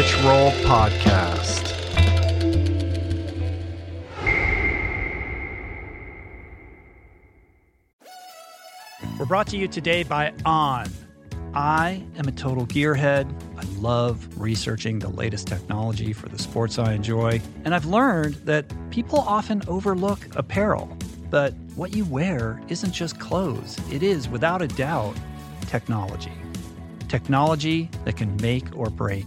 Rich Roll Podcast. We're brought to you today by On. I am a total gearhead. I love researching the latest technology for the sports I enjoy. And I've learned that people often overlook apparel. But what you wear isn't just clothes, it is, without a doubt, technology. Technology that can make or break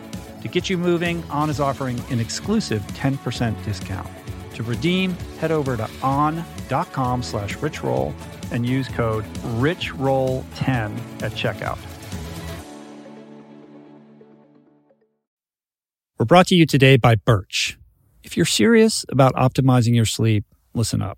To get you moving, On is offering an exclusive 10% discount. To redeem, head over to on.com slash richroll and use code RICHROLL10 at checkout. We're brought to you today by Birch. If you're serious about optimizing your sleep, listen up.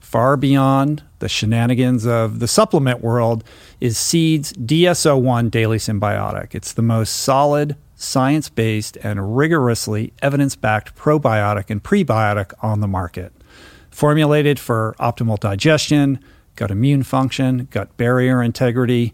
far beyond the shenanigans of the supplement world is Seed's DS-01 Daily Synbiotic. It's the most solid, science based, and rigorously evidence backed probiotic and prebiotic on the market. Formulated for optimal digestion, gut immune function, gut barrier integrity,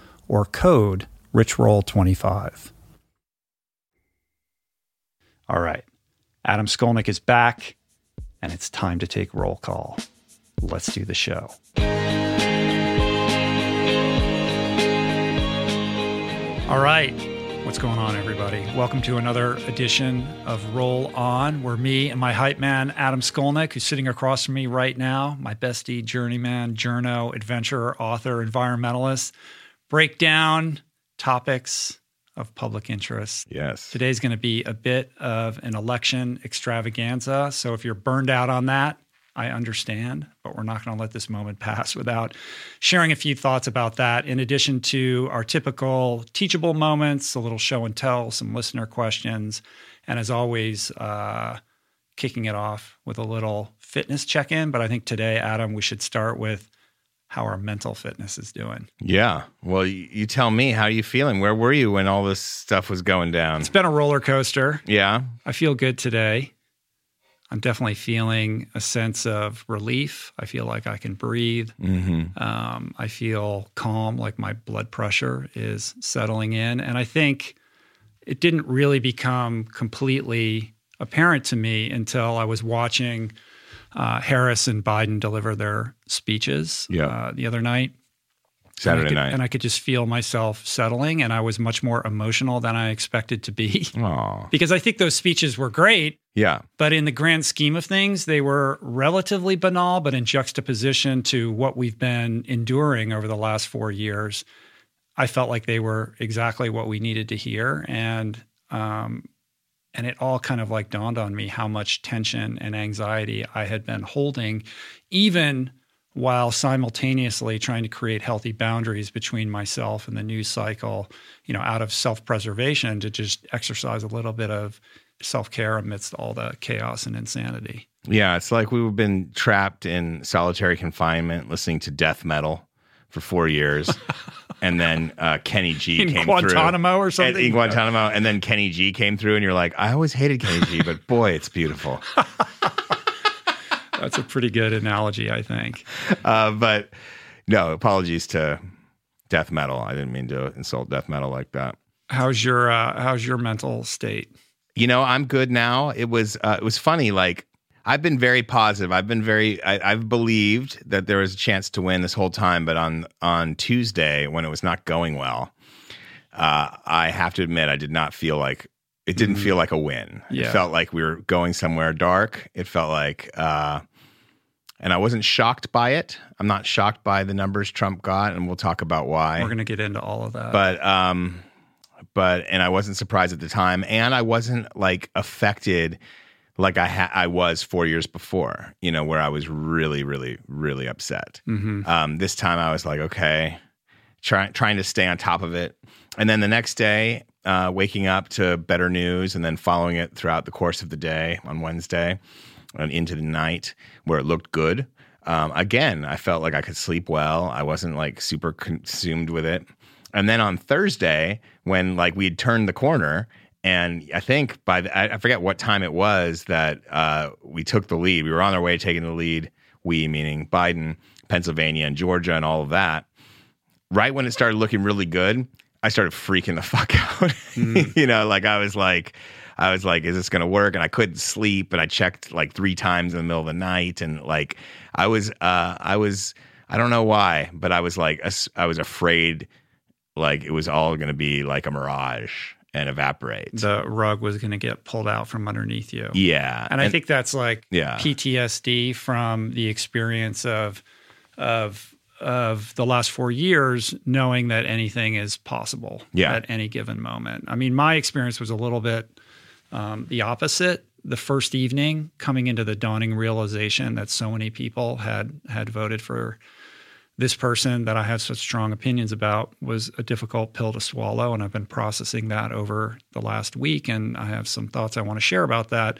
or code richroll25. All right. Adam Skolnick is back, and it's time to take roll call. Let's do the show. All right. What's going on, everybody? Welcome to another edition of Roll On, where me and my hype man, Adam Skolnick, who's sitting across from me right now, my bestie, journeyman, journo, adventurer, author, environmentalist, break down topics of public interest. Yes. Today's going to be a bit of an election extravaganza. So if you're burned out on that, I understand, but we're not going to let this moment pass without sharing a few thoughts about that. In addition to our typical teachable moments, a little show and tell, some listener questions, and as always, uh, kicking it off with a little fitness check in. But I think today, Adam, we should start with how our mental fitness is doing. Yeah. Well, you, you tell me, how are you feeling? Where were you when all this stuff was going down? It's been a roller coaster. Yeah. I feel good today. I'm definitely feeling a sense of relief. I feel like I can breathe. Mm-hmm. Um, I feel calm, like my blood pressure is settling in. And I think it didn't really become completely apparent to me until I was watching uh, Harris and Biden deliver their speeches Yeah. uh, the other night. Saturday and could, night. And I could just feel myself settling, and I was much more emotional than I expected to be. Because I think those speeches were great, Yeah. but in the grand scheme of things, they were relatively banal, but in juxtaposition to what we've been enduring over the last four years, I felt like they were exactly what we needed to hear. And, um, and it all kind of like dawned on me how much tension and anxiety I had been holding, even while simultaneously trying to create healthy boundaries between myself and the news cycle, you know, out of self preservation to just exercise a little bit of self care amidst all the chaos and insanity. Yeah. It's like we've been trapped in solitary confinement listening to death metal for four years. and then uh, Kenny G In came Guantanamo through. or something? And- in Guantanamo. And then Kenny G came through, and you're like, I always hated Kenny G, but boy, it's beautiful. That's a pretty good analogy, I think. Uh, but no, apologies to death metal. I didn't mean to insult death metal like that. How's your uh, how's your mental state? You know, I'm good now. It was uh, it was funny. Like I've been very positive. I've been very. I, I've believed that there was a chance to win this whole time. But on on Tuesday, when it was not going well, uh, I have to admit I did not feel like it didn't feel like a win. It felt like we were going somewhere dark. It felt like. Uh, and I wasn't shocked by it. I'm not shocked by the numbers Trump got, and we'll talk about why We're going to get into all of that. but um but and I wasn't surprised at the time and I wasn't like affected like I ha- I was 4 years before you know where I was really really really upset Mhm. um this time I was like okay trying trying to stay on top of it and then the next day uh waking up to better news and then following it throughout the course of the day on Wednesday and into the night where it looked good um, again, I felt like I could sleep well. I wasn't like super consumed with it. And then on Thursday, when like we had turned the corner, and I think by the, I, I forget what time it was that uh, we took the lead. We were on our way taking the lead. We meaning Biden, Pennsylvania, and Georgia, and all of that. Right when it started looking really good, I started freaking the fuck out. you know, like I was like, I was like, is this going to work? And I couldn't sleep. And I checked like three times in the middle of the night. And like, I was, uh, I was, I don't know why, but I was like, I was afraid like it was all going to be like a mirage and evaporate. the rug was going to get pulled out from underneath you. yeah. And I think that's like Yeah. PTSD from the experience of of of the last four years, knowing that anything is possible Yeah. at any given moment. I mean, my experience was a little bit um, the opposite. The first evening, coming into the dawning realization that so many people had had voted for this person that I had such strong opinions about was a difficult pill to swallow. And I've been processing that over the last week. And I have some thoughts I want to share about that.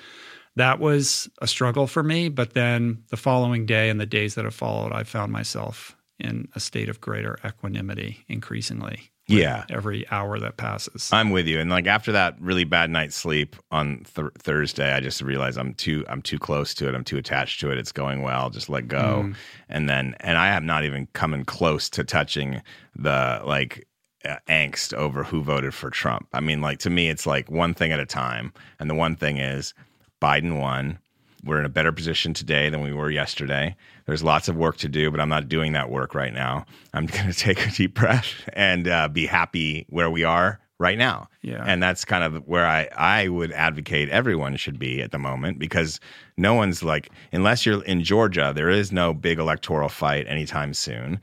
That was a struggle for me. But then the following day and the days that have followed, I found myself in a state of greater equanimity increasingly. Yeah. Every hour that passes. I'm with you. And like after that really bad night's sleep on th- Thursday, I just realized I'm too I'm too close to it. I'm too attached to it. It's going well. Just let go. And then and I have not even coming close to touching the like uh, angst over who voted for Trump. I mean, like to me, it's like one thing at a time. And the one thing is Biden won. We're in a better position today than we were yesterday. There's lots of work to do, but I'm not doing that work right now. I'm going to take a deep breath and uh, be happy where we are right now. Yeah. And that's kind of where I, I would advocate everyone should be at the moment because no one's like, unless you're in Georgia, there is no big electoral fight anytime soon.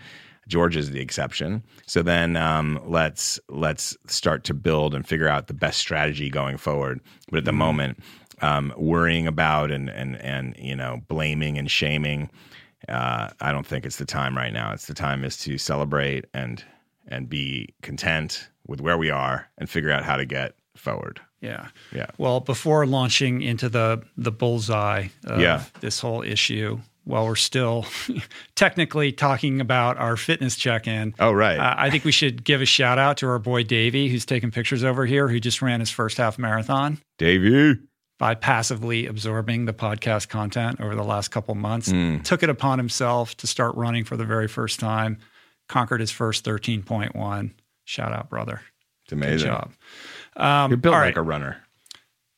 Georgia's the exception. So then um, let's let's start to build and figure out the best strategy going forward. But at the moment, um, worrying about and and and you know blaming and shaming, uh, I don't think it's the time right now. It's the time is to celebrate and and be content with where we are and figure out how to get forward. Yeah. Yeah. Well, before launching into the the bullseye of Yeah. this whole issue, while we're still technically talking about our fitness check-in, Oh right. uh, I think we should give a shout out to our boy Davey, who's taking pictures over here, who just ran his first half marathon Davey. By passively absorbing the podcast content over the last couple months. Mm. Took it upon himself to start running for the very first time. Conquered his first thirteen point one. Shout out, brother. It's amazing. Good job. Um, You're built like right. a runner.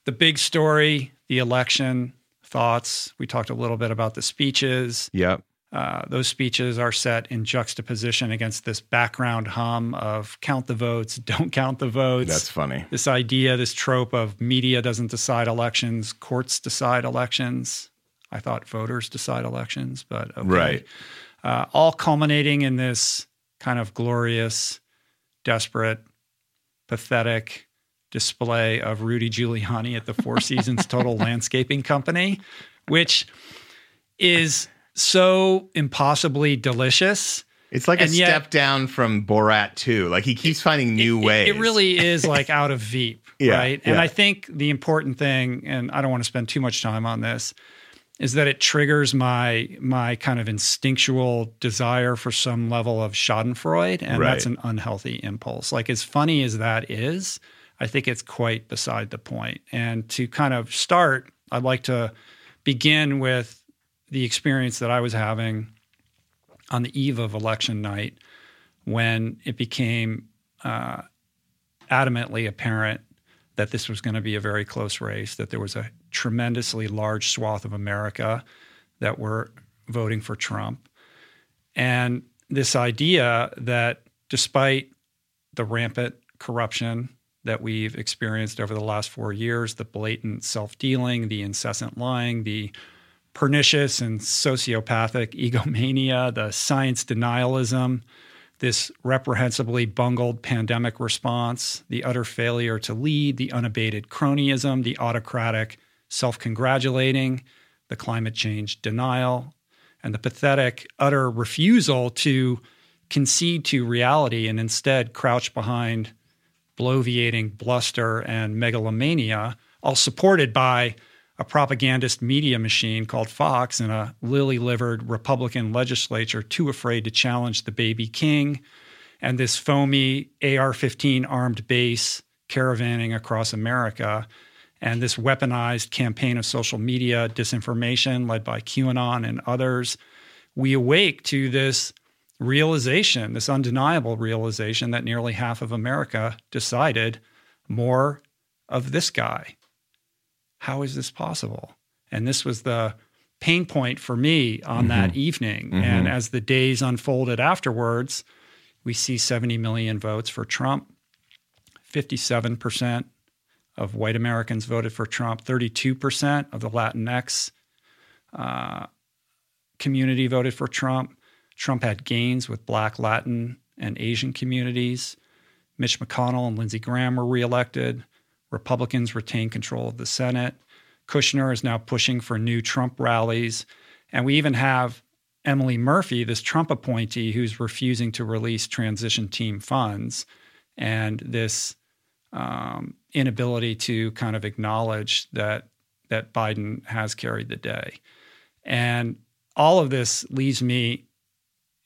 the big story, the election, thoughts. We talked a little bit about the speeches. Yep. Uh, those speeches are set in juxtaposition against this background hum of count the votes, don't count the votes. That's funny. this idea, this trope of media doesn't decide elections, courts decide elections. I thought voters decide elections, but okay. Right. Uh, all culminating in this kind of glorious, desperate, pathetic display of Rudy Giuliani at the Four Seasons Total Landscaping Company, which is so impossibly delicious. It's like a yet- step down from Borat 2. Like he keeps finding new It- ways. It, really is like out of Veep, Yeah, right? And yeah. I think the important thing, and I don't want to spend too much time on this, is that it triggers my my kind of instinctual desire for some level of Schadenfreude, and that's an unhealthy impulse. Like as funny as that is, I think it's quite beside the point. And to kind of start, I'd like to begin with the experience that I was having on the eve of election night when it became uh, adamantly apparent that this was going to be a very close race, that there was a tremendously large swath of America that were voting for Trump. And this idea that despite the rampant corruption that we've experienced over the last four years, the blatant self dealing, the incessant lying, the pernicious and sociopathic egomania, the science denialism, this reprehensibly bungled pandemic response, the utter failure to lead, the unabated cronyism, the autocratic self congratulating, the climate change denial, and the pathetic utter refusal to concede to reality and instead crouch behind bloviating bluster and megalomania, all supported by a propagandist media machine called Fox and a lily livered Republican legislature too afraid to challenge the baby king, and this foamy AR 15 armed base caravanning across America, and this weaponized campaign of social media disinformation led by QAnon and others. We awake to this realization, this undeniable realization that nearly half of America decided more of this guy. How is this possible? And this was the pain point for me on that evening. And as the days unfolded afterwards, we see 70 million votes for Trump. 57% of white Americans voted for Trump. 32% of the Latinx uh, community voted for Trump. Trump had gains with Black, Latin, and Asian communities. Mitch McConnell and Lindsey Graham were reelected. Republicans retain control of the Senate. Kushner is now pushing for new Trump rallies. And we even have Emily Murphy, this Trump appointee, who's refusing to release transition team funds and this um, inability to kind of acknowledge that that Biden has carried the day. And all of this leaves me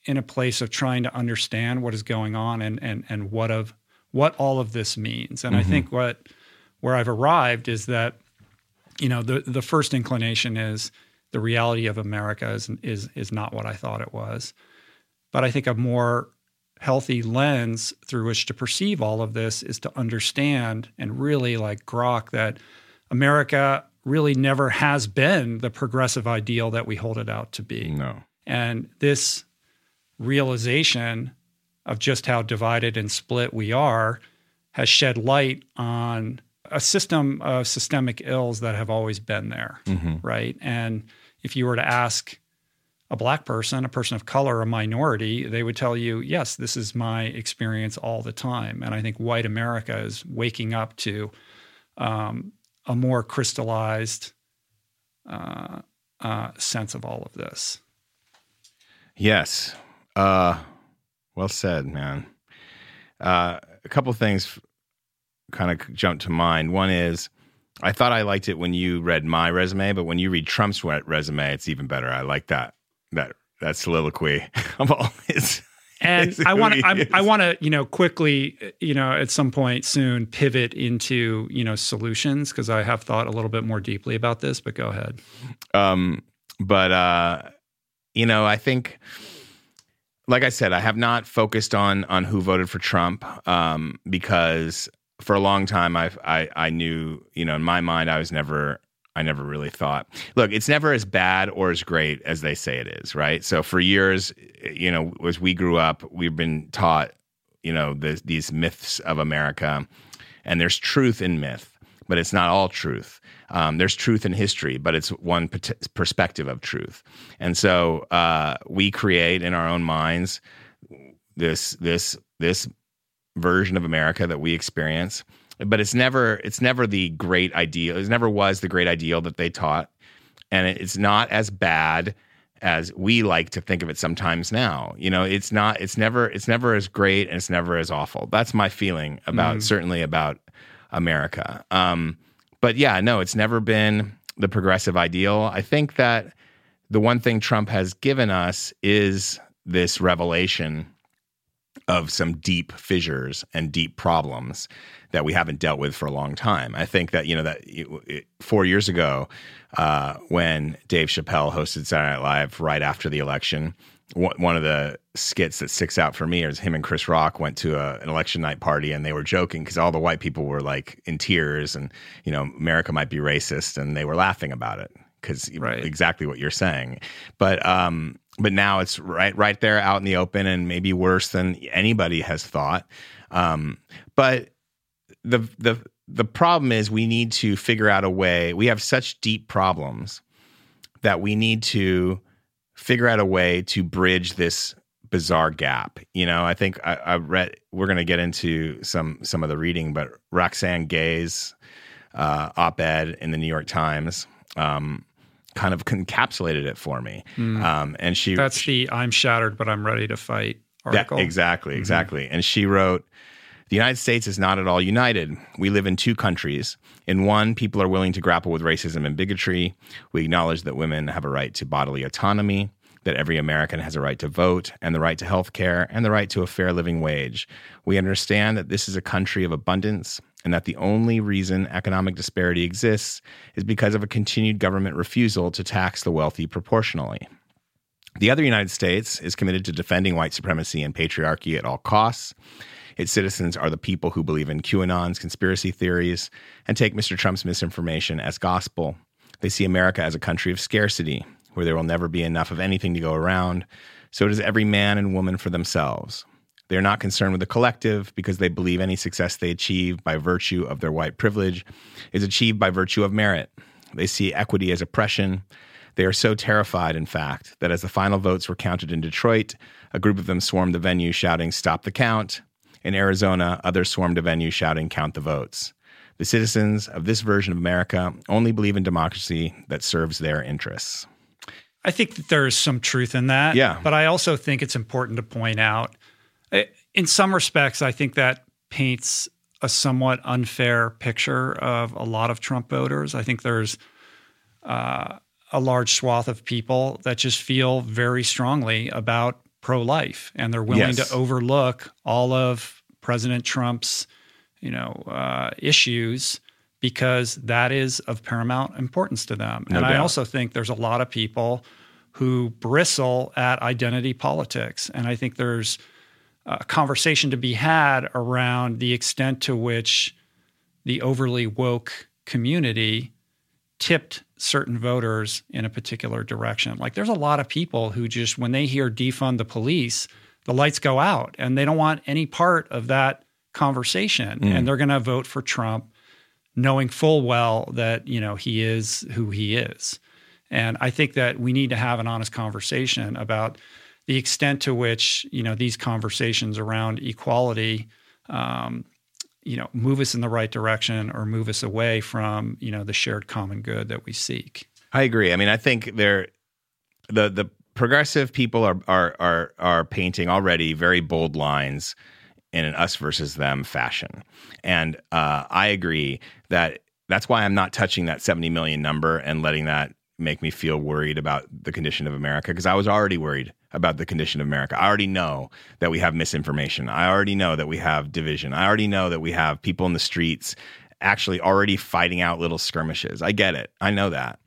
in a place of trying to understand what is going on and and and what of what all of this means. And I think what where I've arrived is that you know the the first inclination is the reality of America is is is not what I thought it was. But I think a more healthy lens through which to perceive all of this is to understand and really like grok that America really never has been the progressive ideal that we hold it out to be. No. And this realization of just how divided and split we are has shed light on a system of systemic ills that have always been there, right? And if you were to ask a black person, a person of color, a minority, they would tell you, yes, this is my experience all the time. And I think white America is waking up to um, a more crystallized uh, uh, sense of all of this. Yes. Uh, well said, man. Uh, a couple things kind of jumped to mind. One is I thought I liked it when you read my resume, but when you read Trump's resume, it's even better. I like that that that soliloquy of all his. And I want to, I want to, you know, quickly, you know, at some point soon, pivot into, you know, solutions because I have thought a little bit more deeply about this. But go ahead. Um, but uh, you know, I think, like I said, I have not focused on on who voted for Trump um, because for a long time I I I knew, you know, in my mind, I was never I never really thought. Look, it's never as bad or as great as they say it is, right? So for years, you know, as we grew up, we've been taught, you know, the, these myths of America, and there's truth in myth, but it's not all truth. Um, there's truth in history, but it's one perspective of truth, and so uh, we create in our own minds this this this version of America that we experience but it's never it's never the great ideal. It never was the great ideal that they taught, and it's not as bad as we like to think of it sometimes now. You know, it's not it's never it's never as great and it's never as awful. That's my feeling about mm. certainly about America. Um, but yeah, no, it's never been the progressive ideal. I think that the one thing Trump has given us is this revelation of some deep fissures and deep problems that we haven't dealt with for a long time. I think that you know that it, four years ago, uh, when Dave Chappelle hosted Saturday Night Live right after the election, one of the skits that sticks out for me is him and Chris Rock went to a, an election night party and they were joking because all the white people were like in tears and you know America might be racist and they were laughing about it because right. exactly what you're saying. But um, but now it's right right there out in the open and maybe worse than anybody has thought. Um, but the the the problem is we need to figure out a way. We have such deep problems that we need to figure out a way to bridge this bizarre gap. You know, I think I, I read. We're going to get into some some of the reading, but Roxane Gay's uh, op-ed in the New York Times um, kind of encapsulated it for me. Mm. Um, and she that's she, the "I'm shattered, but I'm ready to fight" article. That, exactly, mm-hmm. exactly. And she wrote. The United States is not at all united. We live in two countries. In one, people are willing to grapple with racism and bigotry. We acknowledge that women have a right to bodily autonomy, that every American has a right to vote and the right to health care and the right to a fair living wage. We understand that this is a country of abundance and that the only reason economic disparity exists is because of a continued government refusal to tax the wealthy proportionally. The other United States is committed to defending white supremacy and patriarchy at all costs. Its citizens are the people who believe in QAnon's conspiracy theories and take Mr. Trump's misinformation as gospel. They see America as a country of scarcity, where there will never be enough of anything to go around. So does every man and woman for themselves. They are not concerned with the collective because they believe any success they achieve by virtue of their white privilege is achieved by virtue of merit. They see equity as oppression. They are so terrified, in fact, that as the final votes were counted in Detroit, a group of them swarmed the venue shouting, Stop the count. In Arizona, others swarmed a venue shouting, Count the votes. The citizens of this version of America only believe in democracy that serves their interests. I think that there's some truth in that. Yeah. But I also think it's important to point out, in some respects, I think that paints a somewhat unfair picture of a lot of Trump voters. I think there's uh, a large swath of people that just feel very strongly about pro life, and they're willing yes. to overlook all of President Trump's, you know, uh, issues because that is of paramount importance to them. No and doubt. I also think there's a lot of people who bristle at identity politics, and I think there's a conversation to be had around the extent to which the overly woke community tipped certain voters in a particular direction. Like there's a lot of people who just when they hear defund the police, the lights go out and they don't want any part of that conversation mm. and they're going to vote for Trump knowing full well that, you know, he is who he is. And I think that we need to have an honest conversation about the extent to which you know these conversations around equality um, you know move us in the right direction or move us away from you know the shared common good that we seek. I agree. I mean i think there the the progressive people are are are are painting already very bold lines in an us versus them fashion. And uh, i agree that that's why i'm not touching that 70 million number and letting that make me feel worried about the condition of america because i was already worried about the condition of America. I already know that we have misinformation. I already know that we have division. I already know that we have people in the streets actually already fighting out little skirmishes. I get it. I know that.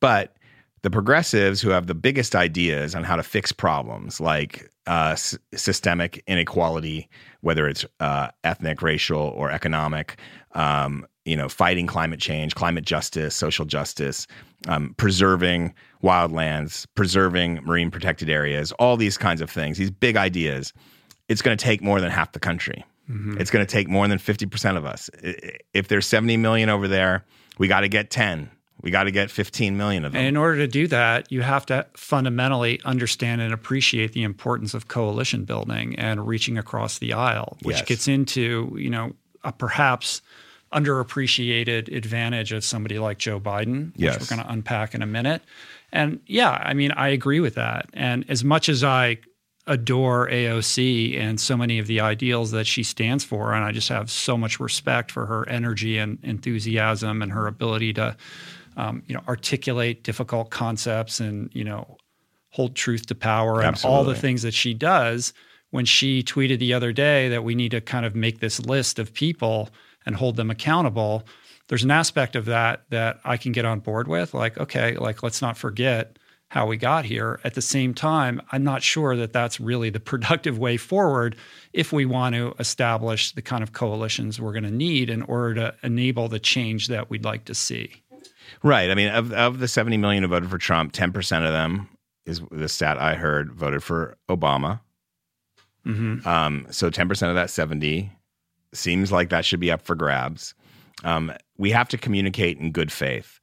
But the progressives who have the biggest ideas on how to fix problems like uh, s- systemic inequality, whether it's uh, ethnic, racial, or economic, um, you know, fighting climate change, climate justice, social justice, um, preserving wildlands, preserving marine protected areas, all these kinds of things, these big ideas, it's going to take more than half the country. Mm-hmm. It's going to take more than 50% of us. If there's 70 million over there, we got to get 10. We got to get 15 million of them. And in order to do that, you have to fundamentally understand and appreciate the importance of coalition building and reaching across the aisle, which yes. gets into, you know, perhaps underappreciated advantage of somebody like Joe Biden, which yes. we're going to unpack in a minute. And yeah, I mean, I agree with that. And as much as I adore AOC and so many of the ideals that she stands for, and I just have so much respect for her energy and enthusiasm and her ability to, um, you know, articulate difficult concepts and you know, hold truth to power and Absolutely. all the things that she does. When she tweeted the other day that we need to kind of make this list of people and hold them accountable, there's an aspect of that that I can get on board with. Like, okay, like let's not forget how we got here. At the same time, I'm not sure that that's really the productive way forward if we want to establish the kind of coalitions we're going to need in order to enable the change that we'd like to see. Right. I mean, of, of the 70 million who voted for Trump, 10% of them is the stat I heard voted for Obama. Mm-hmm. Um, so 10% of that 70 seems like that should be up for grabs. Um, we have to communicate in good faith.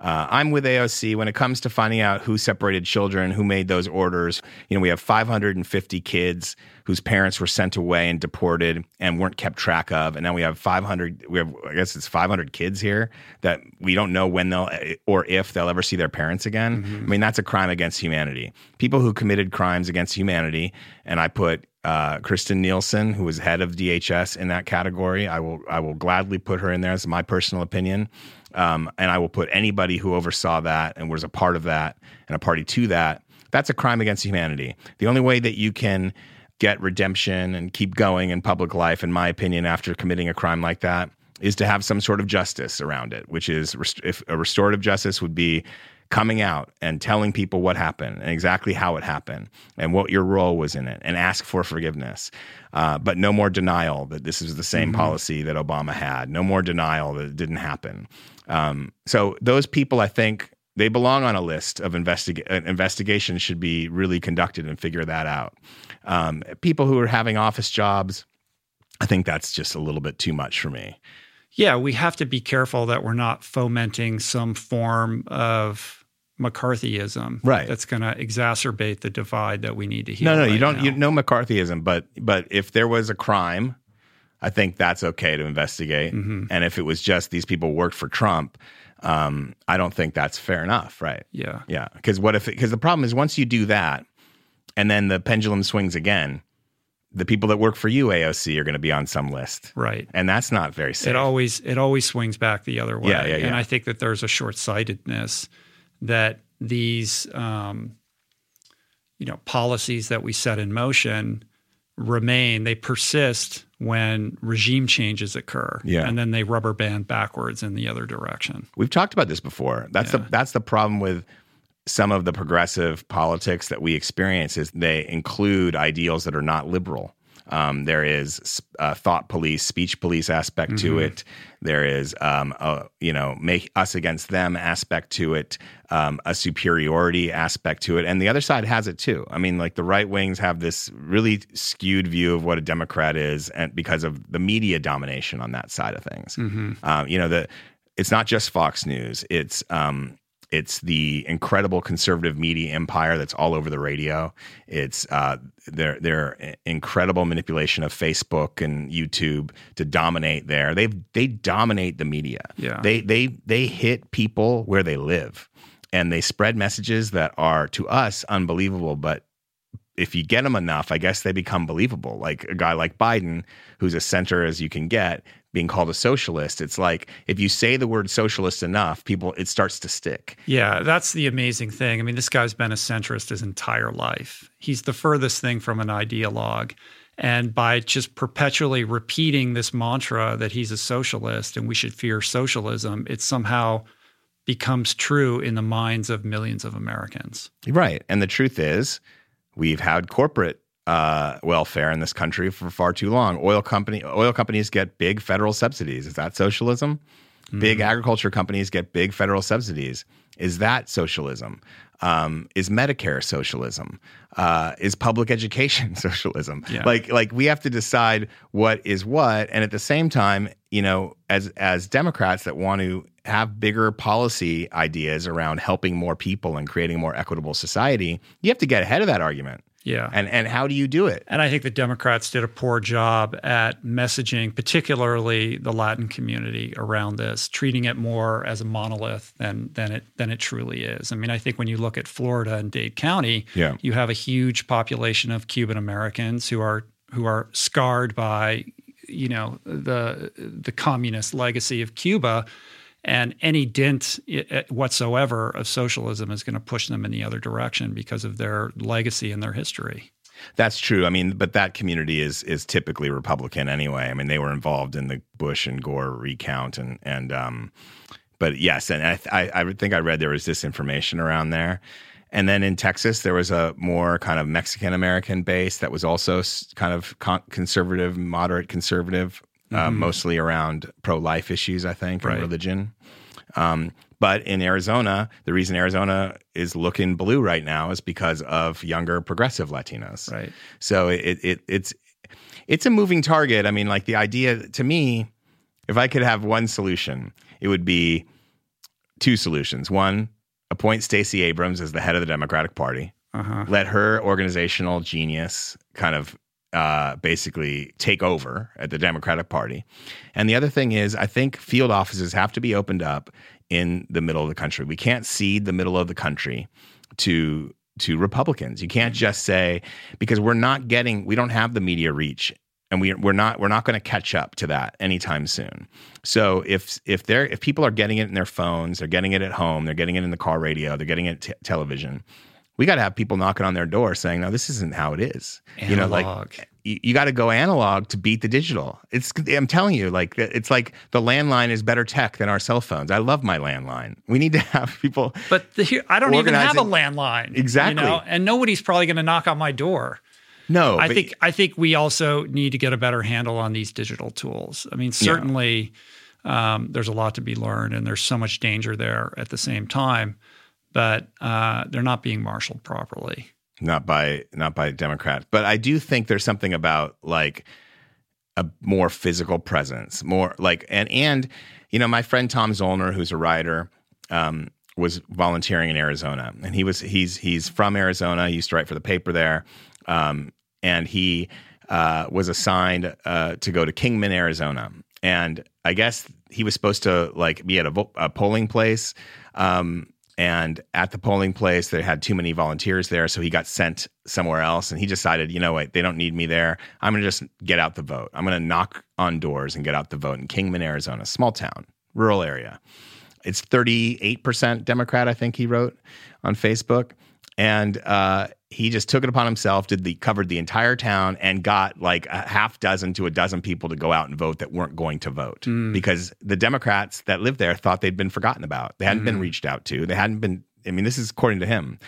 Uh, I'm with AOC when it comes to finding out who separated children, who made those orders. You know, we have 550 kids whose parents were sent away and deported and weren't kept track of, and now we have 500. We have, I guess, it's 500 kids here that we don't know when they'll or if they'll ever see their parents again. Mm-hmm. I mean, that's a crime against humanity. People who committed crimes against humanity, and I put uh, Kirstjen Nielsen, who was head of DHS in that category. I will I will gladly put her in there as my personal opinion. Um, and I will put anybody who oversaw that and was a part of that and a party to that. That's a crime against humanity. The only way that you can get redemption and keep going in public life, in my opinion, after committing a crime like that, is to have some sort of justice around it, which is if a restorative justice would be coming out and telling people what happened and exactly how it happened and what your role was in it and ask for forgiveness. Uh, but no more denial that this is the same mm-hmm. policy that Obama had. No more denial that it didn't happen. Um, so those people, I think, they belong on a list of investiga- uh, investigations should be really conducted and figure that out. Um, people who are having office jobs, I think that's just a little bit too much for me. Yeah, we have to be careful that we're not fomenting some form of McCarthyism, right? That's going to exacerbate the divide that we need to heal. No, no, right you don't. Now. You know McCarthyism, but but if there was a crime, I think that's okay to investigate. Mm-hmm. And if it was just these people worked for Trump, um, I don't think that's fair enough, right? Yeah, yeah. Because what if? Because the problem is once you do that, and then the pendulum swings again. The people that work for you, AOC, are going to be on some list, right? And that's not very safe. It always it always swings back the other way. Yeah, yeah, yeah. And I think that there's a short sightedness that these um, you know policies that we set in motion remain they persist when regime changes occur yeah. and then they rubber band backwards in the other direction we've talked about this before that's yeah. the that's the problem with some of the progressive politics that we experience is they include ideals that are not liberal um, there is a thought police, speech police aspect mm-hmm. to it. There is, um, a, you know, make us against them aspect to it, um, a superiority aspect to it, and the other side has it too. I mean, like the right wings have this really skewed view of what a Democrat is, and because of the media domination on that side of things. Mm-hmm. Um, you know, the it's not just Fox News. It's um, it's the incredible conservative media empire that's all over the radio. It's uh, their their incredible manipulation of Facebook and YouTube to dominate there. They they dominate the media. Yeah. They they they hit people where they live, and they spread messages that are to us unbelievable, but if you get them enough, I guess they become believable. Like a guy like Biden, who's as center as you can get, being called a socialist. It's like if you say the word socialist enough, people it starts to stick. Yeah, that's the amazing thing. I mean, this guy's been a centrist his entire life. He's the furthest thing from an ideologue. And by just perpetually repeating this mantra that he's a socialist and we should fear socialism, it somehow becomes true in the minds of millions of Americans. Right. And the truth is, we've had corporate uh, welfare in this country for far too long. Oil company oil companies get big federal subsidies. Is that socialism? Mm-hmm. Big agriculture companies get big federal subsidies. Is that socialism? Um, is Medicare socialism? Uh, is public education socialism? Yeah. Like, like we have to decide what is what, and at the same time, you know, as as Democrats that want to have bigger policy ideas around helping more people and creating a more equitable society, you have to get ahead of that argument. Yeah. And and how do you do it? And I think the Democrats did a poor job at messaging, particularly the Latin community around this, treating it more as a monolith than than it than it truly is. I mean, I think when you look at Florida and Dade County, yeah. you have a huge population of Cuban Americans who are who are scarred by you know the the communist legacy of Cuba and any dint whatsoever of socialism is going to push them in the other direction because of their legacy and their history. That's true. I mean, but that community is is typically Republican anyway. I mean, they were involved in the Bush and Gore recount, and and um, but yes, and I I, I think I read there was disinformation around there. And then in Texas, there was a more kind of Mexican American base that was also kind of conservative, moderate conservative, uh, mm-hmm. mostly around pro life issues, I think, right. and religion. Um, but in Arizona, the reason Arizona is looking blue right now is because of younger progressive Latinos. Right. So it, it it's it's a moving target. I mean, like the idea to me, if I could have one solution, it would be two solutions. One, appoint Stacey Abrams as the head of the Democratic Party. Uh-huh. Let her organizational genius kind of uh, basically take over at the Democratic Party. And the other thing is, I think field offices have to be opened up in the middle of the country. We can't cede the middle of the country to to Republicans. You can't just say because we're not getting, we don't have the media reach and we, we're not we're not going to catch up to that anytime soon. So if if they're if people are getting it in their phones, they're getting it at home, they're getting it in the car radio, they're getting it t- television we got to have people knocking on their door saying, "No, this isn't how it is." Analog. You know, like you, you got to go analog to beat the digital. It's I'm telling you, like it's like the landline is better tech than our cell phones. I love my landline. We need to have people. But the, I don't even have a landline. Exactly, you know? and nobody's probably going to knock on my door. No, I think I think we also need to get a better handle on these digital tools. I mean, certainly yeah. um, there's a lot to be learned, and there's so much danger there at the same time but uh, they're not being marshaled properly. Not by not by Democrats, but I do think there's something about like a more physical presence, more like and and you know my friend Tom Zoellner, who's a writer, um, was volunteering in Arizona, and he was he's he's from Arizona. He used to write for the paper there, um, and he uh, was assigned uh, to go to Kingman, Arizona, and I guess he was supposed to like be at a, a polling place. Um, and at the polling place, they had too many volunteers there. So he got sent somewhere else. And he decided, you know what, they don't need me there. I'm going to just get out the vote. I'm going to knock on doors and get out the vote in Kingman, Arizona, small town, rural area. It's 38% Democrat, I think he wrote on Facebook. And uh, he just took it upon himself, did the covered the entire town, and got like a half dozen to a dozen people to go out and vote that weren't going to vote mm. because the Democrats that lived there thought they'd been forgotten about. They hadn't mm. been reached out to. They hadn't been. I mean, this is according to him.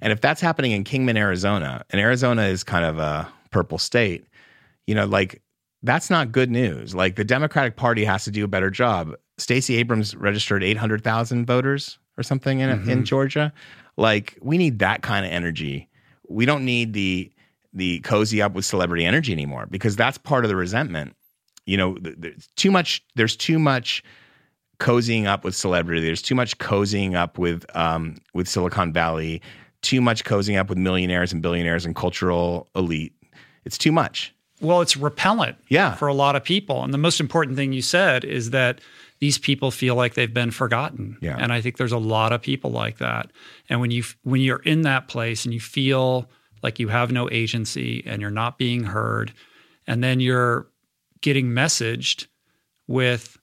And if that's happening in Kingman, Arizona, and Arizona is kind of a purple state, you know, like that's not good news. Like the Democratic Party has to do a better job. Stacey Abrams registered 800,000 voters or something in, mm-hmm. in Georgia. Like we need that kind of energy we don't need the the cozy up with celebrity energy anymore because that's part of the resentment. You know, there's too much. There's too much cozying up with celebrity. There's too much cozying up with um, with Silicon Valley. Too much cozying up with millionaires and billionaires and cultural elite. It's too much. Well, it's repellent Yeah. for a lot of people. And the most important thing you said is that these people feel like they've been forgotten. Yeah. And I think there's a lot of people like that. And when you when you're in that place and you feel like you have no agency and you're not being heard, and then you're getting messaged with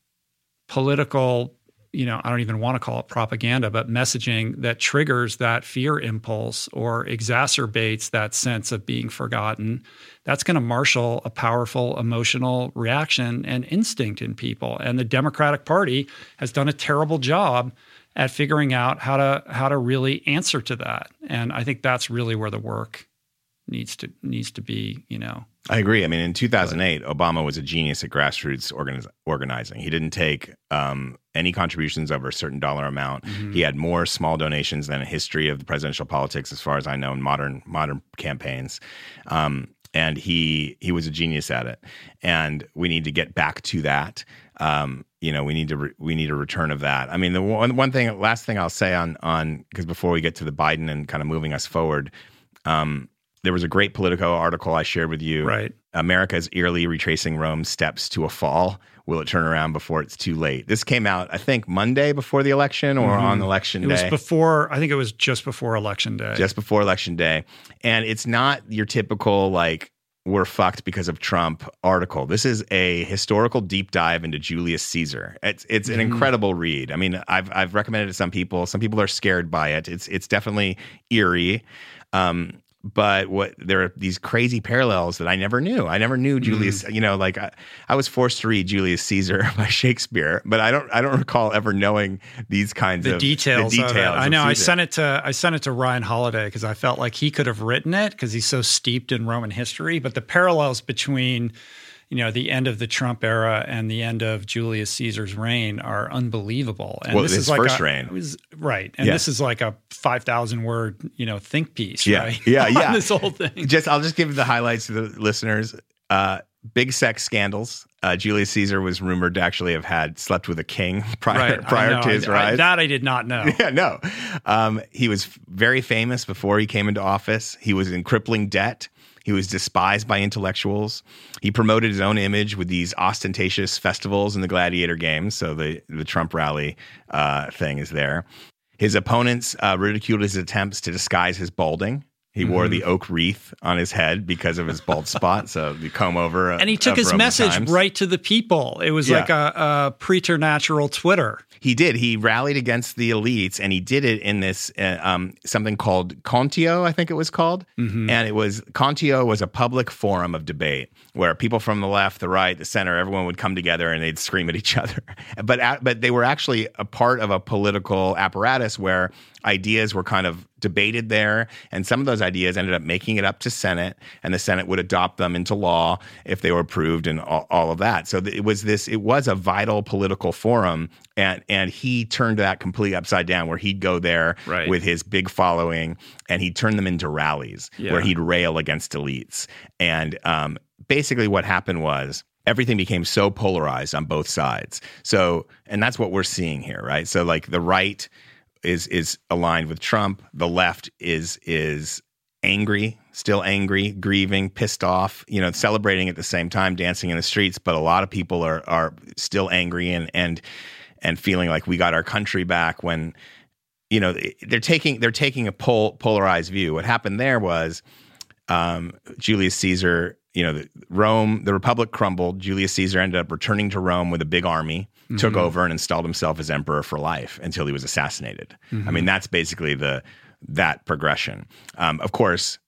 political you know, I don't even want to call it propaganda, but messaging that triggers that fear impulse or exacerbates that sense of being forgotten, that's going to marshal a powerful emotional reaction and instinct in people. And the Democratic Party has done a terrible job at figuring out how to how to really answer to that. And I think that's really where the work needs to needs to be, you know, I agree. I mean, in 2008, Obama was a genius at grassroots organiz- organizing. He didn't take um, any contributions over a certain dollar amount. Mm-hmm. He had more small donations than a history of the presidential politics, as far as I know, in modern modern campaigns. Um, and he he was a genius at it. And we need to get back to that. Um, you know, we need to re- we need a return of that. I mean, the one one thing, last thing I'll say on on because before we get to the Biden and kind of moving us forward. Um, there was a great Politico article I shared with you. Right. America is eerily retracing Rome's steps to a fall. Will it turn around before it's too late? This came out, I think, Monday before the election or on election Mm-hmm. it day. was before I think it was just before election day. just before election day. And it's not your typical like we're fucked because of Trump article. This is a historical deep dive into Julius Caesar. It's it's an incredible read. I mean, I've I've recommended it to some people. Some people are scared by it. It's it's definitely eerie. Um but what there are these crazy parallels that I never knew. I never knew mm. Julius. You know, like I, I was forced to read Julius Caesar by Shakespeare, but I don't. I don't recall ever knowing these kinds the of details. The details. I know. I sent it to I sent it to Ryan Holiday because I felt like he could have written it because he's so steeped in Roman history. But the parallels between you know the end of the Trump era and the end of Julius Caesar's reign are unbelievable. And Well, this his is like first a, reign. was- right? And Yeah. this is like a five thousand word you know think piece. Yeah. right? Yeah, yeah. this whole thing. just I'll just give the highlights to the listeners. Uh, big sex scandals. Uh, Julius Caesar was rumored to actually have had slept with a king prior Right. Prior to his I- I- rise. that I did not know. yeah, no. Um, he was very famous before he came into office. He was in crippling debt. He was despised by intellectuals. He promoted his own image with these ostentatious festivals and the gladiator games. So the the Trump rally uh, thing is there. His opponents uh, ridiculed his attempts to disguise his balding. He Mm-hmm. wore the oak wreath on his head because of his bald spot. So the comb over. And he took his message right to the people. It was Yeah. like a, a preternatural Twitter. He did. He rallied against the elites, and he did it in this uh, um, something called Contio, I think it was called. And it was Contio was a public forum of debate where people from the left, the right, the center, everyone would come together and they'd scream at each other. But at, but they were actually a part of a political apparatus where ideas were kind of debated there, and some of those ideas ended up making it up to Senate, and the Senate would adopt them into law if they were approved, and all, all of that. So it was this. It was a vital political forum, and and he turned that completely upside down, where he'd go there Right. with his big following, and he'd turn them into rallies Yeah. where he'd rail against elites, and um, basically what happened was everything became so polarized on both sides. So, and that's what we're seeing here, right? So, like the right is is aligned with Trump, the left is is angry, still angry, grieving, pissed off, you know, celebrating at the same time, dancing in the streets. But a lot of people are are still angry and and and feeling like we got our country back when you know they're taking they're taking a pol- polarized view. What happened there was um, Julius Caesar, you know, the, Rome, the Republic crumbled. Julius Caesar ended up returning to Rome with a big army, took over and installed himself as emperor for life until he was assassinated. I mean, that's basically the that progression. Um, of course,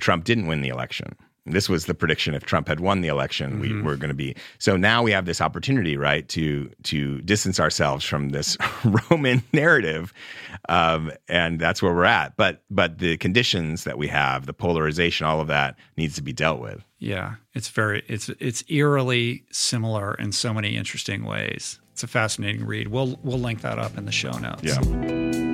Trump didn't win the election. This was the prediction. If Trump had won the election, we were going to be. So now we have this opportunity, right, to to distance ourselves from this Roman narrative, um, and that's where we're at. But but the conditions that we have, the polarization, all of that needs to be dealt with. Yeah, it's very it's it's eerily similar in so many interesting ways. It's a fascinating read. We'll we'll link that up in the show notes.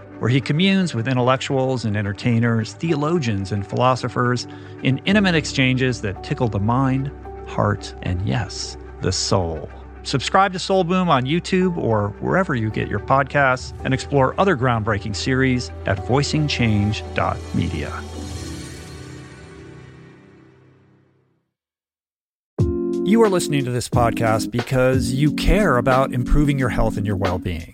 where he communes with intellectuals and entertainers, theologians and philosophers in intimate exchanges that tickle the mind, heart, and yes, the soul. Subscribe to Soul Boom on YouTube or wherever you get your podcasts and explore other groundbreaking series at voicingchange.media. You are listening to this podcast because you care about improving your health and your well being.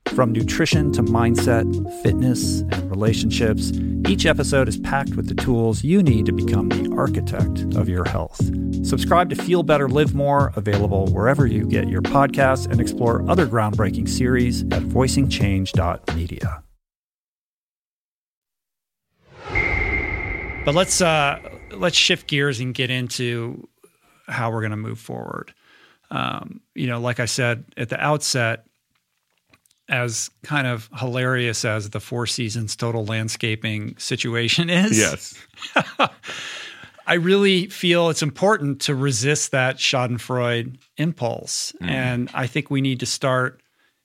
From nutrition to mindset, fitness, and relationships, each episode is packed with the tools you need to become the architect of your health. Subscribe to Feel Better, Live More, available wherever you get your podcasts, and explore other groundbreaking series at voicingchange.media. But let's uh, let's shift gears and get into how we're going to move forward. Um, you know, like I said at the outset, as kind of hilarious as the Four Seasons total landscaping situation is. Yes. I really feel it's important to resist that Schadenfreude impulse. Mm. And I think we need to start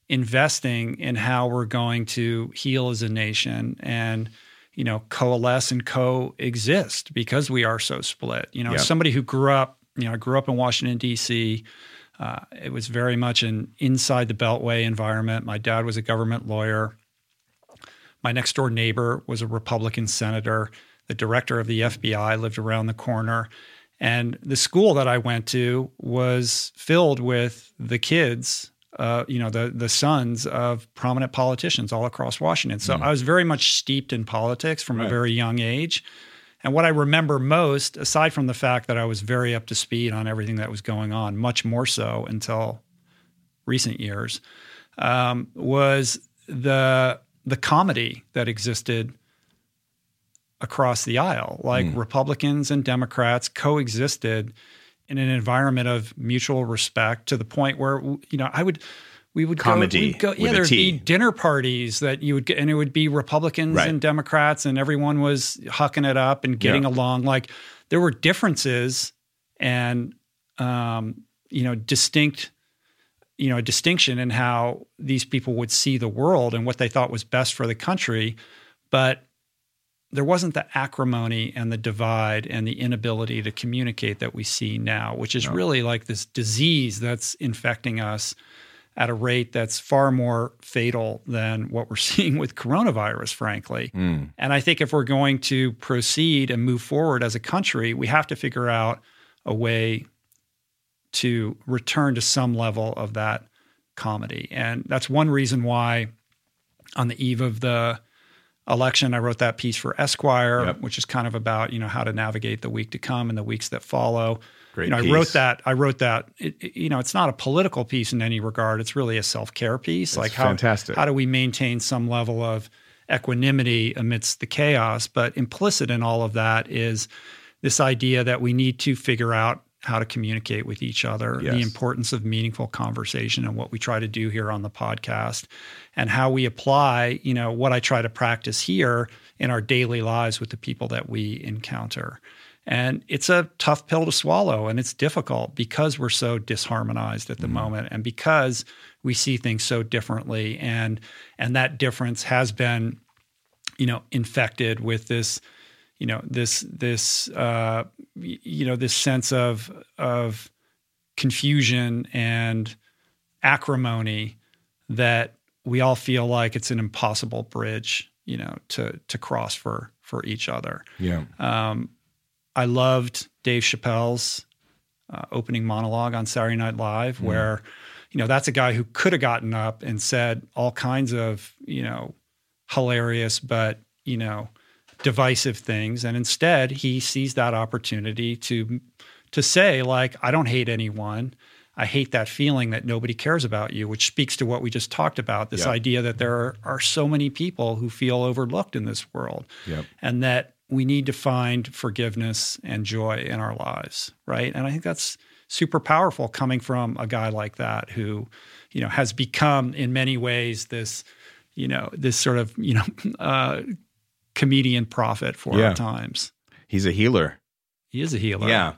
investing in how we're going to heal as a nation and you know coalesce and coexist because we are so split you know yep. somebody who grew up you know i grew up in washington d.c uh, it was very much an inside the beltway environment my dad was a government lawyer my next door neighbor was a republican senator the director of the fbi lived around the corner and the school that i went to was filled with the kids uh, you know, the the sons of prominent politicians all across Washington. So mm. I was very much steeped in politics from right. a very young age. And what I remember most, aside from the fact that I was very up to speed on everything that was going on, much more so until recent years, um, was the the comity that existed across the aisle. Like mm. Republicans and Democrats coexisted in an environment of mutual respect to the point where you know I would we would comity go, go yeah there'd be dinner parties that you would get and it would be Republicans right. and Democrats and everyone was hucking it up and getting yeah. along like there were differences and um, you know distinct you know a distinction in how these people would see the world and what they thought was best for the country, but there wasn't the acrimony and the divide and the inability to communicate that we see now, which is no. really like this disease that's infecting us at a rate that's far more fatal than what we're seeing with coronavirus, frankly. Mm. And I think if we're going to proceed and move forward as a country, we have to figure out a way to return to some level of that comity. And that's one reason why on the eve of the election I wrote that piece for Esquire, yep. which is kind of about, you know, how to navigate the week to come and the weeks that follow. Great you know, piece. I wrote that. I wrote that. It, it, you know, it's not a political piece in any regard. It's really a self care piece. That's like how fantastic. how do we maintain some level of equanimity amidst the chaos? But implicit in all of that is this idea that we need to figure out how to communicate with each other, yes. the importance of meaningful conversation and what we try to do here on the podcast and how we apply, you know, what I try to practice here in our daily lives with the people that we encounter. And it's a tough pill to swallow and it's difficult because we're so disharmonized at the mm-hmm. moment and because we see things so differently. And and that difference has been you know infected with this you know this this uh, you know this sense of of confusion and acrimony that we all feel like it's an impossible bridge you know to to cross for for each other. Yeah. Um, i loved dave chappelle's uh, opening monologue on saturday night live mm. where you know that's a guy who could have gotten up and said all kinds of you know hilarious but you know divisive things. And instead he sees that opportunity to to say like I don't hate anyone. I hate that feeling that nobody cares about you which speaks to what we just talked about this idea that there are, are, so many people who feel overlooked in this world. Yep. and that we need to find forgiveness and joy in our lives right and I think that's super powerful coming from a guy like that who you know has become in many ways this you know this sort of you know uh, comedian prophet for yeah. our times. He's a healer. He is a healer. Yeah.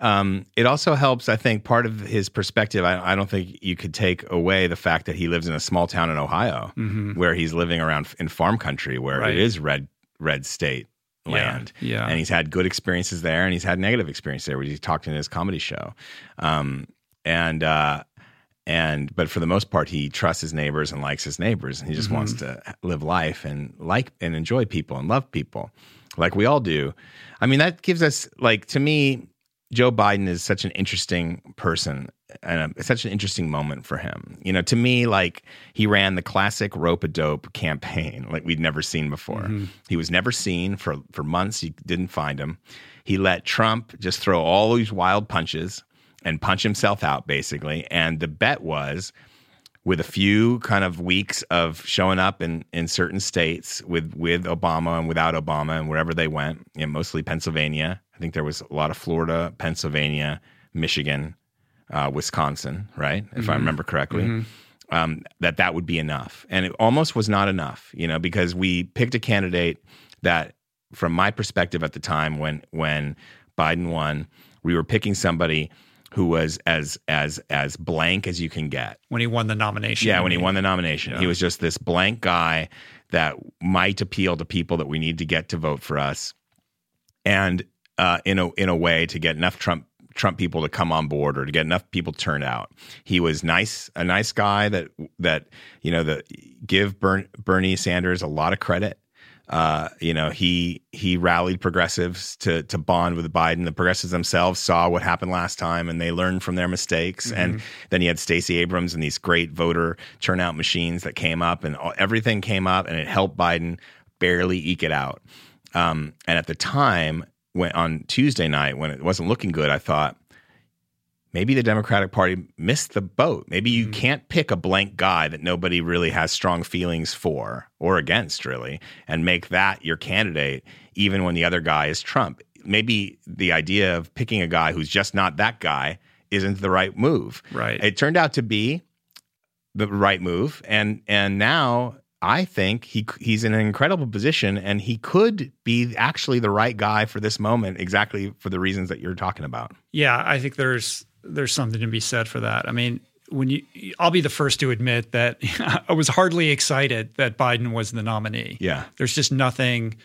Um, it also helps, I think, part of his perspective. I, I, don't think you could take away the fact that he lives in a small town in Ohio mm-hmm. where he's living around in farm country where right. it is red, red state land. Yeah, yeah. And he's had good experiences there and he's had negative experiences there, which he talked in his comedy show. Um, and, uh, and but for the most part he trusts his neighbors and likes his neighbors and he just mm-hmm. wants to live life and like and enjoy people and love people like we all do i mean that gives us like to me joe biden is such an interesting person and a, such an interesting moment for him you know to me like he ran the classic rope a dope campaign like we'd never seen before mm-hmm. he was never seen for for months you didn't find him he let trump just throw all these wild punches and punch himself out basically. And the bet was with a few kind of weeks of showing up in, in certain states with with Obama and without Obama and wherever they went, you know, mostly Pennsylvania. I think there was a lot of Florida, Pennsylvania, Michigan, uh, Wisconsin, right? If mm-hmm. I remember correctly. Mm-hmm. Um, that that would be enough, and it almost was not enough, you know, because we picked a candidate that, from my perspective at the time when when Biden won, we were picking somebody who was as as as blank as you can get when he won the nomination. Yeah, when he won the nomination, yeah. he was just this blank guy that might appeal to people that we need to get to vote for us, and uh, in a in a way to get enough Trump Trump people to come on board or to get enough people turned out. He was nice, a nice guy that that you know that give Bern, Bernie Sanders a lot of credit uh, you know, he he rallied progressives to to bond with Biden. The progressives themselves saw what happened last time, and they learned from their mistakes. Mm-hmm. And then he had Stacey Abrams and these great voter turnout machines that came up, and all, everything came up, and it helped Biden barely eke it out. Um, and at the time, when on Tuesday night, when it wasn't looking good, I thought maybe the Democratic Party missed the boat. Maybe you mm-hmm. can't pick a blank guy that nobody really has strong feelings for or against, really, and make that your candidate, even when the other guy is Trump. Maybe the idea of picking a guy who's just not that guy isn't the right move. Right. It turned out to be the right move, and and now I think he he's in an incredible position, and he could be actually the right guy for this moment, exactly for the reasons that you're talking about. Yeah, I think there's there's something to be said for that. I mean, when you, I'll be the first to admit that I was hardly excited that Biden was the nominee. Yeah. There's just nothing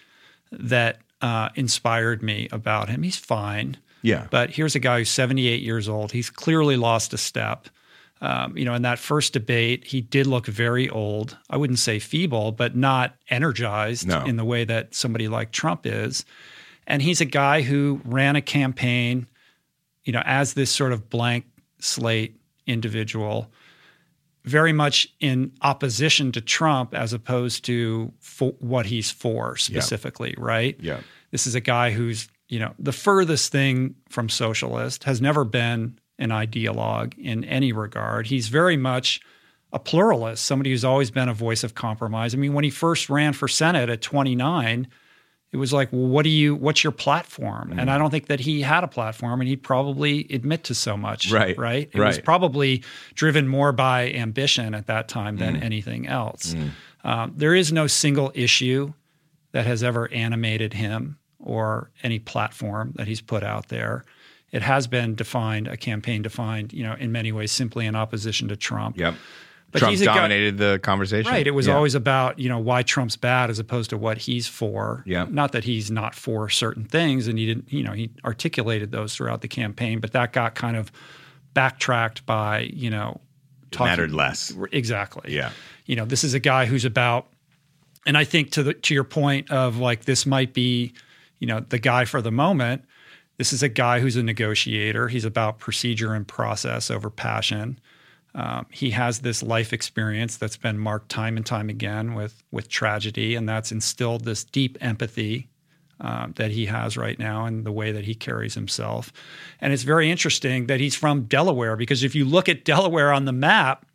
that uh, inspired me about him. He's fine. Yeah. But here's a guy who's 78 years old. He's clearly lost a step. Um, you know, in that first debate, he did look very old. I wouldn't say feeble, but not energized No. in the way that somebody like Trump is. And he's a guy who ran a campaign, you know, as this sort of blank slate individual, very much in opposition to Trump as opposed to what he's for specifically, right? Yeah. This is a guy who's, you know, the furthest thing from socialist, has never been an ideologue in any regard. He's very much a pluralist, somebody who's always been a voice of compromise. I mean, when he first ran for Senate at 29, it was like, well, what do you, what's your platform? Mm-hmm. And I don't think that he had a platform and he'd probably admit to so much. Right, Right. It was probably driven more by ambition at that time Mm. than anything else. Um, there is no single issue that has ever animated him or any platform that he's put out there. It has been defined, a campaign defined, you know, in many ways simply in opposition to Trump. Yep. But Trump a guy- dominated the conversation. Right. It was Yeah. always about, you know, why Trump's bad as opposed to what he's for. Yeah. Not that he's not for certain things and he didn't, you know, he articulated those throughout the campaign, but that got kind of backtracked by, you know, talking mattered less. Exactly. Yeah. You know, this is a guy who's about and I think to the to your point of like this might be, you know, the guy for the moment. This is a guy who's a negotiator. He's about procedure and process over passion. Um, he has this life experience that's been marked time and time again with with tragedy, and that's instilled this deep empathy um, that he has right now and the way that he carries himself. And it's very interesting that he's from Delaware because if you look at Delaware on the map,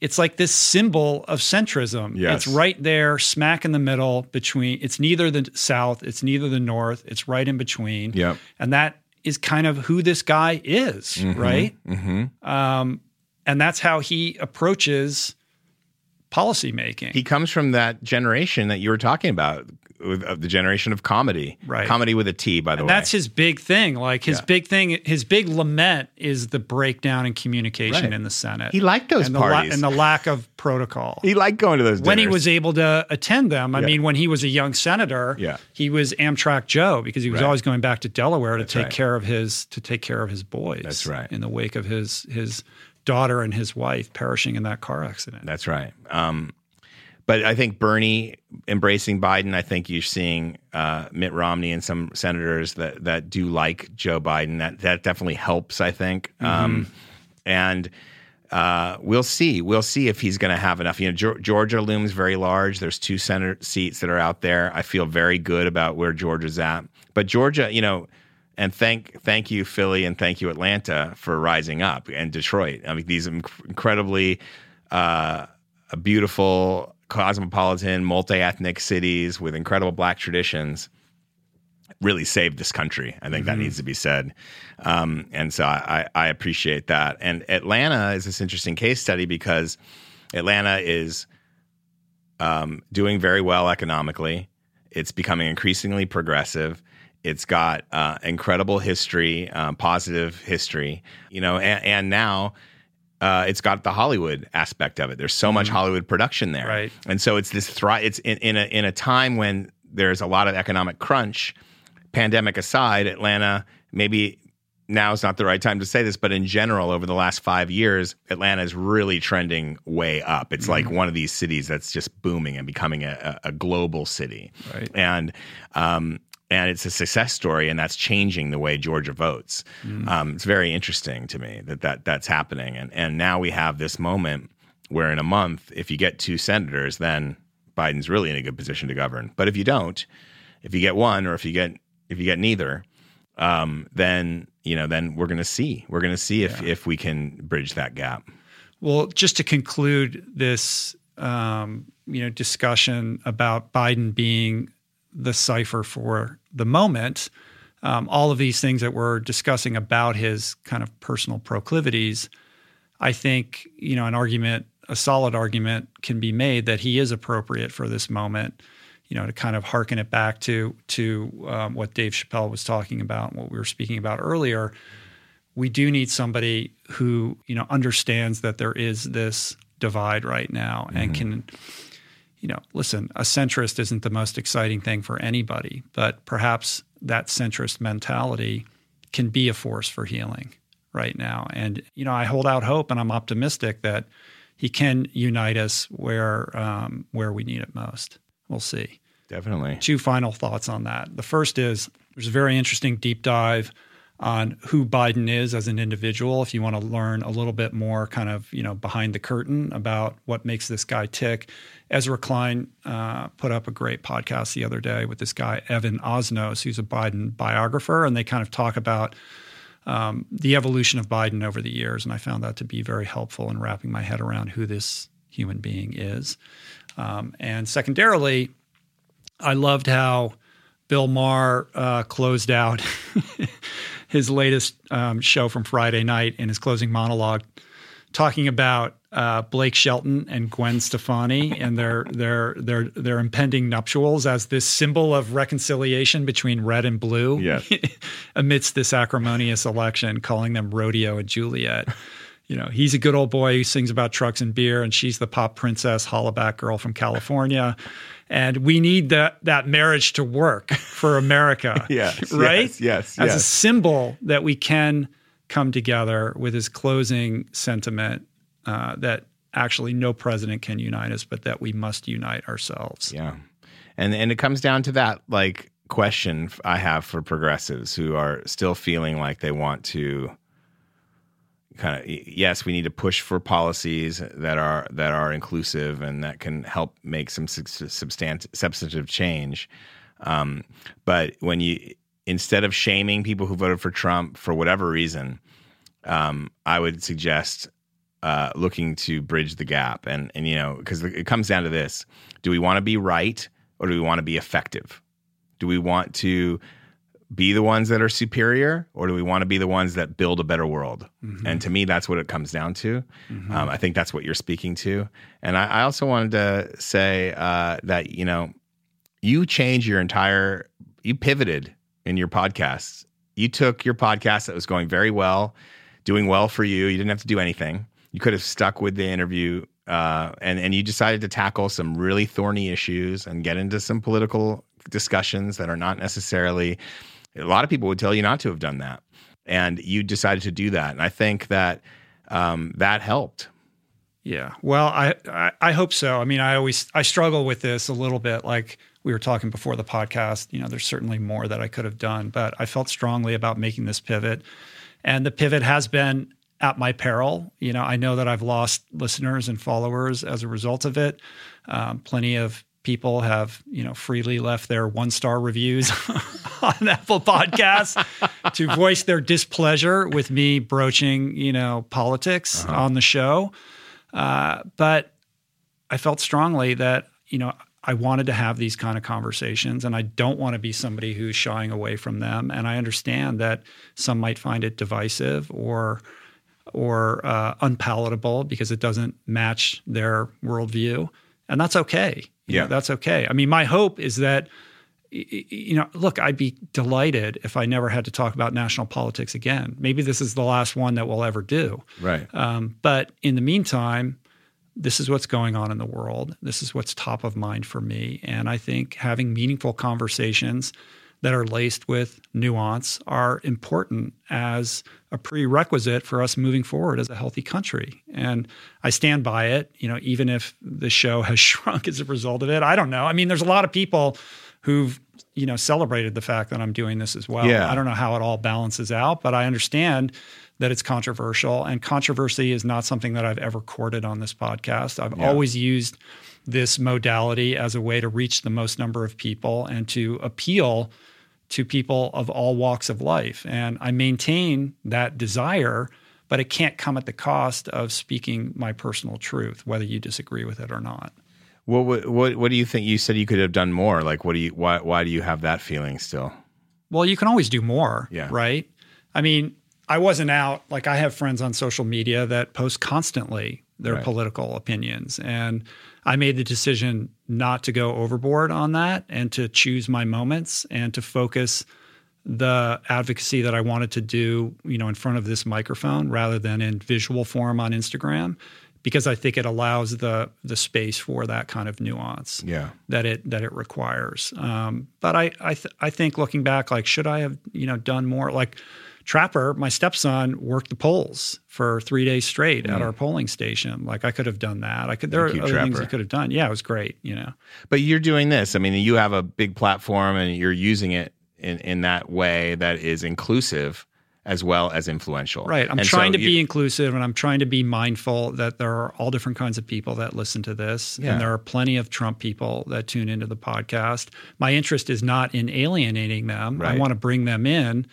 it's like this symbol of centrism. Yes. It's right there, smack in the middle between. It's neither the South, it's neither the North. It's right in between. Yep. And that is kind of who this guy is, right? Mm-hmm. Um, and that's how he approaches policy making. He comes from that generation that you were talking about, of the generation of comity. Right. Comity with a T, by the and way. that's his big thing. Like his Yeah. big thing, his big lament is the breakdown in communication Right. in the Senate. He liked those and the, la- parties. and the lack of protocol. he liked going to those when he was able to attend them. I Yeah. mean, when he was a young senator, Yeah. he was Amtrak Joe because he was Right. always going back to Delaware to take right. care of his to take care of his boys. That's right. In the wake of his his daughter and his wife perishing in that car accident. That's right. Um, but I think Bernie embracing Biden. I think you're seeing uh, Mitt Romney and some senators that that do like Joe Biden. That that definitely helps. I think. Um, and uh, we'll see. We'll see if he's going to have enough. You know, Geor- Georgia looms very large. There's two Senate seats that are out there. I feel very good about where Georgia's at. But Georgia, you know, and thank thank you Philly and thank you Atlanta for rising up and Detroit. I mean, these inc- incredibly uh, beautiful, cosmopolitan, multi-ethnic cities with incredible black traditions really saved this country. I think that needs to be said. Um, and so I, I appreciate that. And Atlanta is this interesting case study because Atlanta is um, doing very well economically. It's becoming increasingly progressive. It's got uh, incredible history, uh, positive history, you know, and, and now uh, it's got the Hollywood aspect of it. There's so much Hollywood production there, Right. And so it's this thri- It's in, in a in a time when there's a lot of economic crunch. Pandemic aside, Atlanta maybe now is not the right time to say this, but in general, over the last five years, Atlanta is really trending way up. It's like one of these cities that's just booming and becoming a, a a global city, Right. and um, and it's a success story, and that's changing the way Georgia votes. Um, it's very interesting to me that, that that's happening, and and now we have this moment where in a month, if you get two senators, then Biden's really in a good position to govern. But if you don't, if you get one, or if you get if you get neither, um, then you know then we're going to see we're going to see if if we can bridge that gap. Well, just to conclude this, um, you know, discussion about Biden being the cipher for the moment, um, all of these things that we're discussing about his kind of personal proclivities, I think you know an argument, a solid argument, can be made that he is appropriate for this moment. You know, to kind of harken it back to to um, what Dave Chappelle was talking about, what we were speaking about earlier we do need somebody who you know understands that there is this divide right now and can you know listen a centrist isn't the most exciting thing for anybody but perhaps that centrist mentality can be a force for healing right now and you know i hold out hope and i'm optimistic that he can unite us where um, where we need it most we'll see Definitely. two final thoughts on that. The first is there's a very interesting deep dive on who Biden is as an individual. If you want to learn a little bit more, kind of you know behind the curtain about what makes this guy tick, Ezra Klein uh, put up a great podcast the other day with this guy Evan Osnos, who's a Biden biographer, and they kind of talk about um, the evolution of Biden over the years, and I found that to be very helpful in wrapping my head around who this human being is. Um, and secondarily, I loved how Bill Maher uh, closed out his latest um, show from Friday night in his closing monologue, talking about uh, Blake Shelton and Gwen Stefani and their their their their impending nuptials as this symbol of reconciliation between red and blue Yes. amidst this acrimonious election, calling them Rodeo and Juliet. You know, he's a good old boy who sings about trucks and beer, and she's the pop princess hollaback girl from California. And we need that that marriage to work for America. Yes, right? yes, yes, As a symbol that we can come together with his closing sentiment uh, that actually no president can unite us, but that we must unite ourselves. Yeah. And and it comes down to that like question I have for progressives who are still feeling like they want to kind of yes, we need to push for policies that are that are inclusive and that can help make some substantive substantive change. Um, but when you instead of shaming people who voted for Trump for whatever reason, um, I would suggest uh, looking to bridge the gap. And and you know, because it comes down to this: Do we want to be right or do we want to be effective? Do we want to be the ones that are superior, or do we want to be the ones that build a better world? And to me, that's what it comes down to. Um, I think that's what you're speaking to. And I, I also wanted to say uh, that you know, you change your entire, you pivoted in your podcasts. You took your podcast that was going very well, doing well for you. You didn't have to do anything. You could have stuck with the interview, uh, and and you decided to tackle some really thorny issues and get into some political discussions that are not necessarily. A lot of people would tell you not to have done that, and you decided to do that. And I think that um, that helped. Yeah. Well, I, I I hope so. I mean, I always I struggle with this a little bit. Like we were talking before the podcast. You know, there's certainly more that I could have done, but I felt strongly about making this pivot, and the pivot has been at my peril. You know, I know that I've lost listeners and followers as a result of it. Um, plenty of people have you know freely left their one star reviews on Apple Podcasts to voice their displeasure with me broaching you know politics on the show. Uh, but I felt strongly that you know I wanted to have these kind of conversations, and I don't want to be somebody who's shying away from them. And I understand that some might find it divisive or or uh, unpalatable because it doesn't match their worldview, and that's okay. You Yeah. know, that's okay. I mean, my hope is that you know, look, I'd be delighted if I never had to talk about national politics again. Maybe this is the last one that we'll ever do. Right. Um, but in the meantime, this is what's going on in the world. This is what's top of mind for me. And I think having meaningful conversations that are laced with nuance are important as a prerequisite for us moving forward as a healthy country. And I stand by it, you know, even if the show has shrunk as a result of it. I don't know. I mean, there's a lot of people who've, you know, celebrated the fact that I'm doing this as well. Yeah. I don't know how it all balances out, but I understand that it's controversial. And controversy is not something that I've ever courted on this podcast. I've always used this modality as a way to reach the most number of people and to appeal to people of all walks of life. And I maintain that desire, but it can't come at the cost of speaking my personal truth, whether you disagree with it or not. What, what what what do you think? You said you could have done more. Like, what do you? Why why do you have that feeling still? Well, you can always do more, Yeah. right? I mean, I wasn't out like I have friends on social media that post constantly their Right. political opinions and I made the decision not to go overboard on that and to choose my moments and to focus the advocacy that I wanted to do, you know, in front of this microphone rather than in visual form on Instagram because I think it allows the the space for that kind of nuance Yeah. that it that it requires. Um, but I I, th- I think looking back, like should I have you know done more? Like Trapper, my stepson worked the polls for three days straight at our polling station. Like I could have done that. I could. There Mm. Thank are you, other things I could have done. Yeah, it was great. You know. But you're doing this. I mean, you have a big platform and you're using it in, in that way that is inclusive as well as influential. Right. I'm And so trying to you- be inclusive and I'm trying to be mindful that there are all different kinds of people that listen to this. Yeah. And there are plenty of Trump people that tune into the podcast. My interest is not in alienating them. I want to bring them in.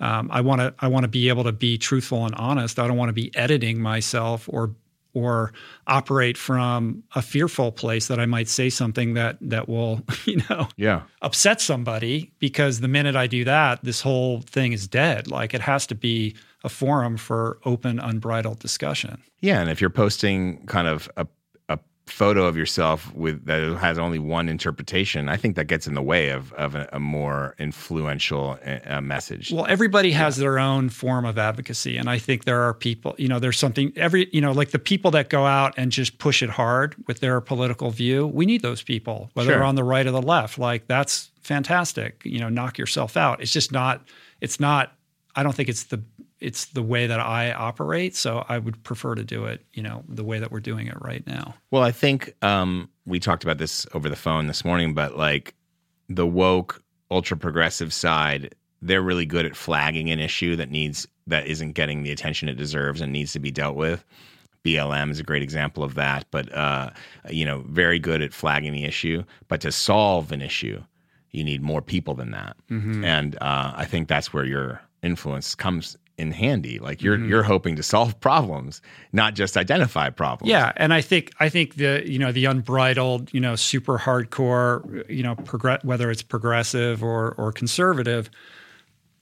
Um, I want to I want to be able to be truthful and honest. I don't want to be editing myself or or operate from a fearful place that I might say something that that will, you know, Yeah. upset somebody because the minute I do that, this whole thing is dead. Like it has to be a forum for open, unbridled discussion. Yeah. And if you're posting kind of a, a photo of yourself with that has only one interpretation, I think that gets in the way of, of a, a more influential uh, message. Well, everybody has their own form of advocacy. And I think there are people, you know, there's something every, you know, like the people that go out and just push it hard with their political view. We need those people, whether Sure. they're on the right or the left. Like that's fantastic. You know, knock yourself out. It's just not, it's not, I don't think it's the, it's the way that I operate. So I would prefer to do it, you know, the way that we're doing it right now. Well, I think um, we talked about this over the phone this morning, but like the woke, ultra progressive side, they're really good at flagging an issue that needs that isn't getting the attention it deserves and needs to be dealt with. BLM is a great example of that, but uh, you know, very good at flagging the issue. But to solve an issue, you need more people than that, and uh, I think that's where your influence comes in handy. Like you're mm-hmm. you're hoping to solve problems, not just identify problems. Yeah, and I think I think the you know the unbridled you know super hardcore you know progress whether it's progressive or or conservative,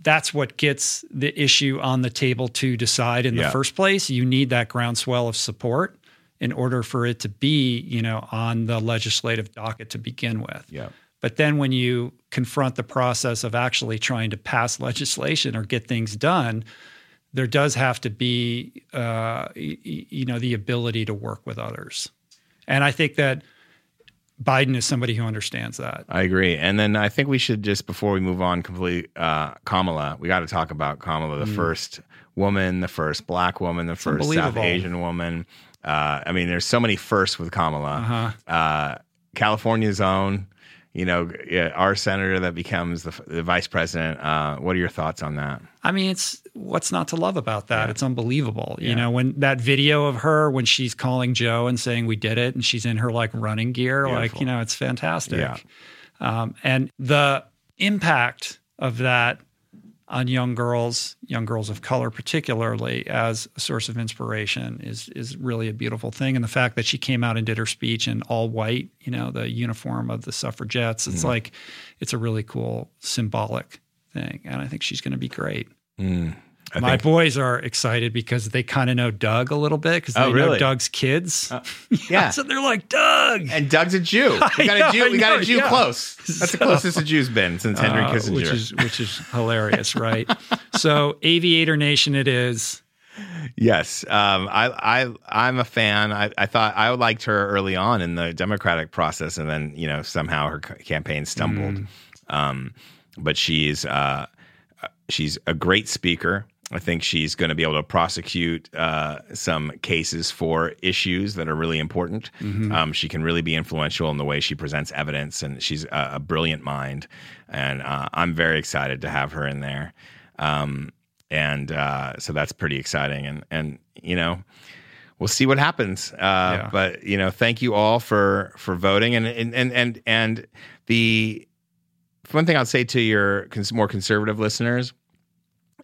that's what gets the issue on the table to decide in Yeah. the first place. You need that groundswell of support in order for it to be you know on the legislative docket to begin with. Yeah. But then when you confront the process of actually trying to pass legislation or get things done, there does have to be, uh, y- you know, the ability to work with others. And I think that Biden is somebody who understands that. I agree. And then I think we should just before we move on completely, uh, Kamala. We got to talk about Kamala, the first woman, the first black woman, the first South. Asian woman. Uh, I mean, there's so many firsts with Kamala. uh California's own. You know, our senator that becomes the, the vice president. Uh, what are your thoughts on that? I mean, it's what's not to love about that? It's unbelievable. Yeah. You know, when that video of her when she's calling Joe and saying we did it, and she's in her like running gear, like you know, it's fantastic. Yeah. Um, and the impact of that on young girls, young girls of color particularly, as a source of inspiration is is really a beautiful thing. And the fact that she came out and did her speech in all white, you know, the uniform of the suffragettes, it's mm-hmm. like it's a really cool symbolic thing. And I think she's going to be great. Mm. I My think- boys are excited because they kind of know Doug a little bit because they Oh, know? Doug's kids. yeah. so they're like, Doug. And Doug's a Jew. We got know, a Jew. We got a Jew yeah. close. That's the closest a Jew's been since Henry Uh, Kissinger. which is which is hilarious, right? so Aviator Nation, it is. Yes, um, I, I, I'm a fan. I, I thought I liked her early on in the Democratic process, and then you know somehow her campaign stumbled. Mm. Um, but she's uh, she's a great speaker. I think she's going to be able to prosecute uh, some cases for issues that are really important. Mm-hmm. Um, she can really be influential in the way she presents evidence, and she's a, a brilliant mind. And uh, I'm very excited to have her in there. Um, and uh, so that's pretty exciting. And and you know, we'll see what happens. Uh, Yeah. But you know, thank you all for for voting. And and and and, and the one thing I'll say to your cons- more conservative listeners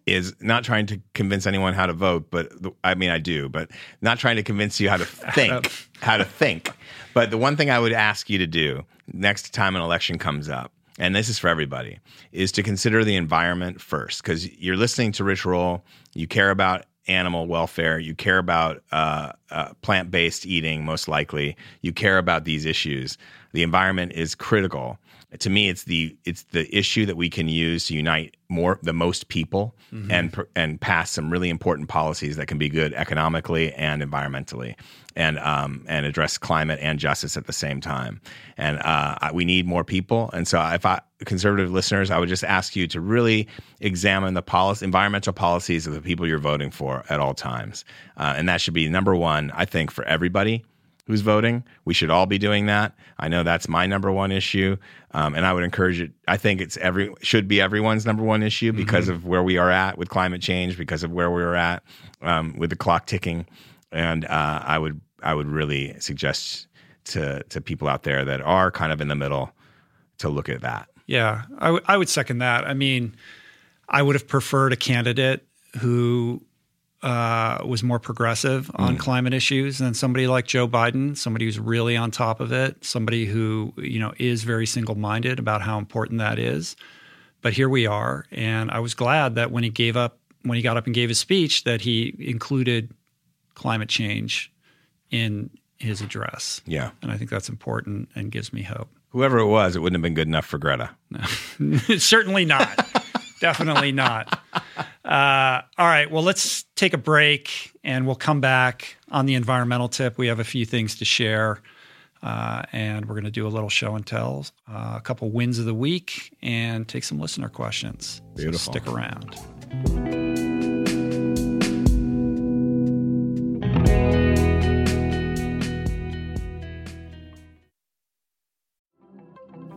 is not trying to convince anyone how to vote, but the, I mean I do, but not trying to convince you how to think, how to think. But the one thing I would ask you to do next time an election comes up, and this is for everybody, is to consider the environment first because you're listening to Rich Roll, you care about animal welfare, you care about uh, uh, plant based eating, most likely, you care about these issues. The environment is critical. To me it's the it's the issue that we can use to unite more the most people mm-hmm. and and pass some really important policies that can be good economically and environmentally and um and address climate and justice at the same time. And uh we need more people. And so if I conservative listeners I would just ask you to really examine the policy environmental policies of the people you're voting for at all times. Uh, and that should be number one I think for everybody who's voting. We should all be doing that. I know that's my number one issue, um, and I would encourage it. I think it's every should be everyone's number one issue mm-hmm. because mm-hmm. of where we are at with climate change, because of where we are at um, with the clock ticking, and uh, I would I would really suggest to to people out there that are kind of in the middle to look at that. Yeah, I, w- I would second that. I mean, I would have preferred a candidate who uh, was more progressive on mm. climate issues than somebody like Joe Biden, somebody who's really on top of it, somebody who you know is very single-minded about how important that is. But here we are, and I was glad that when he gave up, when he got up and gave his speech, that he included climate change in his address. Yeah, and I think that's important and gives me hope. Whoever it was, it wouldn't have been good enough for Greta. No. Certainly not. Definitely not. Uh, all right. Well, let's take a break and we'll come back on the environmental tip. We have a few things to share. Uh, and we're going to do a little show and tell, uh, a couple wins of the week, and take some listener questions. Beautiful. So stick around.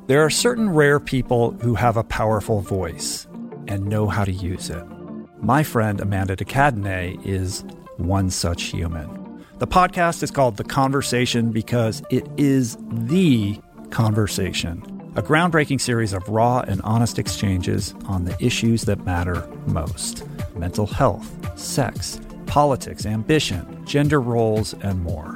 There are certain rare people who have a powerful voice and know how to use it. My friend Amanda de Cadenet is one such human. The podcast is called The Conversation because it is the conversation, a groundbreaking series of raw and honest exchanges on the issues that matter most mental health, sex, politics, ambition, gender roles, and more.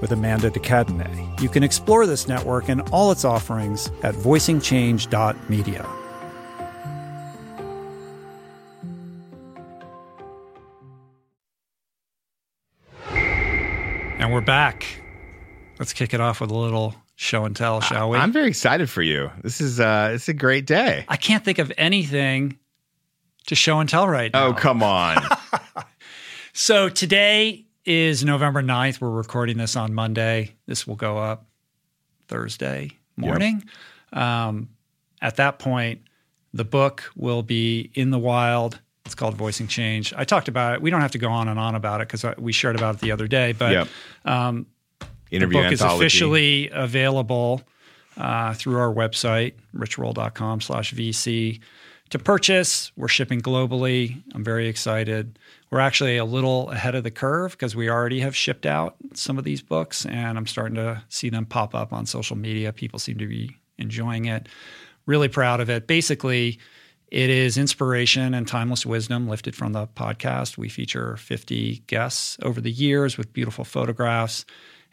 with Amanda de Cadenet. You can explore this network and all its offerings at voicingchange.media. And we're back. Let's kick it off with a little show and tell, shall we? I'm very excited for you. This is uh it's a great day. I can't think of anything to show and tell right now. Oh, come on. so today is November 9th. We're recording this on Monday. This will go up Thursday morning. Yep. Um, at that point, the book will be in the wild. It's called Voicing Change. I talked about it. We don't have to go on and on about it because we shared about it the other day. But yep. um, Interview the book anthology. is officially available uh, through our website, richroll.com slash VC. To purchase, we're shipping globally. I'm very excited. We're actually a little ahead of the curve because we already have shipped out some of these books, and I'm starting to see them pop up on social media. People seem to be enjoying it. Really proud of it. Basically, it is inspiration and timeless wisdom lifted from the podcast. We feature 50 guests over the years with beautiful photographs,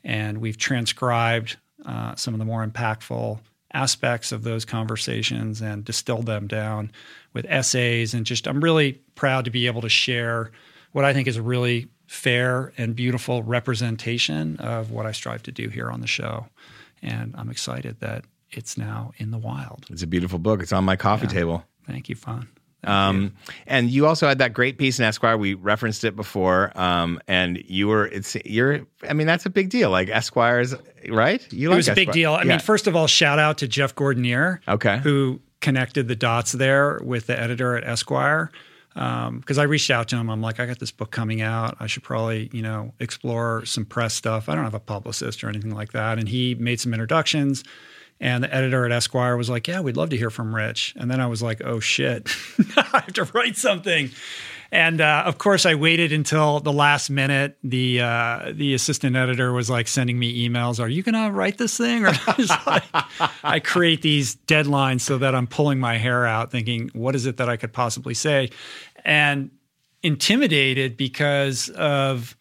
and we've transcribed uh, some of the more impactful aspects of those conversations and distilled them down with essays. And just, I'm really proud to be able to share what I think is a really fair and beautiful representation of what I strive to do here on the show. And I'm excited that it's now in the wild. It's a beautiful book. It's on my coffee Yeah. table. Thank you, Fawn. Um, and you also had that great piece in Esquire. We referenced it before. Um, and you were, it's, you're, I mean, that's a big deal. Like Esquire's, right? You it was a big deal. I Yeah. mean, first of all, shout out to Jeff Gordinier, Okay. who connected the dots there with the editor at Esquire. Um, because I reached out to him, I'm like, I got this book coming out. I should probably, you know, explore some press stuff. I don't have a publicist or anything like that. And he made some introductions. And the editor at Esquire was like, Yeah, we'd love to hear from Rich. And then I was like, Oh shit, I have to write something. And uh, of course, I waited until the last minute. The uh, the assistant editor was like sending me emails. Are you going to write this thing? Or like, I create these deadlines so that I'm pulling my hair out, thinking, what is it that I could possibly say? And intimidated because of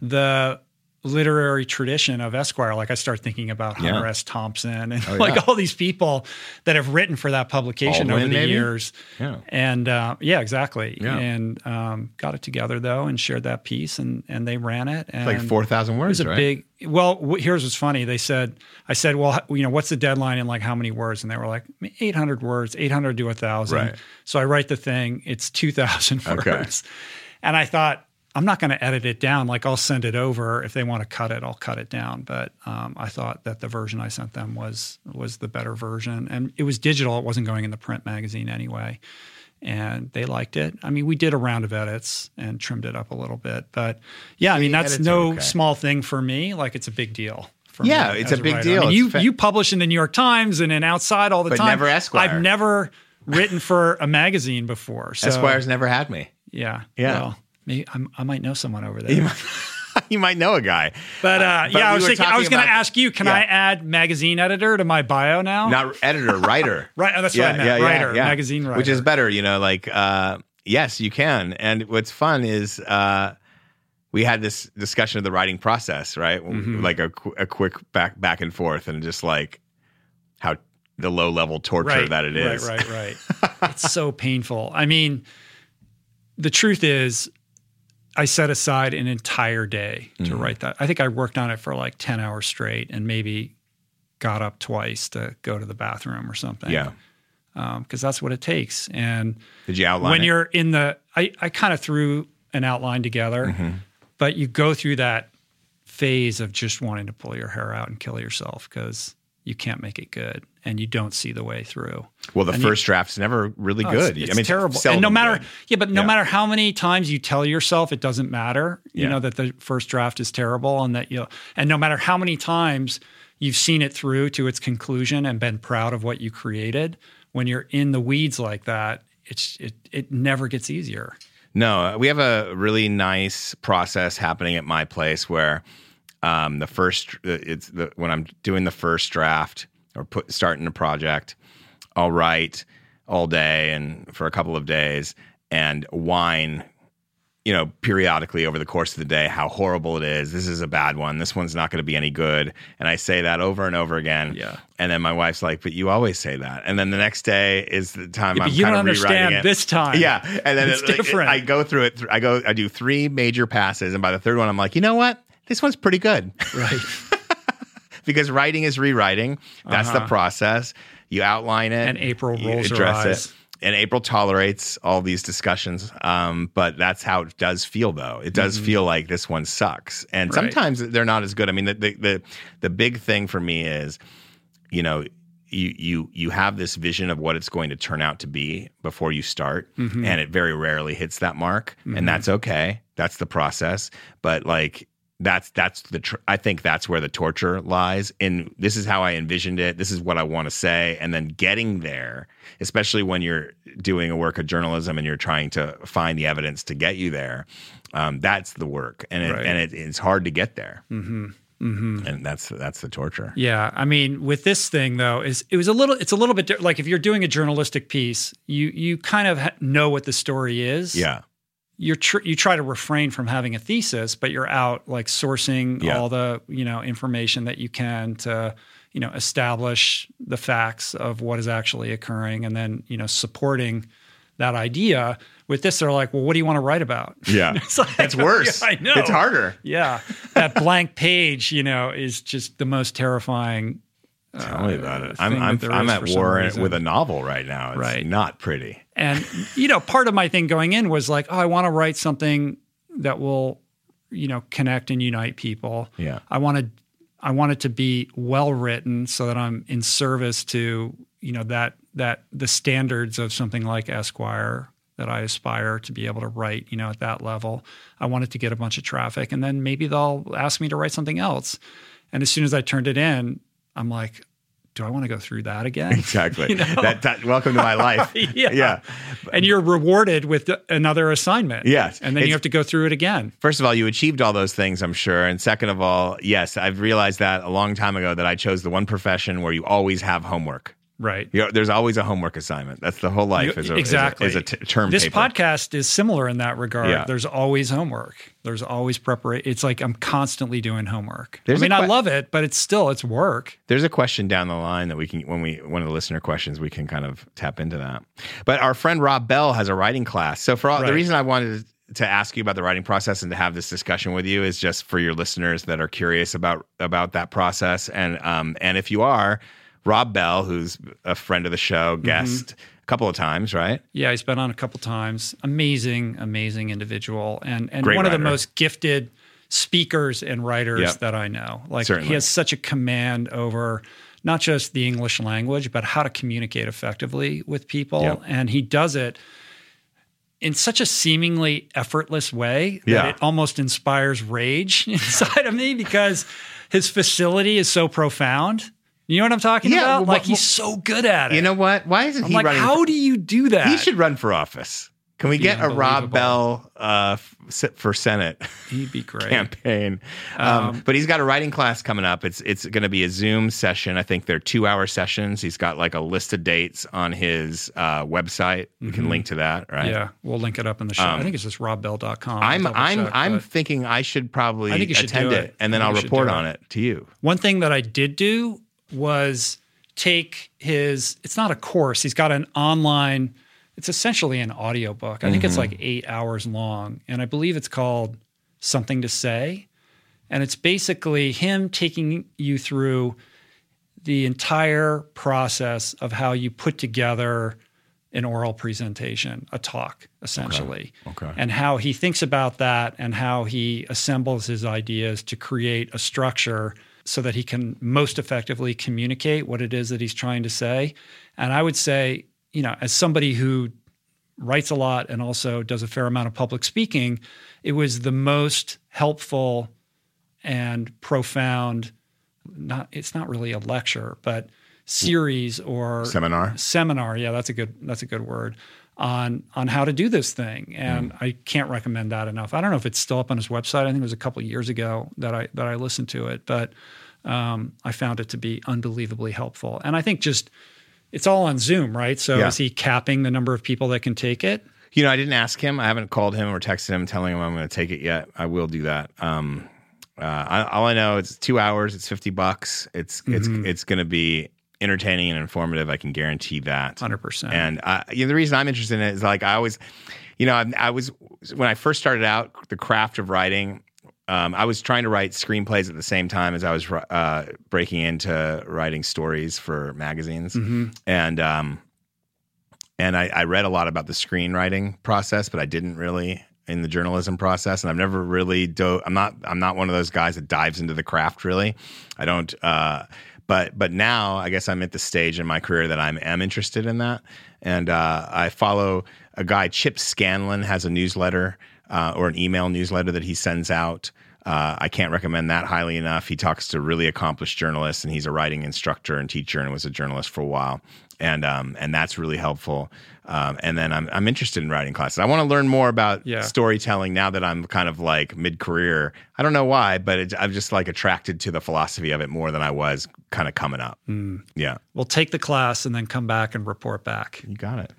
the literary tradition of Esquire. Like I start thinking about Hunter Yeah. Oh, S. Thompson and yeah. like all these people that have written for that publication Baldwin, over the maybe? years. Yeah. And uh, yeah, exactly. Yeah. And um, got it together though and shared that piece and and they ran it. And like 4,000 words. it was a right? big. Well, wh- here's what's funny. They said, I said, well, you know, what's the deadline and like how many words? And they were like, 800 words, 800 to 1,000. Right. So I write the thing. It's 2,000 Okay. words. And I thought, I'm not going to edit it down. Like I'll send it over. If they want to cut it, I'll cut it down. But um, I thought that the version I sent them was was the better version, and it was digital. It wasn't going in the print magazine anyway, and they liked it. I mean, we did a round of edits and trimmed it up a little bit, but yeah, I mean that's no okay. small thing for me. Like it's a big deal. For me. Yeah, it's a big writer. deal. I mean, you fa- you publish in the New York Times and in Outside all the But time. never Esquire. I've never written for a magazine before. So Esquire's never had me. yeah, Yeah. Well, maybe I'm, I might know someone over there. You might, you might know a guy. But uh, But yeah, I was thinking. I was going to ask you. Can yeah. I add magazine editor to my bio now? Not editor, writer. right. oh, that's what I meant. writer, magazine writer. Which is better, you know, like, uh, yes, you can. And what's fun is, uh, we had this discussion of the writing process, right? Mm-hmm. Like a, a quick back back and forth, and just like how the low level torture right, that it is. Right, right, right. it's so painful. I mean, the truth is, I set aside an entire day to Mm-hmm. write that. I think I worked on it for like ten hours straight, and maybe got up twice to go to the bathroom or something. Yeah. because that's what it takes. And Did you outline when it? you're in the I, I kind of threw an outline together Mm-hmm. but you go through that phase of just wanting to pull your hair out and kill yourself because you can't make it good and you don't see the way through Well, the and you- first draft's never really Oh, good. it's, I mean, terrible and no matter good. yeah but no Yeah. matter how many times you tell yourself it doesn't matter you Yeah. know that the first draft is terrible and that you and no matter how many times you've seen it through to its conclusion and been proud of what you created when you're in the weeds like that it's it, it never gets easier No, we have a really nice process happening at my place where um, the first it's the when I'm doing the first draft or put starting a project, I'll write all day and for a couple of days and whine, you know, periodically over the course of the day how horrible it is. This is a bad one. This one's not going to be any good. And I say that over and over again. Yeah. And then my wife's like, "But you always say that." And then the next day is the time Yeah, I'm you kind don't of understand it. this time. Yeah, and then It's it- different. I go through it. I go. I do three major passes, and by the third one, I'm like, you know what? This one's pretty good right because writing is rewriting. That's the Uh-huh. process. You outline it, And April rolls her eyes. it. And April tolerates all these discussions, um, but that's how it does feel. Though it does feel like this one sucks, and Mm-hmm. Right. sometimes they're not as good. I mean, the, the the the big thing for me is, you know, you you you have this vision of what it's going to turn out to be before you start, Mm-hmm. and it very rarely hits that mark, and that's okay. That's the process. But like that's that's the tr- I think that's where the torture lies. And this is how I envisioned it. This is what I want to say, and then getting there, especially when you're doing a work of journalism and you're trying to find the evidence to get you there. Um, that's the work, and it, Right. and it, it's hard to get there. Mm-hmm. Mm-hmm. And that's that's the torture. Yeah, I mean, with this thing though, is it was a little. It's a little bit di- like if you're doing a journalistic piece, you you kind of ha- know what the story is. Yeah. You're tr- you try to refrain from having a thesis, but you're out like sourcing Yeah. all the you know information that you can to you know establish the facts of what is actually occurring, and then you know supporting that idea. With this, they're like, well, what do you want to write about? Yeah. It's like- worse. Yeah, I know. It's harder. Yeah, that blank page, you know, is just the most terrifying. Tell me about it. Uh, thing I'm I'm, I'm at war reason. with a novel right now. It's Right. not pretty. And you know, part of my thing going in was like, oh, I want to write something that will, you know, connect and unite people. Yeah. I wanted I want it to be well written so that I'm in service to, you know, that that the standards of something like Esquire that I aspire to be able to write, you know, at that level. I want it to get a bunch of traffic and then maybe they'll ask me to write something else. And as soon as I turned it in, I'm like, do I want to go through that again? Exactly. You know? that, that welcome to my life. Yeah. Yeah. and you're rewarded with another assignment. Yes. And then It's- you have to go through it again. First of all, you achieved all those things, I'm sure. And second of all, yes, I've realized that a long time ago that I chose the one profession where you always have homework. Right. You know, there's always a homework assignment. That's the whole life. Is a, exactly. Is a, is a t- term This paper. podcast is similar in that regard. Yeah. There's always homework. There's always preparation. It's like I'm constantly doing homework. There's I mean, a I que- love it, but it's still it's work. There's a question down the line that we can, when we, one of the listener questions, we can kind of tap into that. But our friend Rob Bell has a writing class. So for all, the reason I wanted to ask you about the writing process and to have this discussion with you is just for your listeners that are curious about about that process. And um, and if you are, Rob Bell, who's a friend of the show, Mm-hmm. guest a couple of times, right? Yeah, he's been on a couple times. Amazing, amazing individual, and and Great one of the most gifted speakers and writers Yep. that I know. Like Certainly. he has such a command over not just the English language, but how to communicate effectively with people, Yep. and he does it in such a seemingly effortless way that Yeah. it almost inspires rage inside of me because his facility is so profound. You know what I'm talking Yeah, about? well, like well, he's so good at it. You know what? Why isn't I'm he like, running? how for- do you do that? he should run for office. Can we get a Rob. Bell uh, sit for Senate? He'd be great. campaign. Um, but he's got a writing class coming up. It's it's going to be a Zoom session. I think they're two hour sessions. He's got like a list of dates on his uh, website. We can link to that, right? Mm-hmm. Yeah, we'll link it up in the show. I think it's just robbell.com. I'm I'm check, I'm thinking I should probably I think you should attend it, it. and then I'll you report on it. it to you. One thing that I did do was take his it's not a course. He's got an online it's essentially an audiobook. I think it's Mm-hmm. like 8 hours long and I believe it's called Something to Say. And it's basically him taking you through the entire process of how you put together an oral presentation, a talk, essentially. Okay. And how he thinks about that and how he assembles his ideas to create a structure so that he can most effectively communicate what it is that he's trying to say. And I would say, you know, as somebody who writes a lot and also does a fair amount of public speaking, it was the most helpful and profound not it's not really a lecture, but series or Seminar. seminar. Yeah, that's a good that's a good word on on how to do this thing. And I can't recommend that enough. I don't know if it's still up on his website. I think it was a couple years ago that I that I listened to it, but um, I found it to be unbelievably helpful. And I think just it's all on Zoom, right? So Yeah. is he capping the number of people that can take it? You know, I didn't ask him. I haven't called him or texted him telling him I'm going to take it yet. I will do that. Um, uh, I, all I know it's two hours. It's fifty bucks. It's it's it's going to be entertaining and informative. I can guarantee that. Hundred percent. And uh, you know, the reason I'm interested in it is like I always, you know, I, I was when I first started out the craft of writing. Um, I was trying to write screenplays at the same time as I was uh, breaking into writing stories for magazines, and um, and I, I read a lot about the screenwriting process, but I didn't really in the journalism process, and I've never really do. I'm not I'm not one of those guys that dives into the craft really. I don't. Uh, but but now I guess I'm at the stage in my career that I'm am interested in that, and uh, I follow a guy Chip Scanlon has a newsletter uh, or an email newsletter that he sends out. Uh, I can't recommend that highly enough. He talks to really accomplished journalists, and he's a writing instructor and teacher, and was a journalist for a while, and um, and that's really helpful. Um, and then I'm I'm interested in writing classes. I want to learn more about Yeah. storytelling now that I'm kind of like mid career. I don't know why, but it, I'm just like attracted to the philosophy of it more than I was kind of coming up. Hmm. Yeah, We'll take the class and then come back and report back. you got it.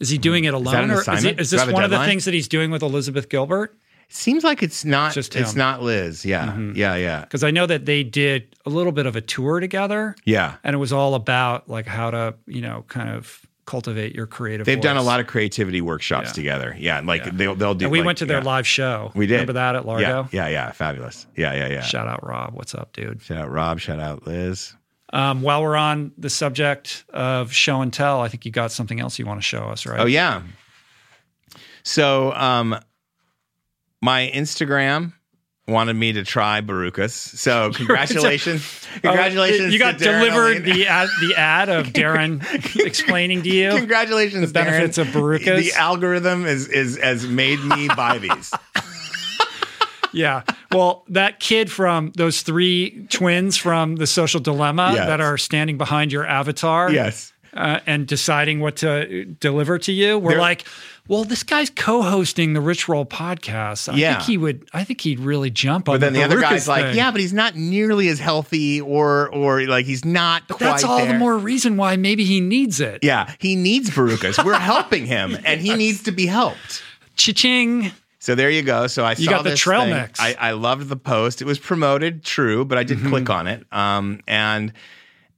Is he doing it alone, an or is, he, is this one of the things that he's doing with Elizabeth Gilbert? Seems like it's not. Just it's not Liz. Yeah, yeah, yeah, Because I know that they did a little bit of a tour together, yeah. and it was all about like how to, you know, kind of cultivate your creative. They've done a lot of creativity workshops Yeah. together. Yeah, like Yeah. they'll they'll do. And we like- went to their yeah. live show. We did. Remember that at Largo? Yeah, yeah, yeah. Fabulous. Yeah, yeah, yeah. Shout out Rob. What's up, dude? Shout out Rob. Shout out Liz. Um, while we're on the subject of show and tell, I think you got something else you want to show us, right? Oh yeah. So um my Instagram wanted me to try Barukas. So congratulations. congratulations. Oh, You got Darren delivered the ad, the ad of Darren explaining to you. Congratulations, the benefits Darren. of Barukas. The algorithm is is has made me buy these. Yeah. Well, that kid from those three twins from the social dilemma Yes. that are standing behind your avatar yes. uh, and deciding what to deliver to you, we're They're- like, well, this guy's co-hosting the Rich Roll podcast. I Yeah. think he would. I think he'd really jump on. But then the other Barukas guy's like, yeah, but he's not nearly as healthy or or like he's not quite That's all the more reason why maybe he needs it. Yeah, he needs Barukas. We're helping him, and he needs to be helped. Cha-ching. So there you go. So I You got the trail thing. mix. I, I loved the post. It was promoted, true, but I Mm-hmm. did click on it. Um, and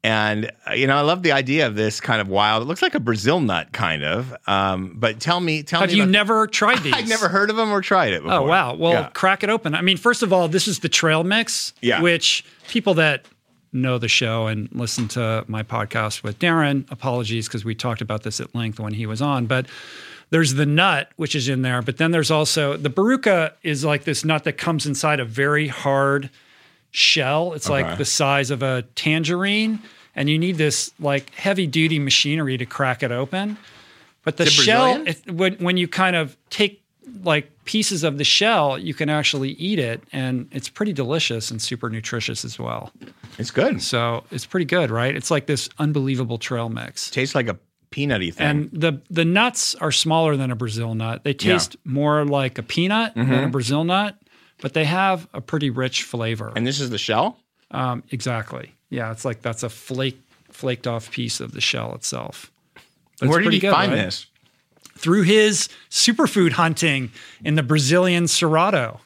and uh, you know, I love the idea of this kind of wild. It looks like a Brazil nut, kind of. Um, but tell me, tell Have me. Have you about- never tried these? I've never heard of them or tried it before. Oh wow! Well, Yeah. crack it open. I mean, first of all, this is the trail mix, Yeah. which people that know the show and listen to my podcast with Darren, apologies because we talked about this at length when he was on, but there's the nut which is in there, but then there's also the baruca is like this nut that comes inside a very hard shell. It's Okay. like the size of a tangerine, and you need this like heavy duty machinery to crack it open. But the it shell, if, when when you kind of take like pieces of the shell, you can actually eat it, and it's pretty delicious and super nutritious as well. It's good. So it's pretty good, right? It's like this unbelievable trail mix. Tastes like a peanutty thing. And the the nuts are smaller than a Brazil nut. They taste more like a peanut Mm-hmm. than a Brazil nut, but they have a pretty rich flavor. and this is the shell. Um, exactly. Yeah, it's like that's a flake flaked off piece of the shell itself. But Where did he good, find right? this? Through his superfood hunting in the Brazilian Cerrado.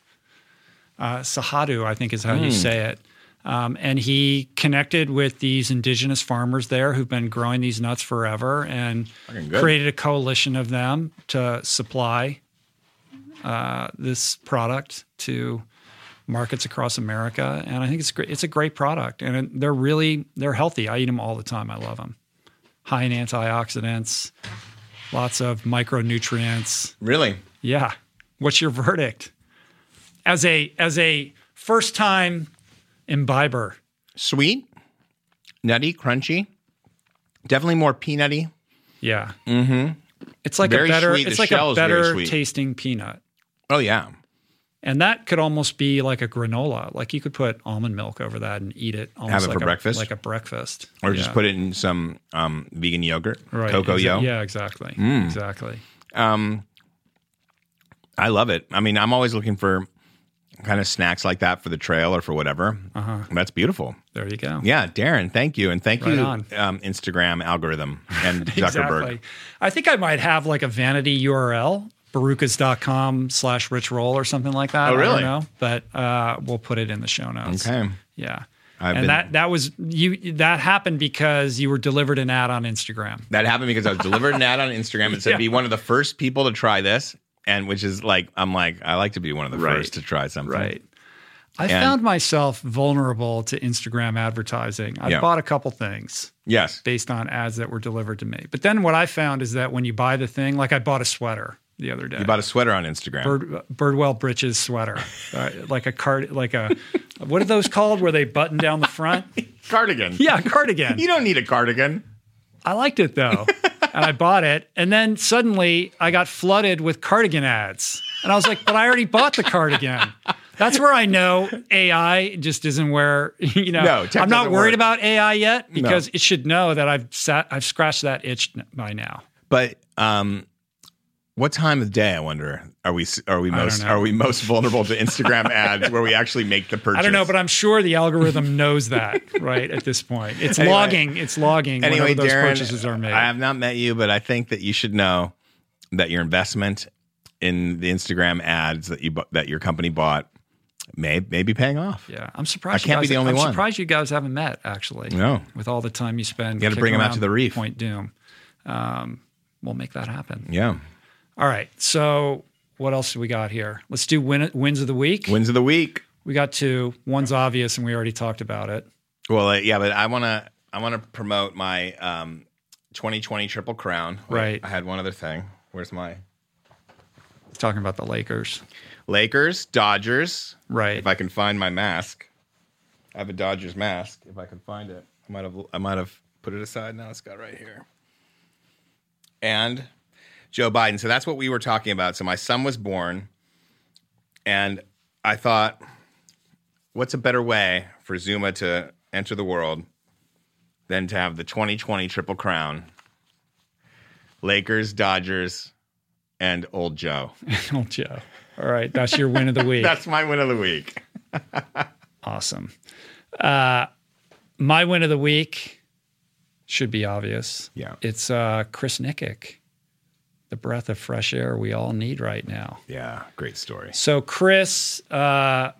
Uh, Cerrado, I think is how Hmm. you say it. Um, and he connected with these indigenous farmers there who've been growing these nuts forever and created a coalition of them to supply uh, this product to markets across America. And I think it's great. It's a great product, and it- they're really they're healthy. I eat them all the time. I love them. High in antioxidants, lots of micronutrients. Really? Yeah. What's your verdict as a as a first time imbiber? Sweet, nutty, crunchy. Definitely more peanutty. Yeah. Mm-hmm. It's like Very a better. It's like a better tasting peanut. Oh yeah. And that could almost be like a granola. Like you could put almond milk over that and eat it almost Have it like for a, breakfast? Like a breakfast. Or just put it in some um, vegan yogurt, right. cocoa exa- yo. Mm. Yeah, exactly. Exactly. Um, I love it. I mean, I'm always looking for kind of snacks like that for the trail or for whatever. Uh-huh. That's beautiful. There you go. Yeah, Darren, thank you, and thank Right you, um, Instagram algorithm and Zuckerberg. Exactly. I think I might have like a vanity URL, barukas.com slash rich roll or something like that. Oh, really? I don't know. But uh, we'll put it in the show notes. Okay. Yeah. I've and been- that that was you that happened because you were delivered an ad on Instagram. That happened because I was delivered an ad on Instagram. It said Yeah. be one of the first people to try this, and which is like I'm like I like to be one of the Right. first to try something. Right. I And- found myself vulnerable to Instagram advertising. I Yeah. bought a couple things Yes. based on ads that were delivered to me. But then what I found is that when you buy the thing, like I bought a sweater the other day. You bought a sweater on Instagram. Bird, Birdwell Britches sweater, uh, like a card, like a what are those called? Where they button down the front? cardigan. Yeah, cardigan. You don't need a cardigan. I liked it though, and I bought it. And then suddenly I got flooded with cardigan ads, and I was like, "But I already bought the cardigan." That's where I know AI just isn't where you know. No, I'm not worried work. about AI yet because it should know that I've sat, I've scratched that itch by now. But um, what time of day? I wonder. Are we are we most are we most vulnerable to Instagram ads where we actually make the purchase? I don't know, but I'm sure the algorithm knows that right at this point. It's Anyway. logging. It's logging anyway, those Darren, purchases are made. I have not met you, but I think that you should know that your investment in the Instagram ads that you that your company bought may may be paying off. Yeah, I'm surprised. I can't you guys, be the only I'm one. surprised you guys haven't met. Actually, No. With all the time you spend, You gotta bring kicking 'em out to the reef. Point Dume. Um, we'll make that happen. Yeah. All right. So what else do we got here? Let's do win, wins of the week. Wins of the week. We got two. One's obvious, and we already talked about it. Well, uh, yeah, but I want to I want to promote my um 2020 Triple Crown. Wait, Right. I had one other thing. Where's my Talking about the Lakers. Lakers, Dodgers. Right. If I can find my mask. I have a Dodgers mask. If I can find it. I might have I might have put it aside. Now it's got right here. And Joe Biden. So that's what we were talking about. So my son was born and I thought what's a better way for Zuma to enter the world than to have the 2020 Triple Crown? Lakers, Dodgers, and Old Joe. oh, Joe. All right. That's your win of the week. That's my win of the week. awesome. Uh, my win of the week should be obvious. Yeah. It's uh, Chris Nikic, the breath of fresh air we all need right now. Yeah, great story. So, Chris, uh,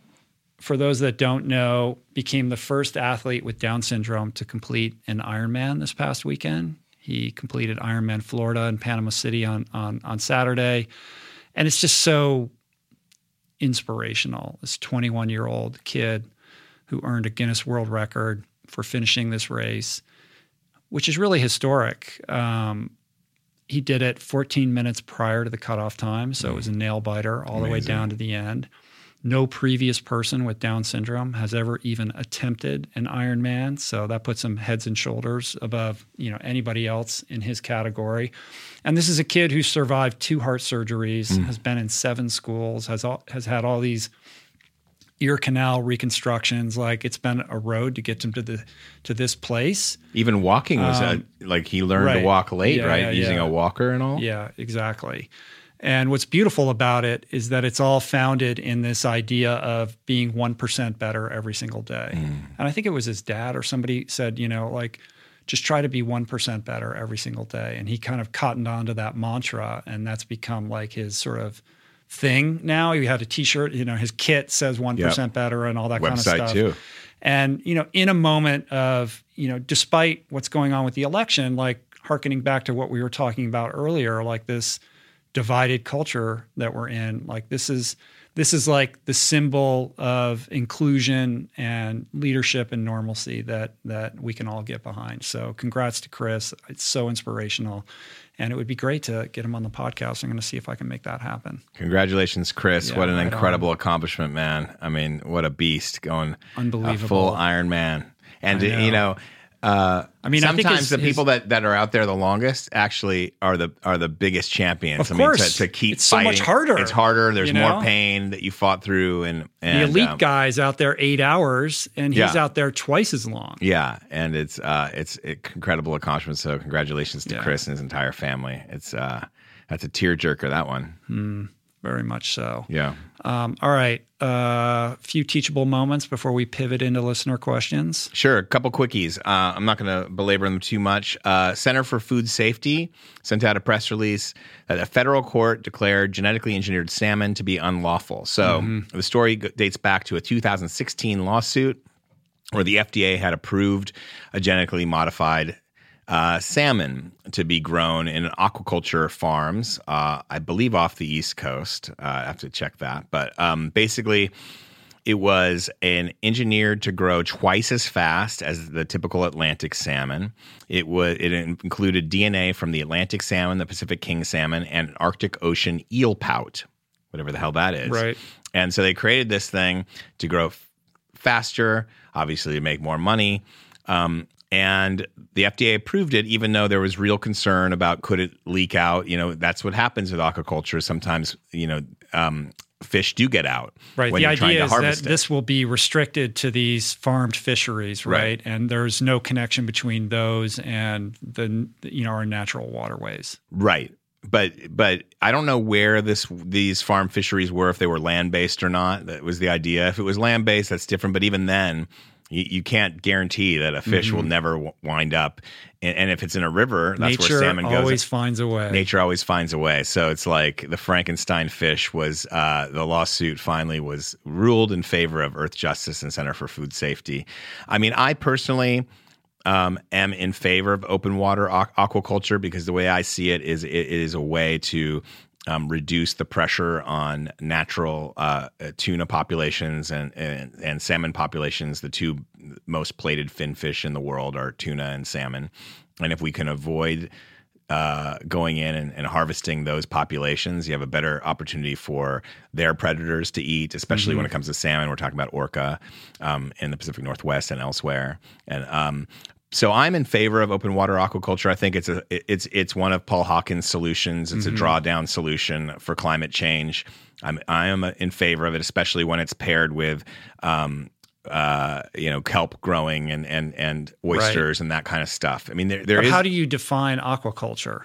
for those that don't know, became the first athlete with Down syndrome to complete an Ironman this past weekend. He completed Ironman Florida and Panama City on on on Saturday, and it's just so inspirational. This 21 year old kid who earned a Guinness World Record for finishing this race, which is really historic. Um, he did it 14 minutes prior to the cutoff time, so it was a mm. nail biter all the way down to the end. No previous person with Down syndrome has ever even attempted an Ironman, so that puts him heads and shoulders above you know anybody else in his category. And this is a kid who survived two heart surgeries, mm. has been in seven schools, has all, has had all these ear canal reconstructions. Like it's been a road to get him to the to this place. Even walking was Um, a, like he learned right. to walk late, Yeah, right? yeah, Using yeah. a walker and all. Yeah, exactly. And what's beautiful about it is that it's all founded in this idea of being 1% better every single day. And I think it was his dad or somebody said, you know, like, just try to be 1% better every single day. And he kind of cottoned on to that mantra. And that's become like his sort of thing now. He had a t shirt, you know, his kit says 1% better and all that kind of Website stuff. too. And, you know, in a moment of, you know, despite what's going on with the election, like harkening back to what we were talking about earlier, like this divided culture that we're in, like this is this is like the symbol of inclusion and leadership and normalcy that that we can all get behind. So congrats to Chris. It's so inspirational. And it would be great to get him on the podcast. I'm going to see if I can make that happen. Congratulations, Chris! Yeah, what an right incredible accomplishment, man. I mean, what a beast going uh, a Unbelievable. full Iron Man. And know. you know, uh, I mean, I think sometimes his- the his- people that, that are out there the longest actually are the are the biggest champions. Of I mean, course. to, to keep It's so much harder, It's harder. There's you more pain that you fought through, and, and The elite um, guy's out there eight hours, and he's Yeah. out there twice as long. Yeah, and it's uh, it's incredible accomplishment. So congratulations to Yeah. Chris and his entire family. It's uh, that's a tearjerker. That one. Very much so. Yeah. Um, all right. A uh, few teachable moments before we pivot into listener questions. Sure, a couple quickies. Uh, I'm not going to belabor them too much. Uh, Center for Food Safety sent out a press release that a federal court declared genetically engineered salmon to be unlawful. So the story g- dates back to a 2016 lawsuit where the FDA had approved a genetically modified uh, salmon to be grown in aquaculture farms, uh, I believe off the East Coast. Uh, I have to check that. But um, basically, it was an engineered to grow twice as fast as the typical Atlantic salmon. It was it included DNA from the Atlantic salmon, the Pacific king salmon, and Arctic Ocean eel pout, whatever the hell that is. Right. And so they created this thing to grow f- faster, obviously to make more money. Um, and the FDA approved it, even though there was real concern about could it leak out. You know, that's what happens with aquaculture. Sometimes, you know, um, fish do get out Right. the idea to is that it. this will be restricted to these farmed fisheries, right? Right. And there's no connection between those and the you know our natural waterways. Right. But but I don't know where this these farm fisheries were if they were land based or not. That was the idea. If it was land based, that's different. But even then, You, you can't guarantee that a fish will never w- wind up. And, and if it's in a river, that's Nature where salmon goes. always finds a way. Nature always finds a way. So it's like the Frankenstein fish was uh, the lawsuit finally was ruled in favor of Earthjustice and Center for Food Safety. I mean, I personally um, am in favor of open water aqu- aquaculture because the way I see it is it is a way to um, reduce the pressure on natural uh, tuna populations and, and and salmon populations. The two most plated fin fish in the world are tuna and salmon, and if we can avoid uh, going in and, and harvesting those populations, you have a better opportunity for their predators to eat, especially when it comes to salmon. We're talking about orca um, in the Pacific Northwest and elsewhere. And um, so I'm in favor of open water aquaculture. I think it's a it's it's one of Paul Hawken's solutions. It's a drawdown solution for climate change. I'm I am in favor of it, especially when it's paired with. Um, uh, you know, kelp growing and and and oysters and that kind of stuff. I mean, there there is how do you define aquaculture?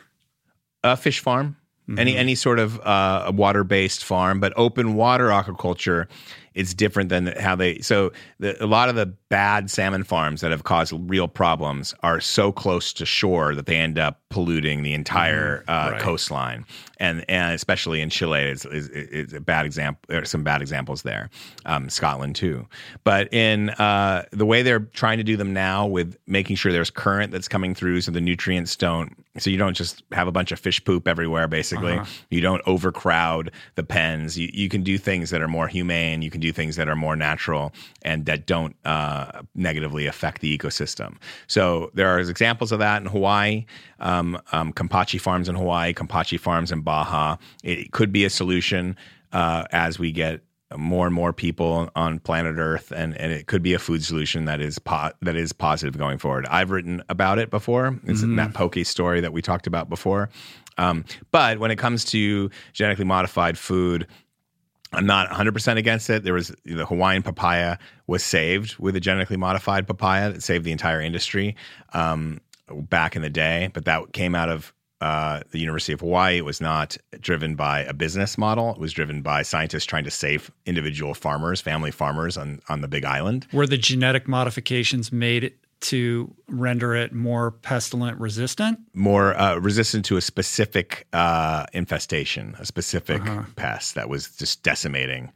a fish farm, any any sort of uh, water based farm, but open water aquaculture. It's different than how they. So the, a lot of the bad salmon farms that have caused real problems are so close to shore that they end up polluting the entire uh, Right. coastline, and and especially in Chile is is, is a bad example. Some bad examples there, um, Scotland too. But in uh, the way they're trying to do them now, with making sure there's current that's coming through, so the nutrients don't, so you don't just have a bunch of fish poop everywhere. Basically, you don't overcrowd the pens. You you can do things that are more humane. You can do things that are more natural and that don't uh, negatively affect the ecosystem. So there are examples of that in Hawaii, um, um, Kampachi farms in Hawaii, Kampachi farms in Baja. It could be a solution uh, as we get more and more people on planet Earth, and, and it could be a food solution that is po- that is positive going forward. I've written about it before. It's that pokey story that we talked about before. Um, but when it comes to genetically modified food, I'm not 100% against it. There was the Hawaiian papaya was saved with a genetically modified papaya that saved the entire industry um, back in the day, but that came out of uh, the University of Hawaii. It was not driven by a business model. It was driven by scientists trying to save individual farmers, family farmers on, on the big island. Were the genetic modifications made to render it more pestilent resistant? More uh, resistant to a specific uh, infestation, a specific pest that was just decimating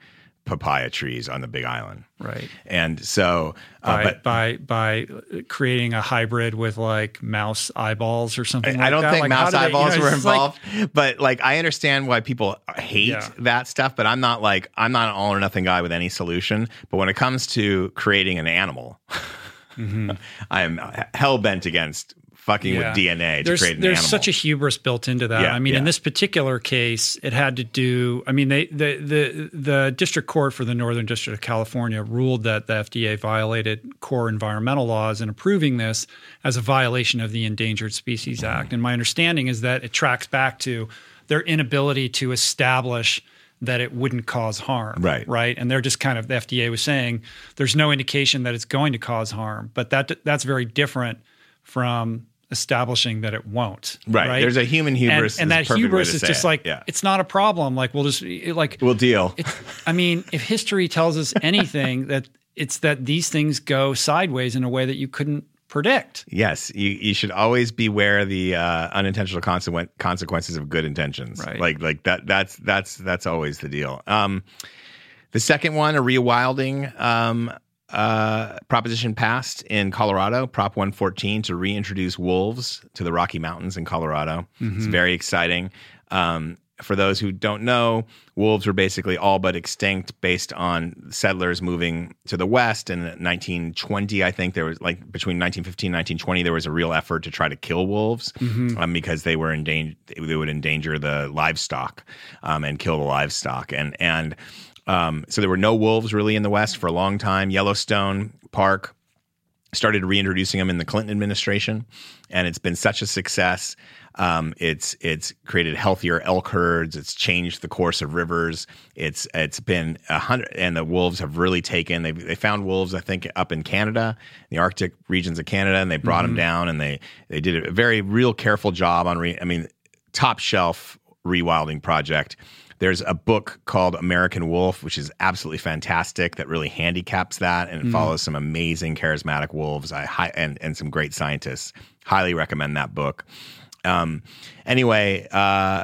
papaya trees on the big island. Right. And so, uh, By, but by by creating a hybrid with like mouse eyeballs or something. I like don't that? think Like, mouse do they- you know, eyeballs were it's like- involved, but like I understand why people hate Yeah. that stuff. But I'm not like I'm not an all or nothing guy with any solution. But when it comes to creating an animal, I am hell bent against fucking. Yeah. with DNA to there's create an there's animal. such a hubris built into that. Yeah, I mean, yeah. in this particular case, it had to do. I mean, they the the the district court for the Northern District of California ruled that the FDA violated core environmental laws in approving this as a violation of the Endangered Species. Act. And my understanding is that it tracks back to their inability to establish that it wouldn't cause harm. Right. Right. And they're just kind of the FDA was saying there's no indication that it's going to cause harm, but that that's very different from establishing that it won't. Right. There's a human hubris and, and that a perfect way hubris is just it. like Yeah. it's not a problem. Like we'll just it- like we'll deal. it, I mean, if history tells us anything, that it's that these things go sideways in a way that you couldn't predict. Yes, you, you should always beware the uh, unintentional consequen- consequences of good intentions. Right. Like like that that's that's that's always the deal. Um, the second one, a rewilding um, uh, proposition passed in Colorado, Prop 114, to reintroduce wolves to the Rocky Mountains in Colorado. It's very exciting. Um, for those who don't know, wolves were basically all but extinct based on settlers moving to the west. In 1920, I think there was like between 1915 and 1920, there was a real effort to try to kill wolves um, because they were endangered. They would endanger the livestock um, and kill the livestock. And and um, so there were no wolves really in the west for a long time. Yellowstone Park started reintroducing them in the Clinton administration, and it's been such a success. Um, it's it's created healthier elk herds. It's changed the course of rivers. It's it's been a hundred, and the wolves have really taken. They they found wolves, I think, up in Canada, the Arctic regions of Canada, and they brought them down, and they they did a very real careful job on. Re, I mean, top shelf rewilding project There's a book called American Wolf, which is absolutely fantastic. That really handicaps that, and it follows some amazing charismatic wolves. I hi- and and some great scientists. Highly recommend that book. Um, anyway, uh,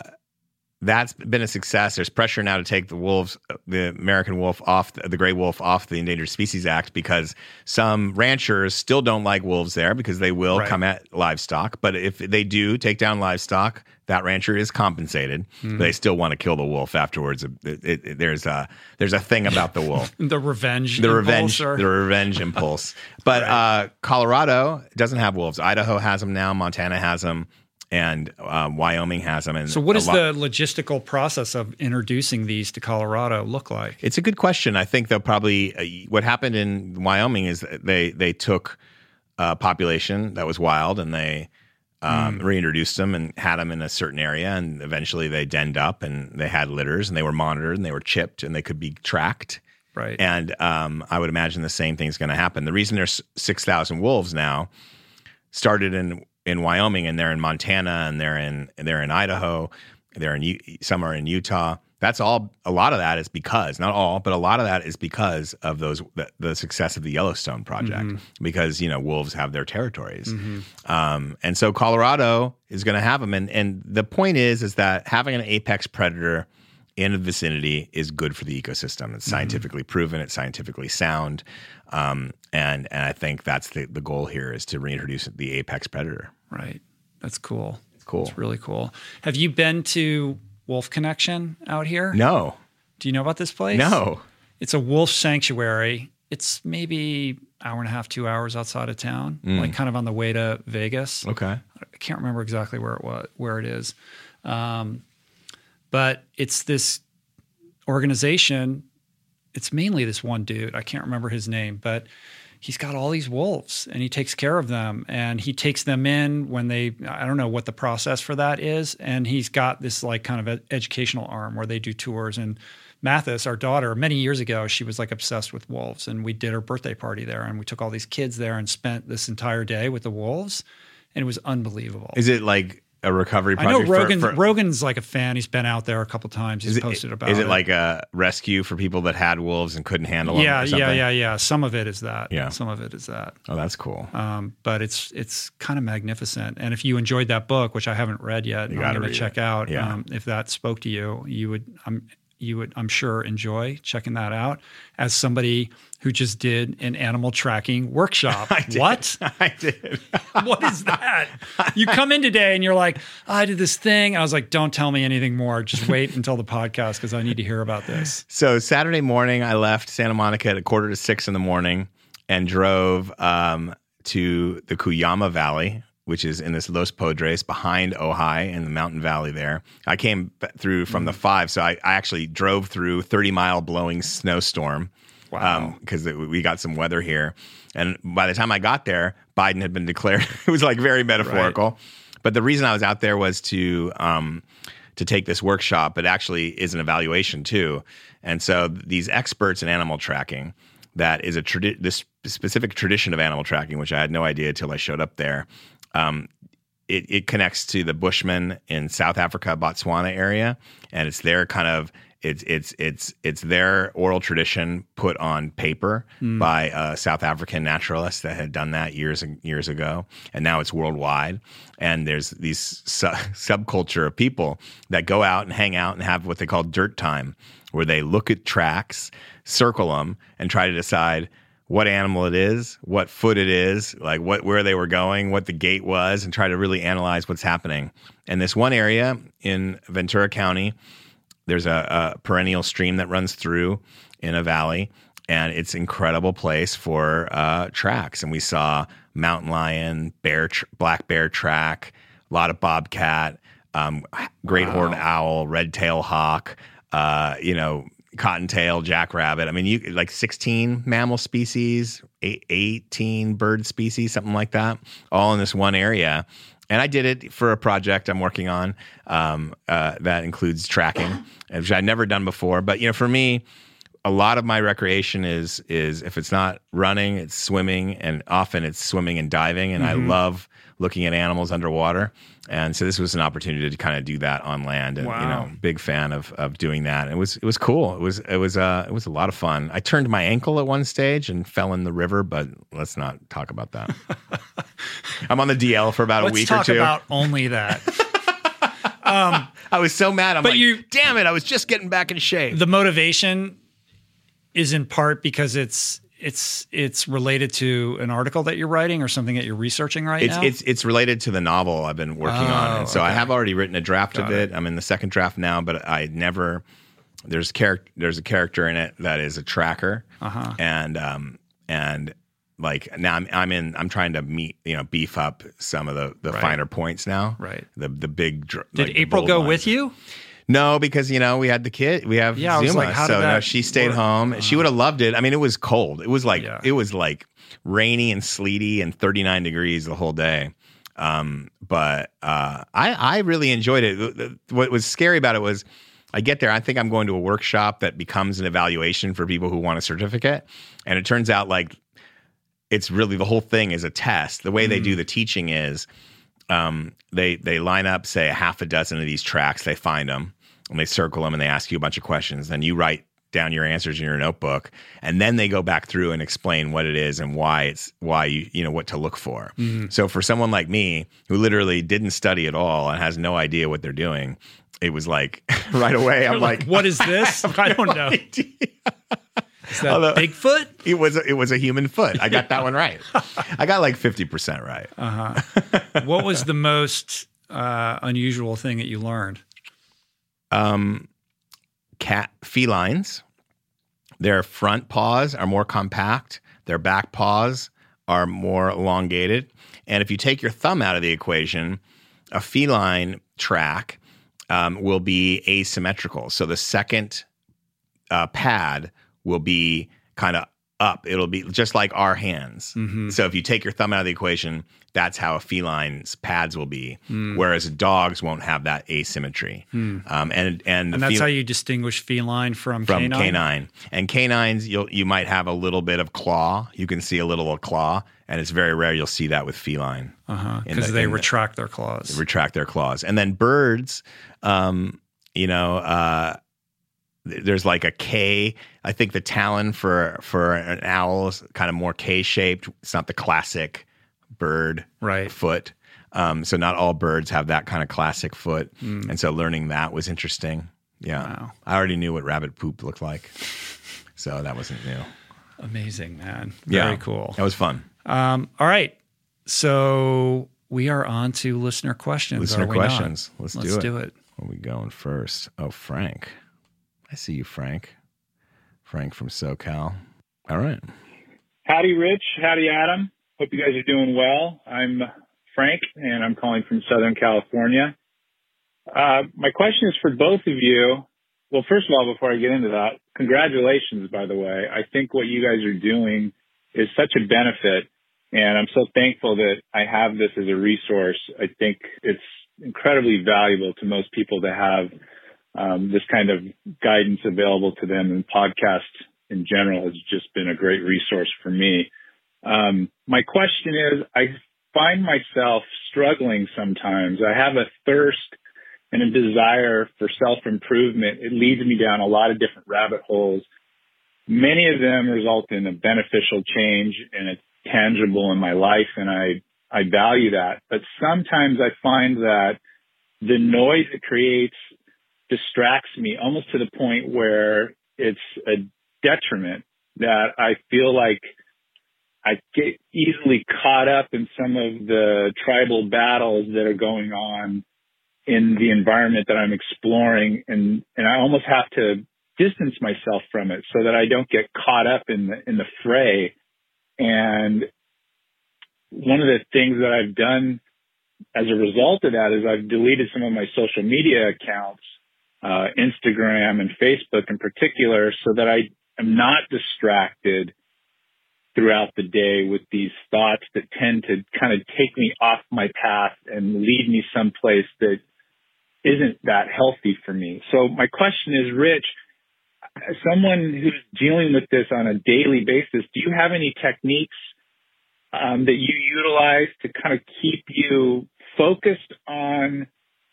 that's been a success. There's pressure now to take the wolves, the American wolf off, the gray wolf off the Endangered Species Act because some ranchers still don't like wolves there because they will Right. come at livestock. But if they do take down livestock, that rancher is compensated. But they still want to kill the wolf afterwards. It- it- it- there's a there's a thing about the wolf The revenge. the impulse revenge or- the revenge impulse but uh, colorado doesn't have wolves idaho has them now montana has them and um, wyoming has them and so, what does lot- the logistical process of introducing these to Colorado look like? it's a good question i think they'll probably uh, what happened in wyoming is they they took a population that was wild and they um, reintroduced them and had them in a certain area and eventually they denned up and they had litters and they were monitored and they were chipped and they could be tracked Right. And um, I would imagine the same thing's going to happen. The reason there's 6,000 wolves now started in, in Wyoming and they're in Montana and they're in, they're in Idaho, they're in, some are in Utah. That's all, a lot of that is because, not all, but a lot of that is because of those, the, the success of the Yellowstone project, because, you know, wolves have their territories. Um, and so Colorado is going to have them. And, and the point is, is that having an apex predator in the vicinity is good for the ecosystem. It's scientifically proven. It's scientifically sound, um, and and I think that's the the goal here is to reintroduce the apex predator. right. That's cool. It's cool. It's really cool. Have you been to Wolf Connection out here? No, Do you know about this place? no, It's a wolf sanctuary. It's maybe hour and a half, two hours outside of town, like kind of on the way to Vegas. okay, I can't remember exactly where it was, where it is, um, but it's this organization. It's mainly this one dude. I can't remember his name, but he's got all these wolves and he takes care of them and he takes them in when they. I don't know what the process for that is, and he's got this like kind of ed- educational arm where they do tours and. Mathis, our daughter, many years ago, she was like obsessed with wolves, and we did her birthday party there, and we took all these kids there and spent this entire day with the wolves, and it was unbelievable. is it like a recovery I know project? for- Rogan. for, Rogan's like a fan. He's been out there a couple times. He's is it, posted about. is it like a rescue for people that had wolves and couldn't handle them? Yeah, yeah, yeah, yeah. Some of it is that. Yeah. Some of it is that. Oh, that's cool. Um, but it's it's kind of magnificent. And if you enjoyed that book, which I haven't read yet, You I'm going to check it. out. Yeah. Um, if that spoke to you, you would. I'm you would I'm sure enjoy checking that out. As somebody who just did an animal tracking workshop. What? I did. what is that? You come in today and you're like, I did this thing. I was like, don't tell me anything more. Just wait until the podcast because I need to hear about this. So Saturday morning, I left Santa Monica at a quarter to six in the morning and drove um, to the Cuyama Valley, which is in this Los Padres behind Ojai in the mountain valley there. I came through from the five, so I, I actually drove through 30 mile blowing snowstorm. Wow. Because we got some weather here. And by the time I got there, Biden had been declared. it was like very metaphorical. But the reason I was out there was to um, to take this workshop. It actually is an evaluation too. And so these experts in animal tracking, that is a tradi- this specific tradition of animal tracking, which I had no idea until I showed up there. Um, it, it connects to the Bushmen in South Africa, Botswana area, and it's their kind of it's it's it's it's their oral tradition put on paper by a South African naturalist that had done that years and years ago, and now it's worldwide. And there's these su- subculture of people that go out and hang out and have what they call dirt time, where they look at tracks, circle them, and try to decide what animal it is, what foot it is, like what where they were going, what the gait was, and try to really analyze what's happening. And this one area in Ventura County, there's a, a perennial stream that runs through in a valley, and it's an incredible place for uh, tracks. And we saw mountain lion, bear, tr- black bear track, a lot of bobcat, um, great horned owl, red tail hawk, uh, you know, cottontail, jackrabbit. I mean, you like 16 mammal species, eight, 18 bird species, something like that, all in this one area. And I did it for a project I'm working on um, uh, that includes tracking, which I'd never done before. But you know, for me, a lot of my recreation is is if it's not running, it's swimming, and often it's swimming and diving, and Mm-hmm. I love looking at animals underwater. And so this was an opportunity to kind of do that on land, and you know, big fan of of doing that. It was it was cool. It was it was uh it was a lot of fun. I turned my ankle at one stage and fell in the river, but let's not talk about that. I'm on the DL for about a Let's week or two. about only that. um, I was so mad. I'm But like, you- damn it! I was just getting back in shape. the motivation is in part because it's it's it's related to an article that you're writing or something that you're researching right It's now. it's it's related to the novel I've been working on, Oh, and so I have already written a draft Got of it. I'm in the second draft now, but I never. There's character. There's a character in it that is a tracker, Uh-huh. and um and like now I'm I'm in I'm trying to meet you know beef up some of the the Right. finer points now. Right. The the big. dr- Did like April go lines. with you? No, because you know we had the kid. We have Yeah, Zuma, like, so no, she stayed work? Uh-huh. home. She would have loved it. I mean, it was cold. It was like Yeah. it was like rainy and sleety and 39 degrees the whole day. Um, but uh, I I really enjoyed it. What was scary about it was I get there. I think I'm going to a workshop that becomes an evaluation for people who want a certificate, and it turns out like it's really the whole thing is a test. The way they Mm. do the teaching is um, they they line up say a half a dozen of these tracks. They find them and they circle them and they ask you a bunch of questions. Then you write down your answers in your notebook, and then they go back through and explain what it is and why it's why you you know what to look for. So for someone like me who literally didn't study at all and has no idea what they're doing, it was like right away. I'm like, what is this? I don't know. Is that Although- Bigfoot? It was a, it was a human foot. I got that one right. I got like fifty percent right. Uh-huh. What was the most uh, unusual thing that you learned? um, cat felines. Their front paws are more compact. Their back paws are more elongated. And if you take your thumb out of the equation, a feline track um, will be asymmetrical. So the second uh, pad will be kind of up. It'll be just like our hands. Mm-hmm. So if you take your thumb out of the equation, that's how a feline's pads will be. Hmm. Whereas dogs won't have that asymmetry. Um, and and, And that's fel- how you distinguish feline from, from canine? canine. And canines, you'll you might have a little bit of claw. You can see a little claw, and it's very rare you'll see that with feline. Uh-huh. Because the- they in the- retract their claws. They retract their claws. And then birds, um, you know, uh, there's like a K. I think the talon for for an owl is kind of more K shaped. It's not the classic bird Right. foot. Um, so not all birds have that kind of classic foot. Mm. And so learning that was interesting. Yeah. Wow. I already knew what rabbit poop looked like. So that wasn't new. Amazing, man. Very yeah. cool. That was fun. Um, all right. So we are on to listener questions. Listener are we not? questions. Let's, Let's do it. do it. Where are we going first? Oh, Frank. I see you, Frank. Frank from SoCal. All right. Howdy, Rich. Howdy, Adam. Hope you guys are doing well. I'm Frank, and I'm calling from Southern California. Uh, my question is for both of you. Well, first of all, before I get into that, congratulations, by the way. I think what you guys are doing is such a benefit, and I'm so thankful that I have this as a resource. I think it's incredibly valuable to most people to have um, this kind of guidance available to them, and podcast in general has just been a great resource for me. Um, my question is, I find myself struggling sometimes. I have a thirst and a desire for self-improvement. It leads me down a lot of different rabbit holes. Many of them result in a beneficial change and it's tangible in my life and I, I value that. But sometimes I find that the noise it creates distracts me almost to the point where it's a detriment that I feel like I get easily caught up in some of the tribal battles that are going on in the environment that I'm exploring and, and I almost have to distance myself from it so that I don't get caught up in the, in the fray. And one of the things that I've done as a result of that is I've deleted some of my social media accounts, uh, Instagram and Facebook in particular, so that I am not distracted throughout the day with these thoughts that tend to kind of take me off my path and lead me someplace that isn't that healthy for me. So my question is, Rich, someone who's dealing with this on a daily basis, do you have any techniques um, that you utilize to kind of keep you focused on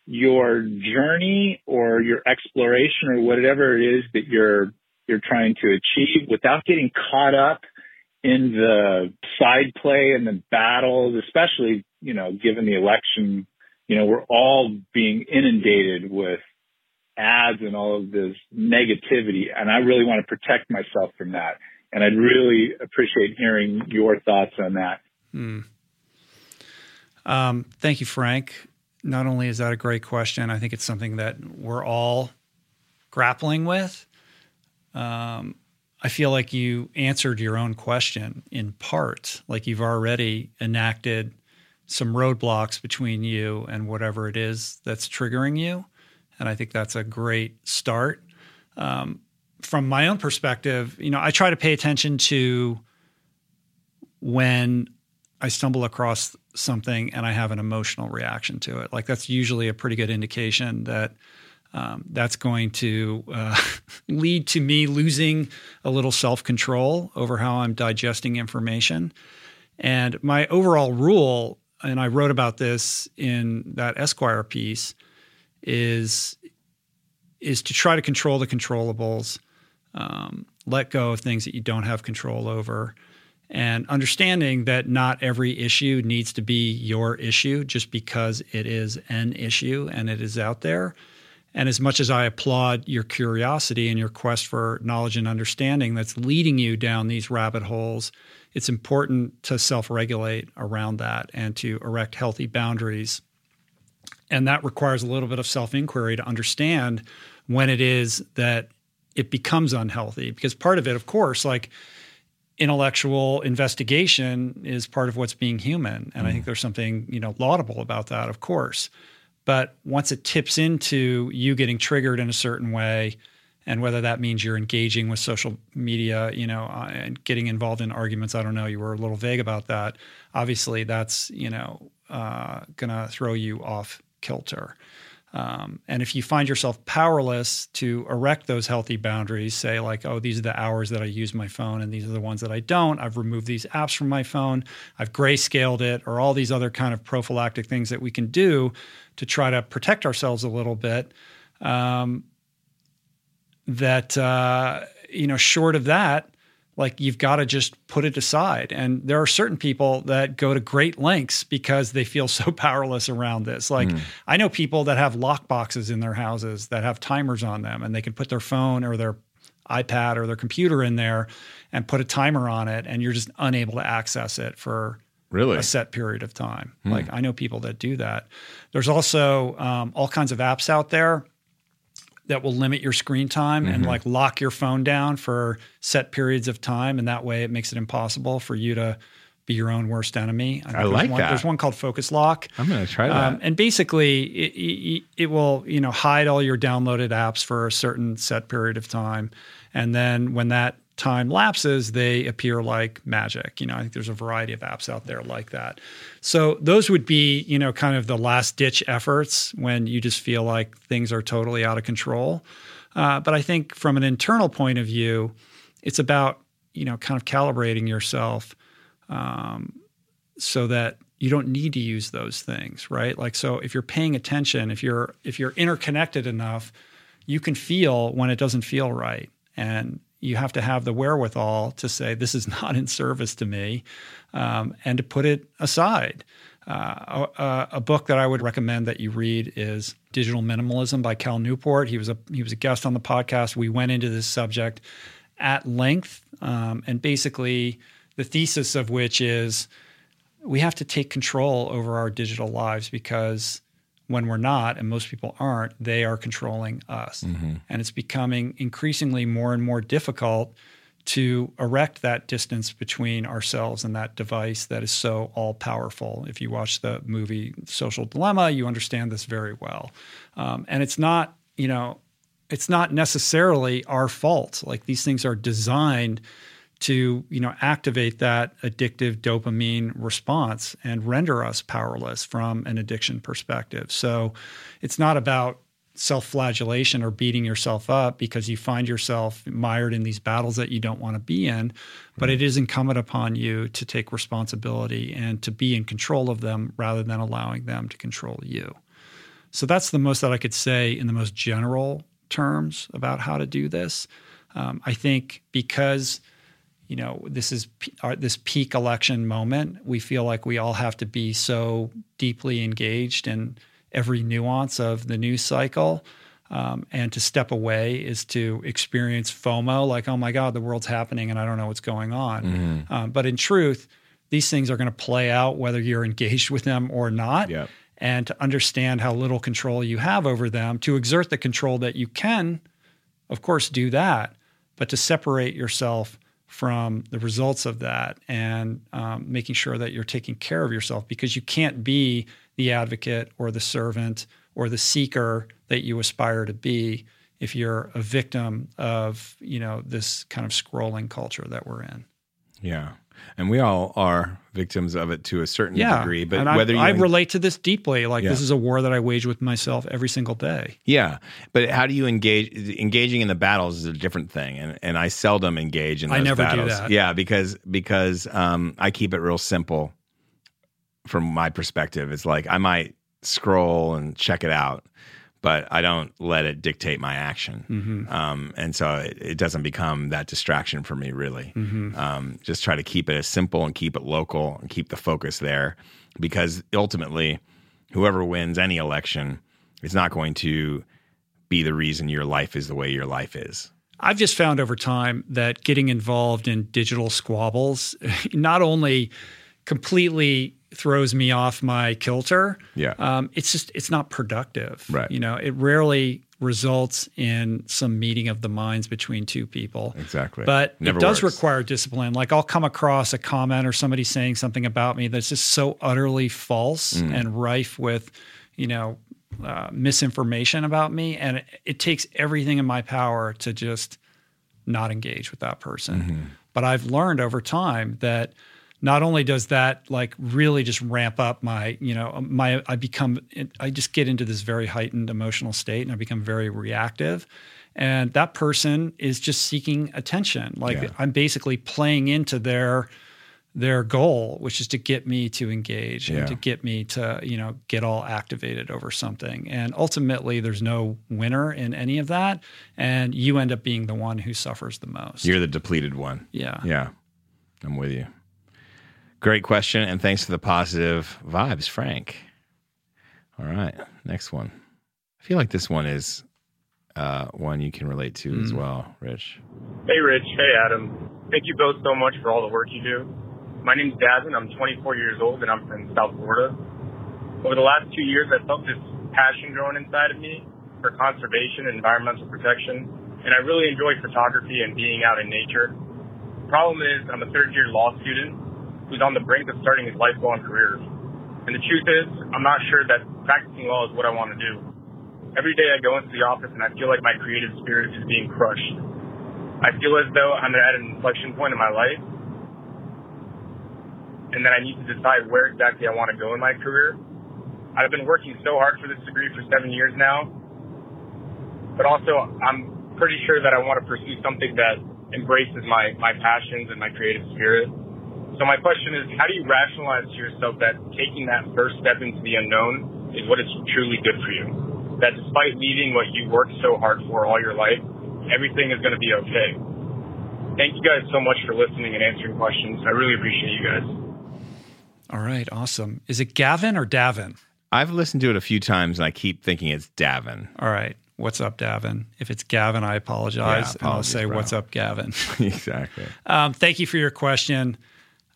your journey or your exploration or whatever it is that you're you're trying to achieve without getting caught up in the side play and the battles, especially, you know, given the election, you know, we're all being inundated with ads and all of this negativity. And I really want to protect myself from that. And I'd really appreciate hearing your thoughts on that. Hmm. Um, thank you, Frank. Not only is that a great question, I think it's something that we're all grappling with. Um, I feel like you answered your own question in part, like you've already enacted some roadblocks between you and whatever it is that's triggering you. And I think that's a great start. Um, from my own perspective, you know, I try to pay attention to when I stumble across something and I have an emotional reaction to it. Like that's usually a pretty good indication that um, that's going to uh, lead to me losing a little self control over how I'm digesting information. And my overall rule, and I wrote about this in that Esquire piece, is is to try to control the controllables, um, let go of things that you don't have control over, and understanding that not every issue needs to be your issue just because it is an issue and it is out there. And as much as I applaud your curiosity and your quest for knowledge and understanding that's leading you down these rabbit holes, it's important to self regulate around that and to erect healthy boundaries. And that requires a little bit of self inquiry to understand when it is that it becomes unhealthy. Because part of it, of course, like intellectual investigation is part of what's being human. And mm. I think there's something, you know, laudable about that, of course. But once it tips into you getting triggered in a certain way, and whether that means you're engaging with social media, you know, uh, and getting involved in arguments, I don't know. You were a little vague about that. Obviously, that's you know uh, going to throw you off kilter. Um, and if you find yourself powerless to erect those healthy boundaries, say like, oh, these are the hours that I use my phone, and these are the ones that I don't. I've removed these apps from my phone. I've grayscaled it, or all these other kind of prophylactic things that we can do to try to protect ourselves a little bit. Um, that uh, you know, short of that, like you've got to just put it aside. And there are certain people that go to great lengths because they feel so powerless around this. Like mm. I know people that have lock boxes in their houses that have timers on them, and they can put their phone or their iPad or their computer in there and put a timer on it, and you're just unable to access it for really a set period of time. Hmm. Like I know people that do that. There's also um, all kinds of apps out there that will limit your screen time mm-hmm. and like lock your phone down for set periods of time, and that way it makes it impossible for you to be your own worst enemy. I, I like one, that. There's one called Focus Lock. I'm going to try that. Um, and basically, it, it, it, will you know hide all your downloaded apps for a certain set period of time, and then when that time lapses, they appear like magic. You know, I think there's a variety of apps out there like that. So those would be, you know, kind of the last ditch efforts when you just feel like things are totally out of control. Uh, but I think from an internal point of view, it's about, you know, kind of calibrating yourself um, so that you don't need to use those things, right? Like so if you're paying attention, if you're if you're interconnected enough, you can feel when it doesn't feel right. And you have to have the wherewithal to say this is not in service to me um, and to put it aside uh, a, a, book that I would recommend that you read is Digital Minimalism by Cal Newport. He was a he was a guest on the podcast. We went into this subject at length, um, and basically the thesis of which is we have to take control over our digital lives because when we're not, and most people aren't, they are controlling us. Mm-hmm. And it's becoming increasingly more and more difficult to erect that distance between ourselves and that device that is so all powerful. If you watch the movie Social Dilemma, you understand this very well. Um, and it's not, you know, it's not necessarily our fault. Like these things are designed to you know activate that addictive dopamine response and render us powerless from an addiction perspective. So it's not about self-flagellation or beating yourself up because you find yourself mired in these battles that you don't want to be in but it is incumbent upon you to take responsibility and to be in control of them rather than allowing them to control you. So that's the most that i could say in the most general terms about how to do this. Um, i think because you know this is our, this peak election moment we feel like we all have to be so deeply engaged in every nuance of the news cycle. Um, and to step away is to experience FOMO, like, oh my God, the world's happening and I don't know what's going on. Mm-hmm. Um, but in truth, these things are going to play out whether you're engaged with them or not. Yep. And to understand how little control you have over them, to exert the control that you can, of course, do that. But to separate yourself from the results of that and um, making sure that you're taking care of yourself because you can't be the advocate or the servant or the seeker that you aspire to be if you're a victim of you know this kind of scrolling culture that we're in. Yeah. And we all are victims of it to a certain yeah. degree. But whether I, I relate to this deeply, like yeah. this is a war that I wage with myself every single day. Yeah, but how do you engage? Engaging in the battles is a different thing, and and I seldom engage in. Those I never battles. do that. Yeah, because because um, I keep it real simple from my perspective. It's like I might scroll and check it out, but I don't let it dictate my action. Mm-hmm. Um, and so it, it, doesn't become that distraction for me, really. Mm-hmm. Um, just try to keep it as simple and keep it local and keep the focus there because ultimately, whoever wins any election is not going to be the reason your life is the way your life is. I've just found over time that getting involved in digital squabbles not only completely throws me off my kilter. Yeah. Um, it's just it's not productive. Right. You know, it rarely results in some meeting of the minds between two people. Exactly. But Never it does works. require discipline. Like I'll come across a comment or somebody saying something about me that's just so utterly false mm. and rife with, you know, uh, misinformation about me, and it, it, takes everything in my power to just not engage with that person. Mm-hmm. But I've learned over time that not only does that like really just ramp up my you know my i become i just get into this very heightened emotional state and i become very reactive. And that person is just seeking attention. Like yeah. i'm basically playing into their their goal which is to get me to engage yeah. and to get me to you know get all activated over something. And ultimately there's no winner in any of that. And you end up being the one who suffers the most. You're the depleted one. Yeah. Yeah. I'm with you Great question, and thanks for the positive vibes, Frank. All right, next one. I feel like this one is uh, one you can relate to mm. as well, Rich. Hey, Rich. Hey, Adam. Thank you both so much for all the work you do. My name's Davin. I'm 24 years old, and I'm from South Florida. Over the last two years, I felt this passion growing inside of me for conservation and environmental protection, and I really enjoy photography and being out in nature. The problem is, I'm a third year law student, who's on the brink of starting his lifelong career. And the truth is, I'm not sure that practicing law is what I want to do. Every day I go into the office and I feel like my creative spirit is being crushed. I feel as though I'm at an inflection point in my life and that I need to decide where exactly I want to go in my career. I've been working so hard for this degree for seven years now, but also I'm pretty sure that I want to pursue something that embraces my, my passions and my creative spirit. So my question is, how do you rationalize to yourself that taking that first step into the unknown is what is truly good for you? That despite leaving what you worked so hard for all your life, everything is going to be okay. Thank you guys so much for listening and answering questions. I really appreciate you guys. All right, awesome. Is it Gavin or Davin? I've listened to it a few times and I keep thinking it's Davin. All right. What's up, Davin? If it's Gavin, I apologize. Yeah, and I'll say, bro. What's up, Gavin? exactly. Um, thank you for your question.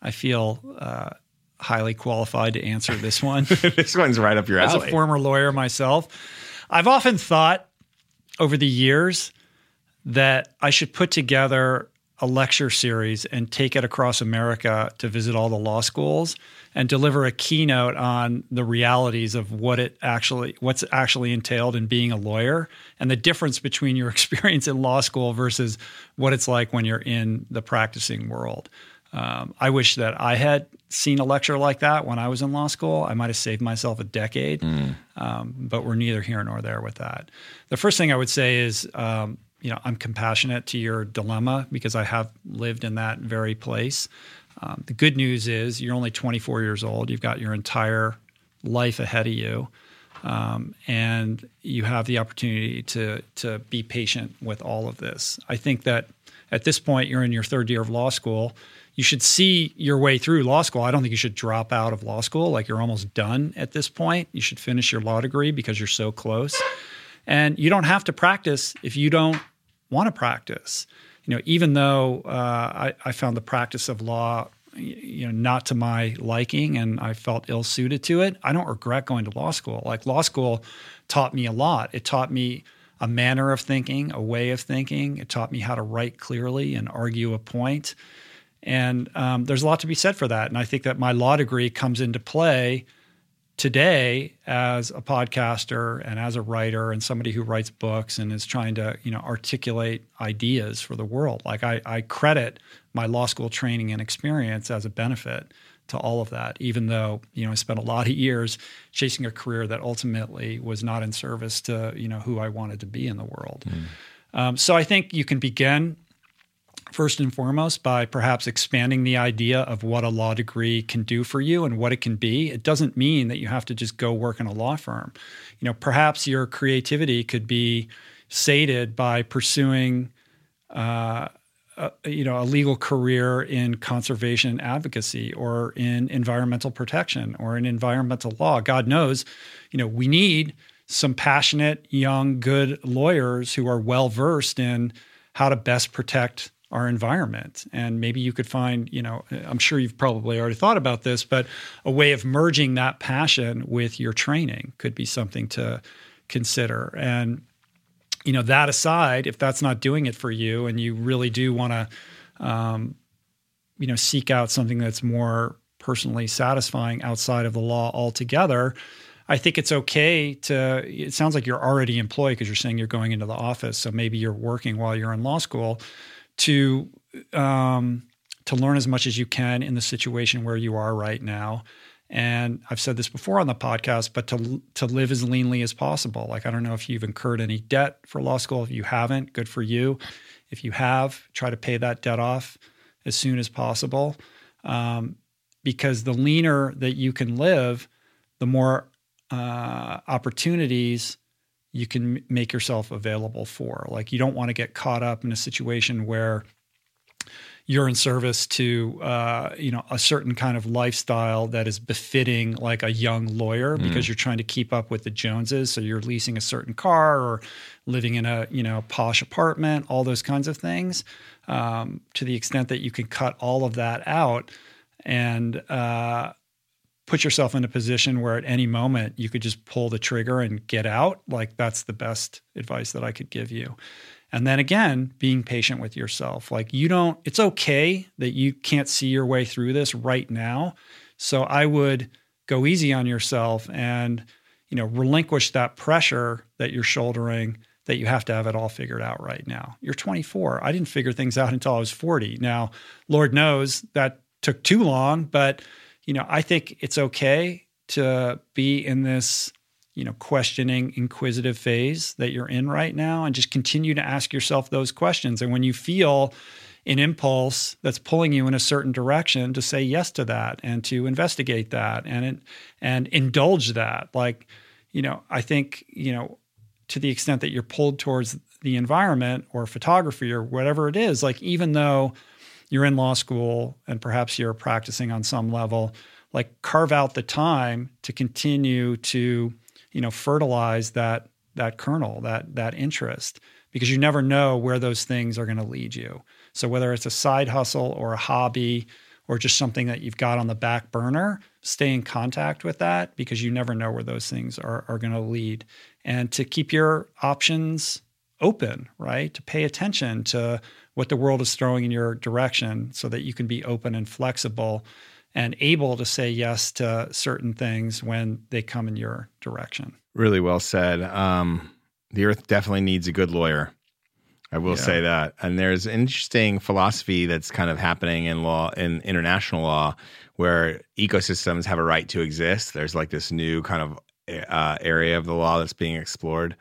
I feel uh, highly qualified to answer this one. this one's right up your alley. As a former lawyer myself, I've often thought over the years that I should put together a lecture series and take it across America to visit all the law schools and deliver a keynote on the realities of what it actually what's actually entailed in being a lawyer and the difference between your experience in law school versus what it's like when you're in the practicing world. Um, I wish that I had seen a lecture like that when I was in law school. I might have saved myself a decade, mm. um, but we're neither here nor there with that. The first thing I would say is, um, you know, I'm compassionate to your dilemma because I have lived in that very place. Um, the good news is you're only 24 years old. You've got your entire life ahead of you. Um, and you have the opportunity to to be patient with all of this. I think that at this point you're in your third year of law school. You should see your way through law school. I don't think you should drop out of law school. Like you're almost done at this point. You should finish your law degree because you're so close. And you don't have to practice if you don't want to practice. You know, even though uh, I, I found the practice of law you know not to my liking and I felt ill suited to it. I don't regret going to law school. Like law school taught me a lot. It taught me a manner of thinking, a way of thinking. It taught me how to write clearly and argue a point. And um, there's a lot to be said for that. And I think that my law degree comes into play today as a podcaster and as a writer and somebody who writes books and is trying to you know articulate ideas for the world like i, I credit my law school training and experience as a benefit to all of that even though you know i spent a lot of years chasing a career that ultimately was not in service to you know who i wanted to be in the world mm. um, so i think you can begin first and foremost by perhaps expanding the idea of what a law degree can do for you and what it can be. It doesn't mean that you have to just go work in a law firm. You know, perhaps your creativity could be sated by pursuing uh, a, you know a legal career in conservation advocacy or in environmental protection or in environmental law. God knows, you know, we need some passionate, young, good lawyers who are well versed in how to best protect our environment. And maybe you could find, you know, I'm sure you've probably already thought about this, but a way of merging that passion with your training could be something to consider. And, you know, that aside, if that's not doing it for you and you really do want to, um, you know, seek out something that's more personally satisfying outside of the law altogether, I think it's okay to. It sounds like you're already employed because you're saying you're going into the office. So maybe you're working while you're in law school to um, to learn as much as you can in the situation where you are right now. And I've said this before on the podcast, but to to live as leanly as possible. Like I don't know if you've incurred any debt for law school. If you haven't, good for you. If you have, try to pay that debt off as soon as possible. Um, because the leaner that you can live, the more uh, opportunities you can make yourself available for. Like you don't want to get caught up in a situation where you're in service to uh, you know a certain kind of lifestyle that is befitting like a young lawyer mm. because you're trying to keep up with the Joneses. So you're leasing a certain car or living in a you know posh apartment, all those kinds of things. Um, to the extent that you can cut all of that out and uh, put yourself in a position where at any moment you could just pull the trigger and get out, like that's the best advice that I could give you. And then again, being patient with yourself. Like you don't, it's okay that you can't see your way through this right now. So I would go easy on yourself and, you know, relinquish that pressure that you're shouldering that you have to have it all figured out right now. You're 24. I didn't figure things out until I was 40. Now, Lord knows that took too long, but you know, I think it's okay to be in this, you know, questioning, inquisitive phase that you're in right now and just continue to ask yourself those questions. And when you feel an impulse that's pulling you in a certain direction to say yes to that and to investigate that and and indulge that like you know i think you know to the extent that you're pulled towards the environment or photography or whatever it is like even though you're in law school and perhaps you're practicing on some level, like carve out the time to continue to, you know, fertilize that that kernel, that that interest, because you never know where those things are going to lead you. So whether it's a side hustle or a hobby or just something that you've got on the back burner, stay in contact with that because you never know where those things are, are going to lead. And to keep your options open, right? To pay attention to what the world is throwing in your direction so that you can be open and flexible and able to say yes to certain things when they come in your direction. Really well said. Um, the earth definitely needs a good lawyer. I will Yeah. say that. And there's interesting philosophy that's kind of happening in law, in international law, where ecosystems have a right to exist. There's like this new kind of uh, area of the law that's being explored.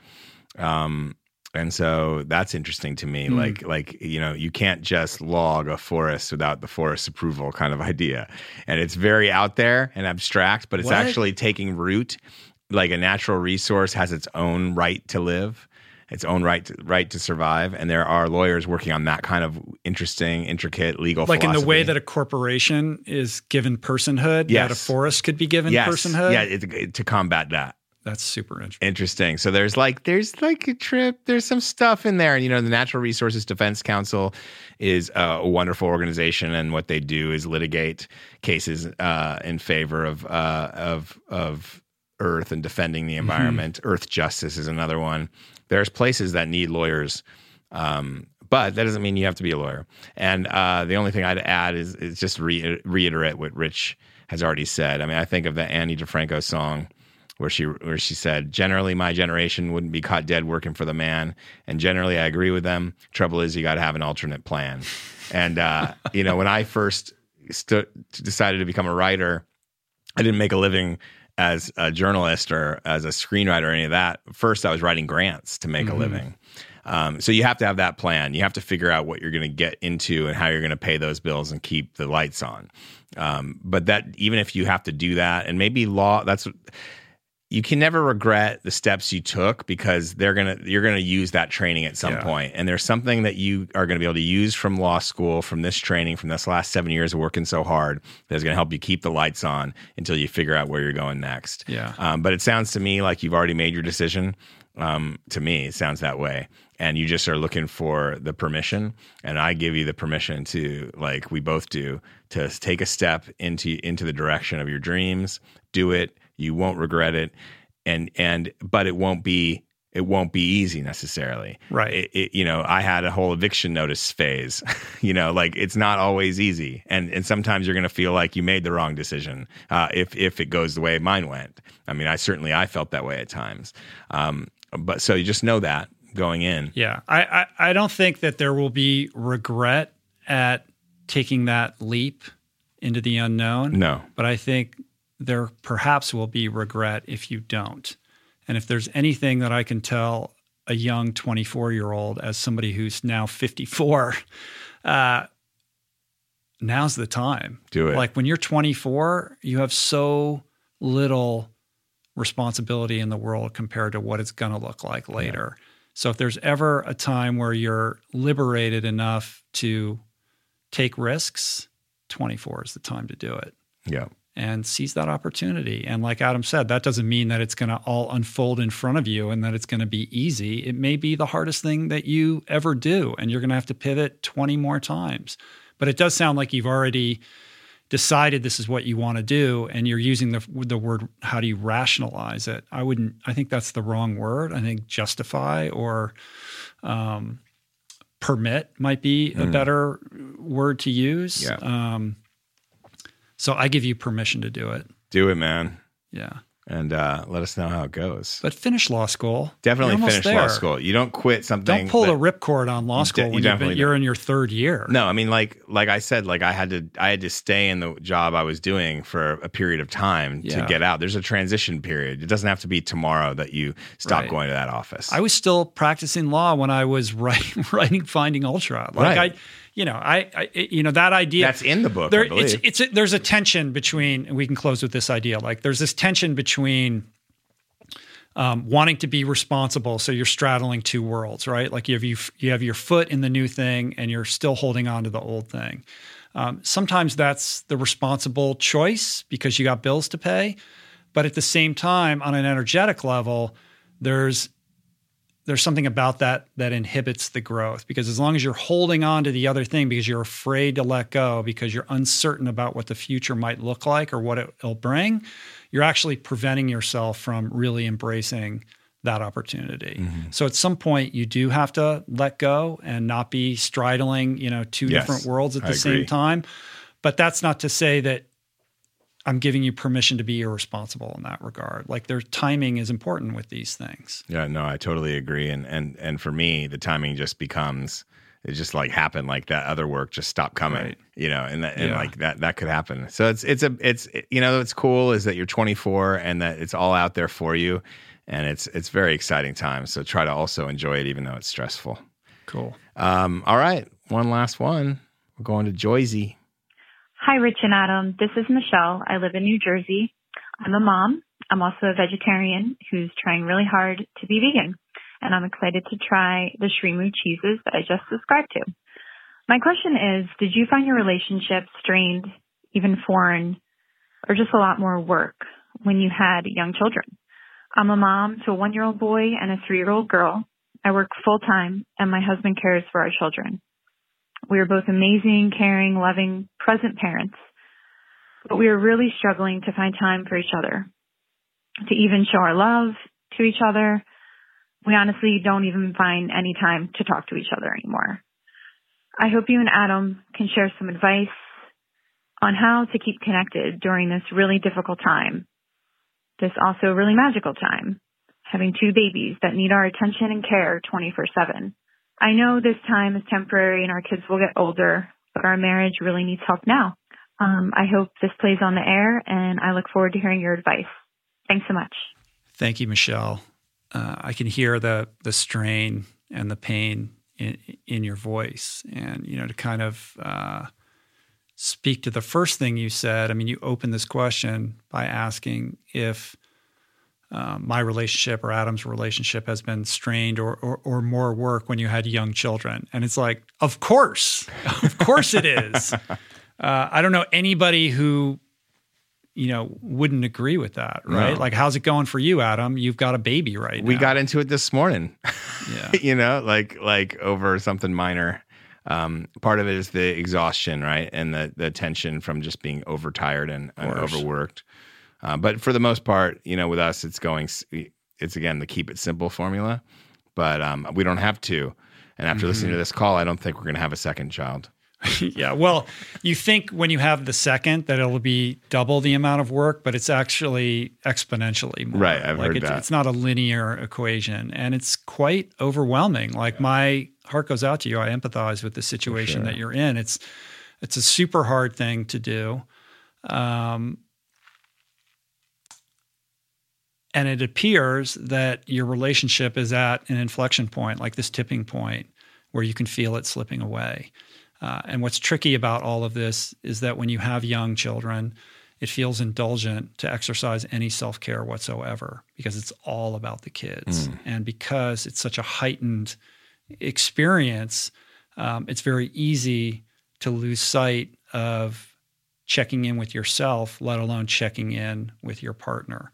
Um, and so that's interesting to me. Hmm. Like, like you know, you can't just log a forest without the forest approval kind of idea. And it's very out there and abstract, but it's What? actually taking root. Like a natural resource has its own right to live, its own right to, right to survive, and there are lawyers working on that kind of interesting, intricate legal. Like in the way that a corporation is given personhood, that a forest could be given yes, personhood. yeah, it- to combat that. That's super interesting. Interesting. So there's like there's like a trip. There's some stuff in there. And you know, the Natural Resources Defense Council is uh, a wonderful organization, and what they do is litigate cases uh, in favor of uh, of of Earth and defending the environment. Earthjustice is another one. There's places that need lawyers. Um, but that doesn't mean you have to be a lawyer. And uh, the only thing I'd add is, is just re- reiterate what Rich has already said. I mean, I think of the Ani DiFranco song where she where she said, "Generally, my generation wouldn't be caught dead working for the man, and generally, I agree with them. Trouble is, you got to have an alternate plan." And uh, you know, when I first stu- decided to become a writer, I didn't make a living as a journalist or as a screenwriter or any of that. First, I was writing grants to make a living. Um, so you have to have that plan. You have to figure out what you're going to get into and how you're going to pay those bills and keep the lights on. Um, but that even if you have to do that, and maybe law, that's you can never regret the steps you took because they're gonna you're gonna use that training at some Yeah. point. and there's something that you are gonna be able to use from law school, from this training, from this last seven years of working so hard that's gonna help you keep the lights on until you figure out where you're going next. Yeah. Um, but it sounds to me like you've already made your decision. Um, to me, it sounds that way. And you just are looking for the permission. And I give you the permission to, like we both do, to take a step into into the direction of your dreams. Do it. You won't regret it. And and but it won't be it won't be easy necessarily. Right. It, it, you know, I had a whole eviction notice phase. you know, like it's not always easy, and and sometimes you're going to feel like you made the wrong decision uh, if if it goes the way mine went. I mean, I certainly I felt that way at times. Um, but so you just know that going in. Yeah, I, I I don't think that there will be regret at taking that leap into the unknown. No. but I think there perhaps will be regret if you don't. And if there's anything that I can tell a young 24 year old as somebody who's now 54, uh, now's the time. Do it. Like when you're 24, you have so little responsibility in the world compared to what it's going to look like later. So if there's ever a time where you're liberated enough to take risks, 24 is the time to do it Yeah. And seize that opportunity. And like Adam said, that doesn't mean that it's going to all unfold in front of you and that it's going to be easy. It may be the hardest thing that you ever do, and you're going to have to pivot 20 more times. But it does sound like you've already decided this is what you want to do and you're using the the word how do you rationalize it i wouldn't i think that's the wrong word i think justify or um, permit might be a better word to use Yeah. um, so I give you permission to do it. Do it, man. Yeah. And uh, let us know how it goes. But finish law school. Definitely finish law school. You don't quit something. Don't pull the ripcord on law school de- you when you have been, you're in your third year. No, I mean like like I said, like I had to I had to stay in the job I was doing for a period of time Yeah. to get out. There's a transition period. It doesn't have to be tomorrow that you stop Right. going to that office. I was still practicing law when I was writing, writing Finding Ultra. Like Right. I, you know, I, I, you know, that idea. That's in the book, There, it's, it's a, there's a tension between, and we can close with this idea. Like there's this tension between um, wanting to be responsible, so you're straddling two worlds, right? Like you have you you have your foot in the new thing, and you're still holding on to the old thing. Um, sometimes that's the responsible choice because you got bills to pay, but at the same time, on an energetic level, there's there's something about that that inhibits the growth because as long as you're holding on to the other thing because you're afraid to let go because you're uncertain about what the future might look like or what it will bring you're actually preventing yourself from really embracing that opportunity. Mm-hmm. so at some point you do have to let go and not be straddling you know two Yes, different worlds at the same time. But that's not to say that I'm giving you permission to be irresponsible in that regard. Like their timing is important with these things. Yeah, no, I totally agree. And and and for me, the timing just becomes it just like happened like that other work just stopped coming Right. you know and that, and Yeah. like that that could happen so it's it's a it's you know what's cool is that you're 24 and that it's all out there for you and it's it's very exciting time so try to also enjoy it even though it's stressful Cool. um all right one last one we're going to Joyzy Hi, Rich and Adam. This is Michelle. I live in New Jersey. I'm a mom. I'm also a vegetarian who's trying really hard to be vegan. And I'm excited to try the Shrimu cheeses that I just subscribed to. My question is, did you find your relationship strained, even foreign, or just a lot more work when you had young children? I'm a mom to a one year old boy and a three year old girl. I work full time and my husband cares for our children. We are both amazing, caring, loving, present parents, but we are really struggling to find time for each other, to even show our love to each other. We honestly don't even find any time to talk to each other anymore. I hope you and Adam can share some advice on how to keep connected during this really difficult time. This also really magical time, having two babies that need our attention and care 24 7. I know this time is temporary and our kids will get older, but our marriage really needs help now. Um, I hope this plays on the air and I look forward to hearing your advice. Thanks so much. Thank you, Michelle. Uh, I can hear the the strain and the pain in, in your voice, and you know to kind of uh, speak to the first thing you said. I mean, you opened this question by asking if uh, my relationship or Adam's relationship has been strained or, or or more work when you had young children, and it's like, of course, of course it is. Uh, I don't know anybody who you know, wouldn't agree with that, right? No. Like, how's it going for you, Adam? You've got a baby right we now. got into it this morning yeah, you know like like over something minor um, part of it is the exhaustion right and the the tension from just being overtired and, and overworked uh, but for the most part you know with us it's going it's again the keep it simple formula but um, we don't have to and after listening Mm-hmm. to this call i don't think we're going to have a second child yeah. Well, you think when you have the second that it'll be double the amount of work, but it's actually exponentially more. Right, I've like heard it's, that. It's not a linear equation, and it's quite overwhelming. Like my heart goes out to you. I empathize with the situation that you're in. It's it's a super hard thing to do. Um, and it appears that your relationship is at an inflection point, like this tipping point, where you can feel it slipping away. Uh, and what's tricky about all of this is that when you have young children, it feels indulgent to exercise any self care whatsoever because it's all about the kids. And because it's such a heightened experience, um, it's very easy to lose sight of checking in with yourself, let alone checking in with your partner.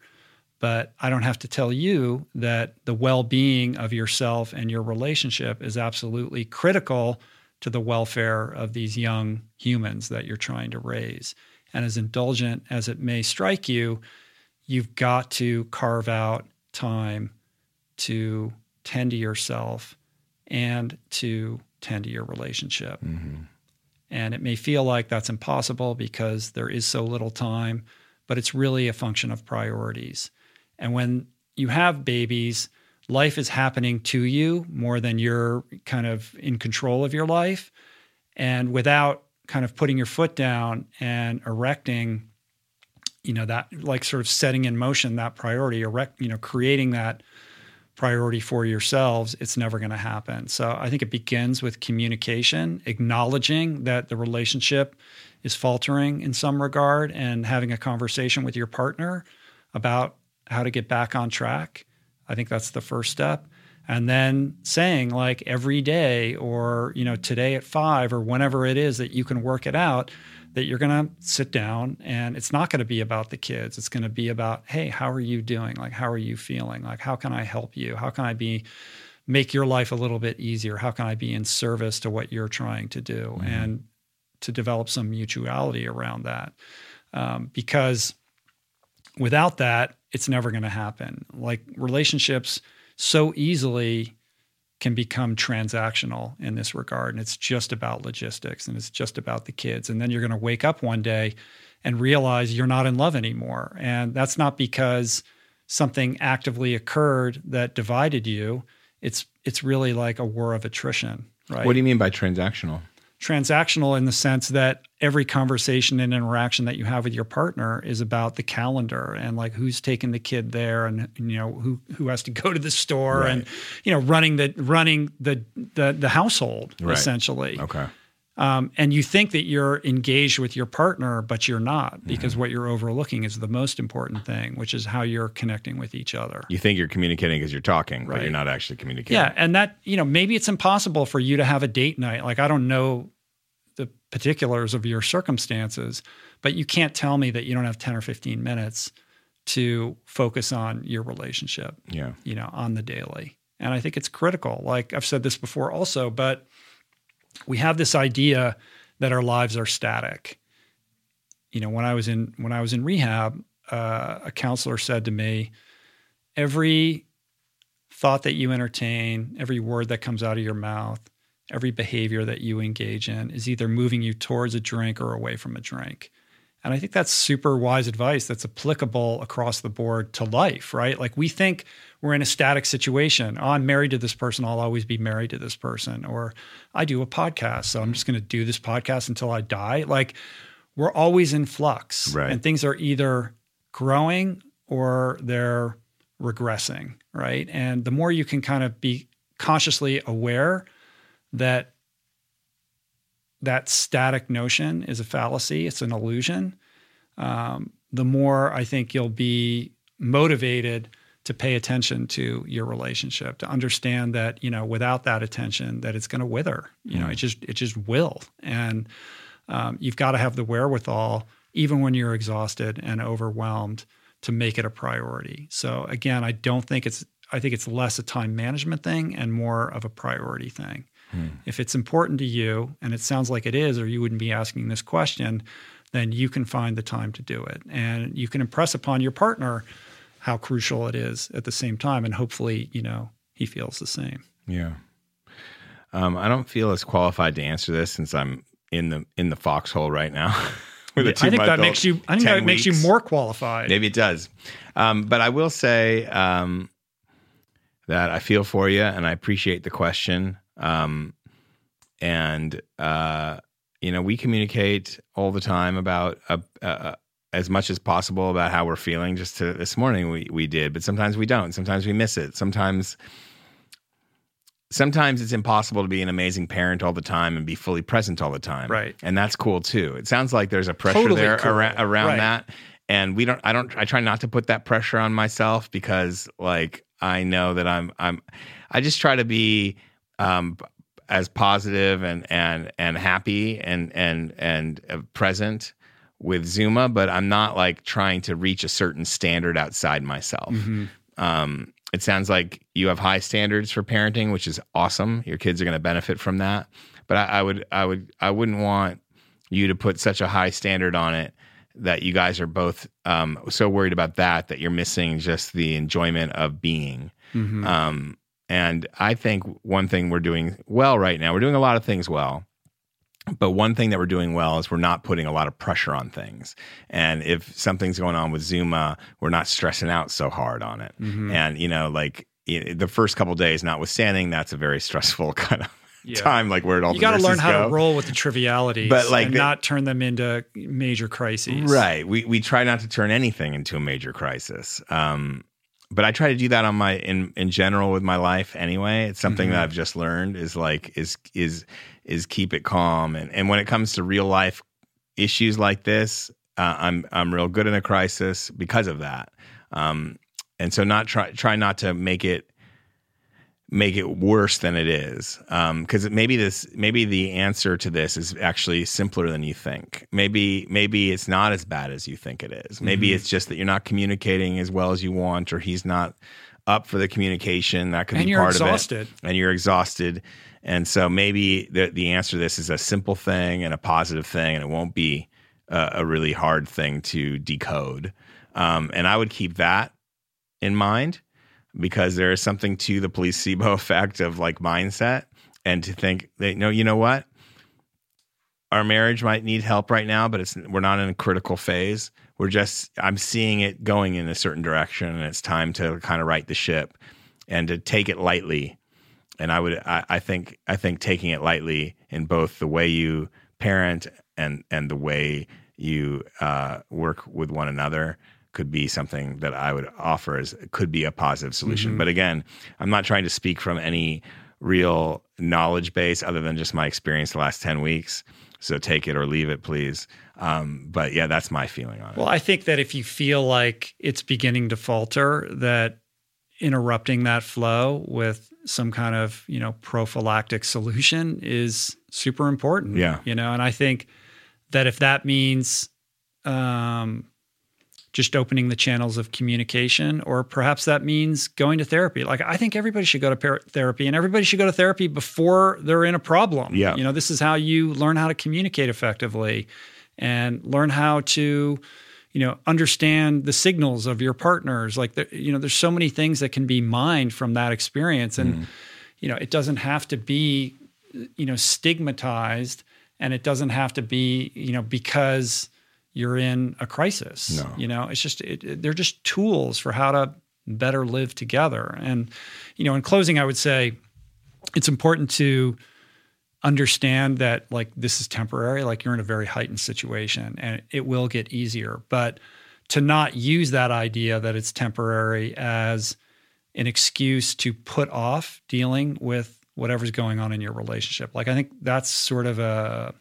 But I don't have to tell you that the well being of yourself and your relationship is absolutely critical to the welfare of these young humans that you're trying to raise. And as indulgent as it may strike you, you've got to carve out time to tend to yourself and to tend to your relationship. Mm-hmm. And it may feel like that's impossible because there is so little time, but it's really a function of priorities. And when you have babies, life is happening to you more than you're kind of in control of your life. And without kind of putting your foot down and erecting, you know, that like sort of setting in motion that priority, erect, you know, creating that priority for yourselves, it's never going to happen. So I think it begins with communication, acknowledging that the relationship is faltering in some regard and having a conversation with your partner about how to get back on track. I think that's the first step. And then saying like every day or, you know, today at five or whenever it is that you can work it out, that you're going to sit down and it's not going to be about the kids. It's going to be about, hey, how are you doing? Like, how are you feeling? Like, how can I help you? How can I be, make your life a little bit easier? How can I be in service to what you're trying to do? And to develop some mutuality around that. Um, because without that, it's never going to happen. Like relationships so easily can become transactional in this regard. And it's just about logistics and it's just about the kids. And then you're going to wake up one day and realize you're not in love anymore. And that's not because something actively occurred that divided you. It's it's really like a war of attrition, right? What do you mean by transactional? Transactional in the sense that every conversation and interaction that you have with your partner is about the calendar and like who's taking the kid there and you know who who has to go to the store Right. and you know running the running the the, the household Right. essentially Okay. um, and you think that you're engaged with your partner but you're not because Mm-hmm. what you're overlooking is the most important thing which is how you're connecting with each other You think you're communicating because you're talking, but Right. you're not actually communicating. yeah, and that you know maybe it's impossible for you to have a date night. Like I don't know the particulars of your circumstances, but you can't tell me that you don't have ten or fifteen minutes to focus on your relationship. Yeah. You know, on the daily, and I think it's critical. Like I've said this before, also, but we have this idea that our lives are static. You know, when I was in when I was in rehab, uh, a counselor said to me, "Every thought that you entertain, every word that comes out of your mouth, every behavior that you engage in is either moving you towards a drink or away from a drink. And I think that's super wise advice that's applicable across the board to life, right? Like we think we're in a static situation. Oh, I'm married to this person. I'll always be married to this person. Or I do a podcast. So I'm just going to do this podcast until I die. Like we're always in flux. Right. And things are either growing or they're regressing, right? And the more you can kind of be consciously aware that that static notion is a fallacy, it's an illusion, um, the more I think you'll be motivated to pay attention to your relationship, to understand that you know without that attention, that it's going to wither. You know, it just it just will, and um, you've got to have the wherewithal, even when you're exhausted and overwhelmed, to make it a priority. So again, I don't think it's I think it's less a time management thing and more of a priority thing. If it's important to you, and it sounds like it is, or you wouldn't be asking this question, then you can find the time to do it. And you can impress upon your partner how crucial it is at the same time. And hopefully, you know, he feels the same. Yeah. Um, I don't feel as qualified to answer this since I'm in the in the foxhole right now. a I think that makes you I think 10 that makes you more qualified. Maybe it does. Um, but I will say um, that I feel for you and I appreciate the question. Um, and, uh, you know, we communicate all the time about uh, uh, as much as possible about how we're feeling. Just to, this morning we, we did, but sometimes we don't. Sometimes we miss it. Sometimes. Sometimes it's impossible to be an amazing parent all the time and be fully present all the time. Right. And that's cool too. It sounds like there's a pressure Totally there cool. around, around Right. that and we don't i don't i try not to put that pressure on myself because like i know that i'm i'm i just try to be um as positive and and and happy and and and uh, present with zuma but i'm not like trying to reach a certain standard outside myself um it sounds like you have high standards for parenting which is awesome your kids are going to benefit from that but I, I would i would i wouldn't want you to put such a high standard on it that you guys are both um, so worried about that that you're missing just the enjoyment of being. Mhm. Um, and I think one thing we're doing well right now, we're doing a lot of things well. But one thing that we're doing well is we're not putting a lot of pressure on things. And if something's going on with Zuma, we're not stressing out so hard on it. Mm-hmm. And, you know, like i- the first couple days, notwithstanding, that's a very stressful kind of Yeah. time, like where it all you got to learn how go. to roll with the trivialities But, like, and the- not turn them into major crises. Right. We we try not to turn anything into a major crisis. Um, but I try to do that on my in in general with my life anyway. It's something Mm-hmm. that I've just learned is like is is is keep it calm and and when it comes to real life issues like this, uh, I'm I'm real good in a crisis because of that. Um, and so not try try not to make it make it worse than it is. Because maybe this maybe the answer to this is actually simpler than you think. Maybe maybe it's not as bad as you think it is. Maybe Mm-hmm. it's just that you're not communicating as well as you want or he's not up for the communication. That could And be part exhausted. of it. and you're exhausted. And so maybe the, the answer to this is a simple thing and a positive thing and it won't be a, a really hard thing to decode. Um, and i would keep that in mind because there is something to the placebo effect of like mindset and to think that no, you know what? Our marriage might need help right now, but it's we're not in a critical phase. We're just I'm seeing it going in a certain direction and it's time to kind of right the ship and to take it lightly. And I would I, I think I think taking it lightly in both the way you parent and and the way you uh, work with one another could be something that I would offer as could be a positive solution. Mm-hmm. But again, I'm not trying to speak from any real knowledge base other than just my experience the last 10 weeks. So take it or leave it, please. Um, but yeah, that's my feeling on it. Well, I think that if you feel like it's beginning to falter, that interrupting that flow with some kind of you know prophylactic solution is super important. Yeah. you know, and I think that if that means um, just opening the channels of communication, or perhaps that means going to therapy. Like I think everybody should go to par- therapy, and everybody should go to therapy before they're in a problem. Yeah. you know, this is how you learn how to communicate effectively, and learn how to you know understand the signals of your partners like there, you know there's so many things that can be mined from that experience and mm-hmm. you know it doesn't have to be you know stigmatized and it doesn't have to be you know because you're in a crisis No. you know? It's just it, it- they're just tools for how to better live together. And you know in closing i would say it's important to understand that like this is temporary like you're in a very heightened situation and it will get easier. But to not use that idea that it's temporary as an excuse to put off dealing with whatever's going on in your relationship. Like i think that's sort of a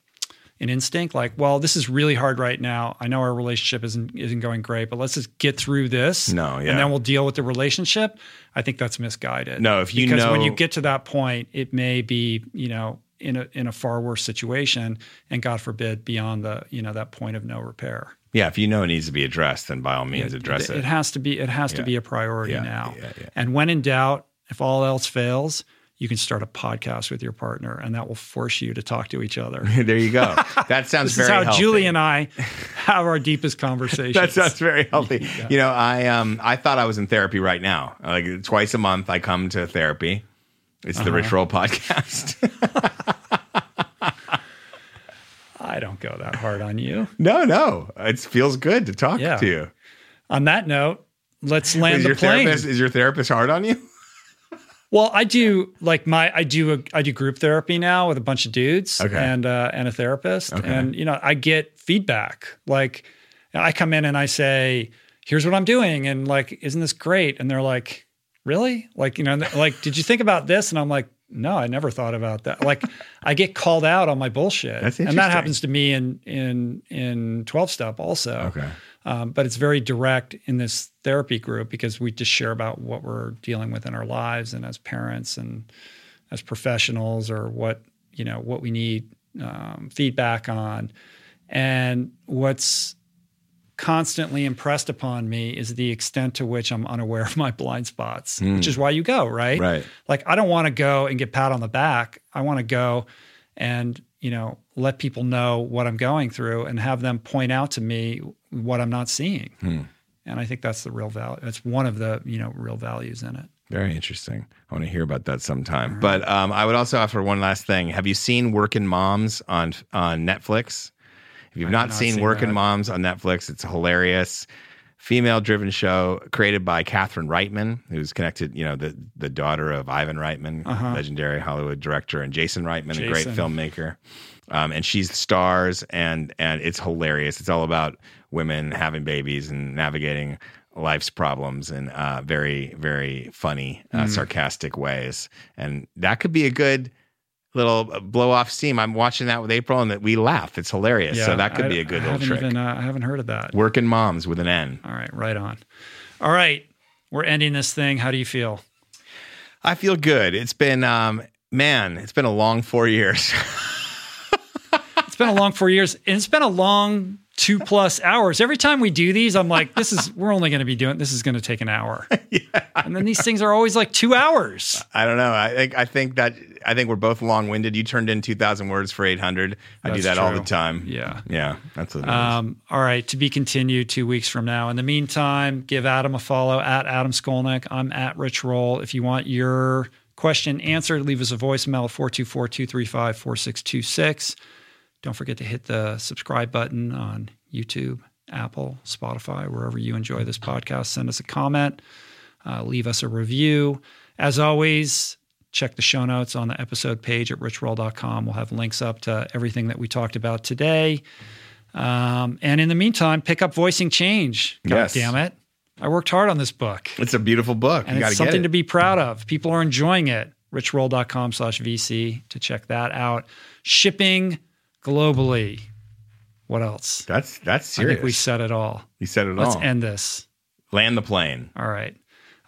an instinct like well this is really hard right now i know our relationship isn't isn't going great but let's just get through this No, yeah. and then we'll deal with the relationship i think that's misguided No, if you because when you get to that point it may be you know in a in a far worse situation and god forbid beyond the you know that point of no repair yeah, if you know it needs to be addressed, then by all means address it. it has to be it has to be a priority Yeah, now yeah, yeah. and when in doubt if all else fails you can start a podcast with your partner and that will force you to talk to each other there you go. That sounds this very is how healthy. julie and i have our deepest conversations That sounds very healthy. You know, I um I thought I was in therapy right now. Like twice a month I come to therapy. It's Uh-huh. the Rich Roll podcast. i don't go that hard on you no, no. It feels good to talk Yeah. to you. on that note let's land Is the your plane therapist is your therapist hard on you? Well, I do like my I do a, I do group therapy now with a bunch of dudes Okay. and uh, and a therapist, Okay. and you know I get feedback. Like I come in and I say, "Here's what I'm doing," and like, "Isn't this great?" And they're like, "Really?" Like you know, like, "Did you think about this?" And I'm like, "No, I never thought about that." Like I get called out on my bullshit, That's and that happens to me in in in 12 step also. Okay. Um, but it's very direct in this therapy group because we just share about what we're dealing with in our lives and as parents and as professionals or what you know what we need um, feedback on. And what's constantly impressed upon me is the extent to which i'm unaware of my blind spots which is why you go right? Right. like i don't want to go and get pat on the back. I want to go and you know let people know what i'm going through and have them point out to me what i'm not seeing and i think that's the real value that's one of the you know real values in it Very interesting. I want to hear about that sometime. But um, I would also offer one last thing. Have you seen Working Moms on on Netflix? If you've not, not seen seen Working that. Moms on Netflix, it's a hilarious female driven show created by Catherine Reitman, who's connected, you know, the the daughter of Ivan Reitman, legendary Hollywood director, and Jason Reitman, a great filmmaker. Um, and she's the stars, and and it's hilarious. It's all about women having babies and navigating life's problems in uh, very very funny, uh, sarcastic ways. And that could be a good little blow off steam. I'm watching that with April, and that we laugh. It's hilarious. so that could I- be a good I little trick. even, uh, i haven't heard of that Working moms with an N. all right right on all right we're ending this thing how do you feel I feel good. It's been um, man, it's been a long four years. It's been a long four years, and it's been a long two plus hours. Every time we do these, I'm like, this is we're only going to be doing this is going to take an hour. yeah. And then these things are always like two hours. I don't know. I think I think that I think we're both long winded. You turned in two thousand words for eight hundred. I do that true. all the time. Yeah. Yeah. That's what um, all right. To be continued two weeks from now. In the meantime, give Adam a follow at Adam Skolnick. I'm at Rich Roll. If you want your question answered, leave us a voicemail 424 235 4626. Don't forget to hit the subscribe button on YouTube, Apple, Spotify, wherever you enjoy this podcast. Send us a comment, uh, leave us a review. As always, check the show notes on the episode page at richroll.com. We'll have links up to everything that we talked about today. Um, and in the meantime, pick up Voicing Change. God yes. damn it. I worked hard on this book. It's a beautiful book. And you it's something it. to be proud of. People are enjoying it. richroll.com slash VC to check that out. Shipping globally. What else? That's that's serious. I think we said it all. You said it Let's all. Let's end this. Land the plane. All right.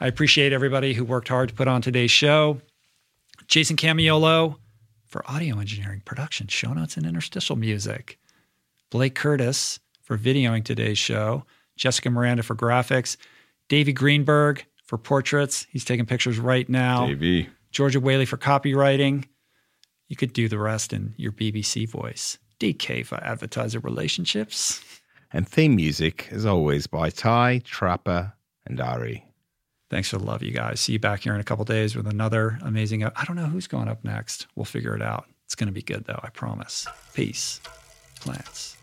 I appreciate everybody who worked hard to put on today's show. Jason Camiolo for audio engineering, production, show notes, and interstitial music. Blake Curtis for videoing today's show. Jessica Miranda for graphics. Davey Greenberg for portraits. He's taking pictures right now. Davey. Georgia Whaley for copywriting. You could do the rest in your BBC voice. DK for advertiser relationships. And theme music, as always, by Ty, Trapper, and Ari. Thanks for the love, you guys. See you back here in a couple days with another amazing. I don't know who's going up next. We'll figure it out. It's going to be good, though. I promise. Peace. Plants.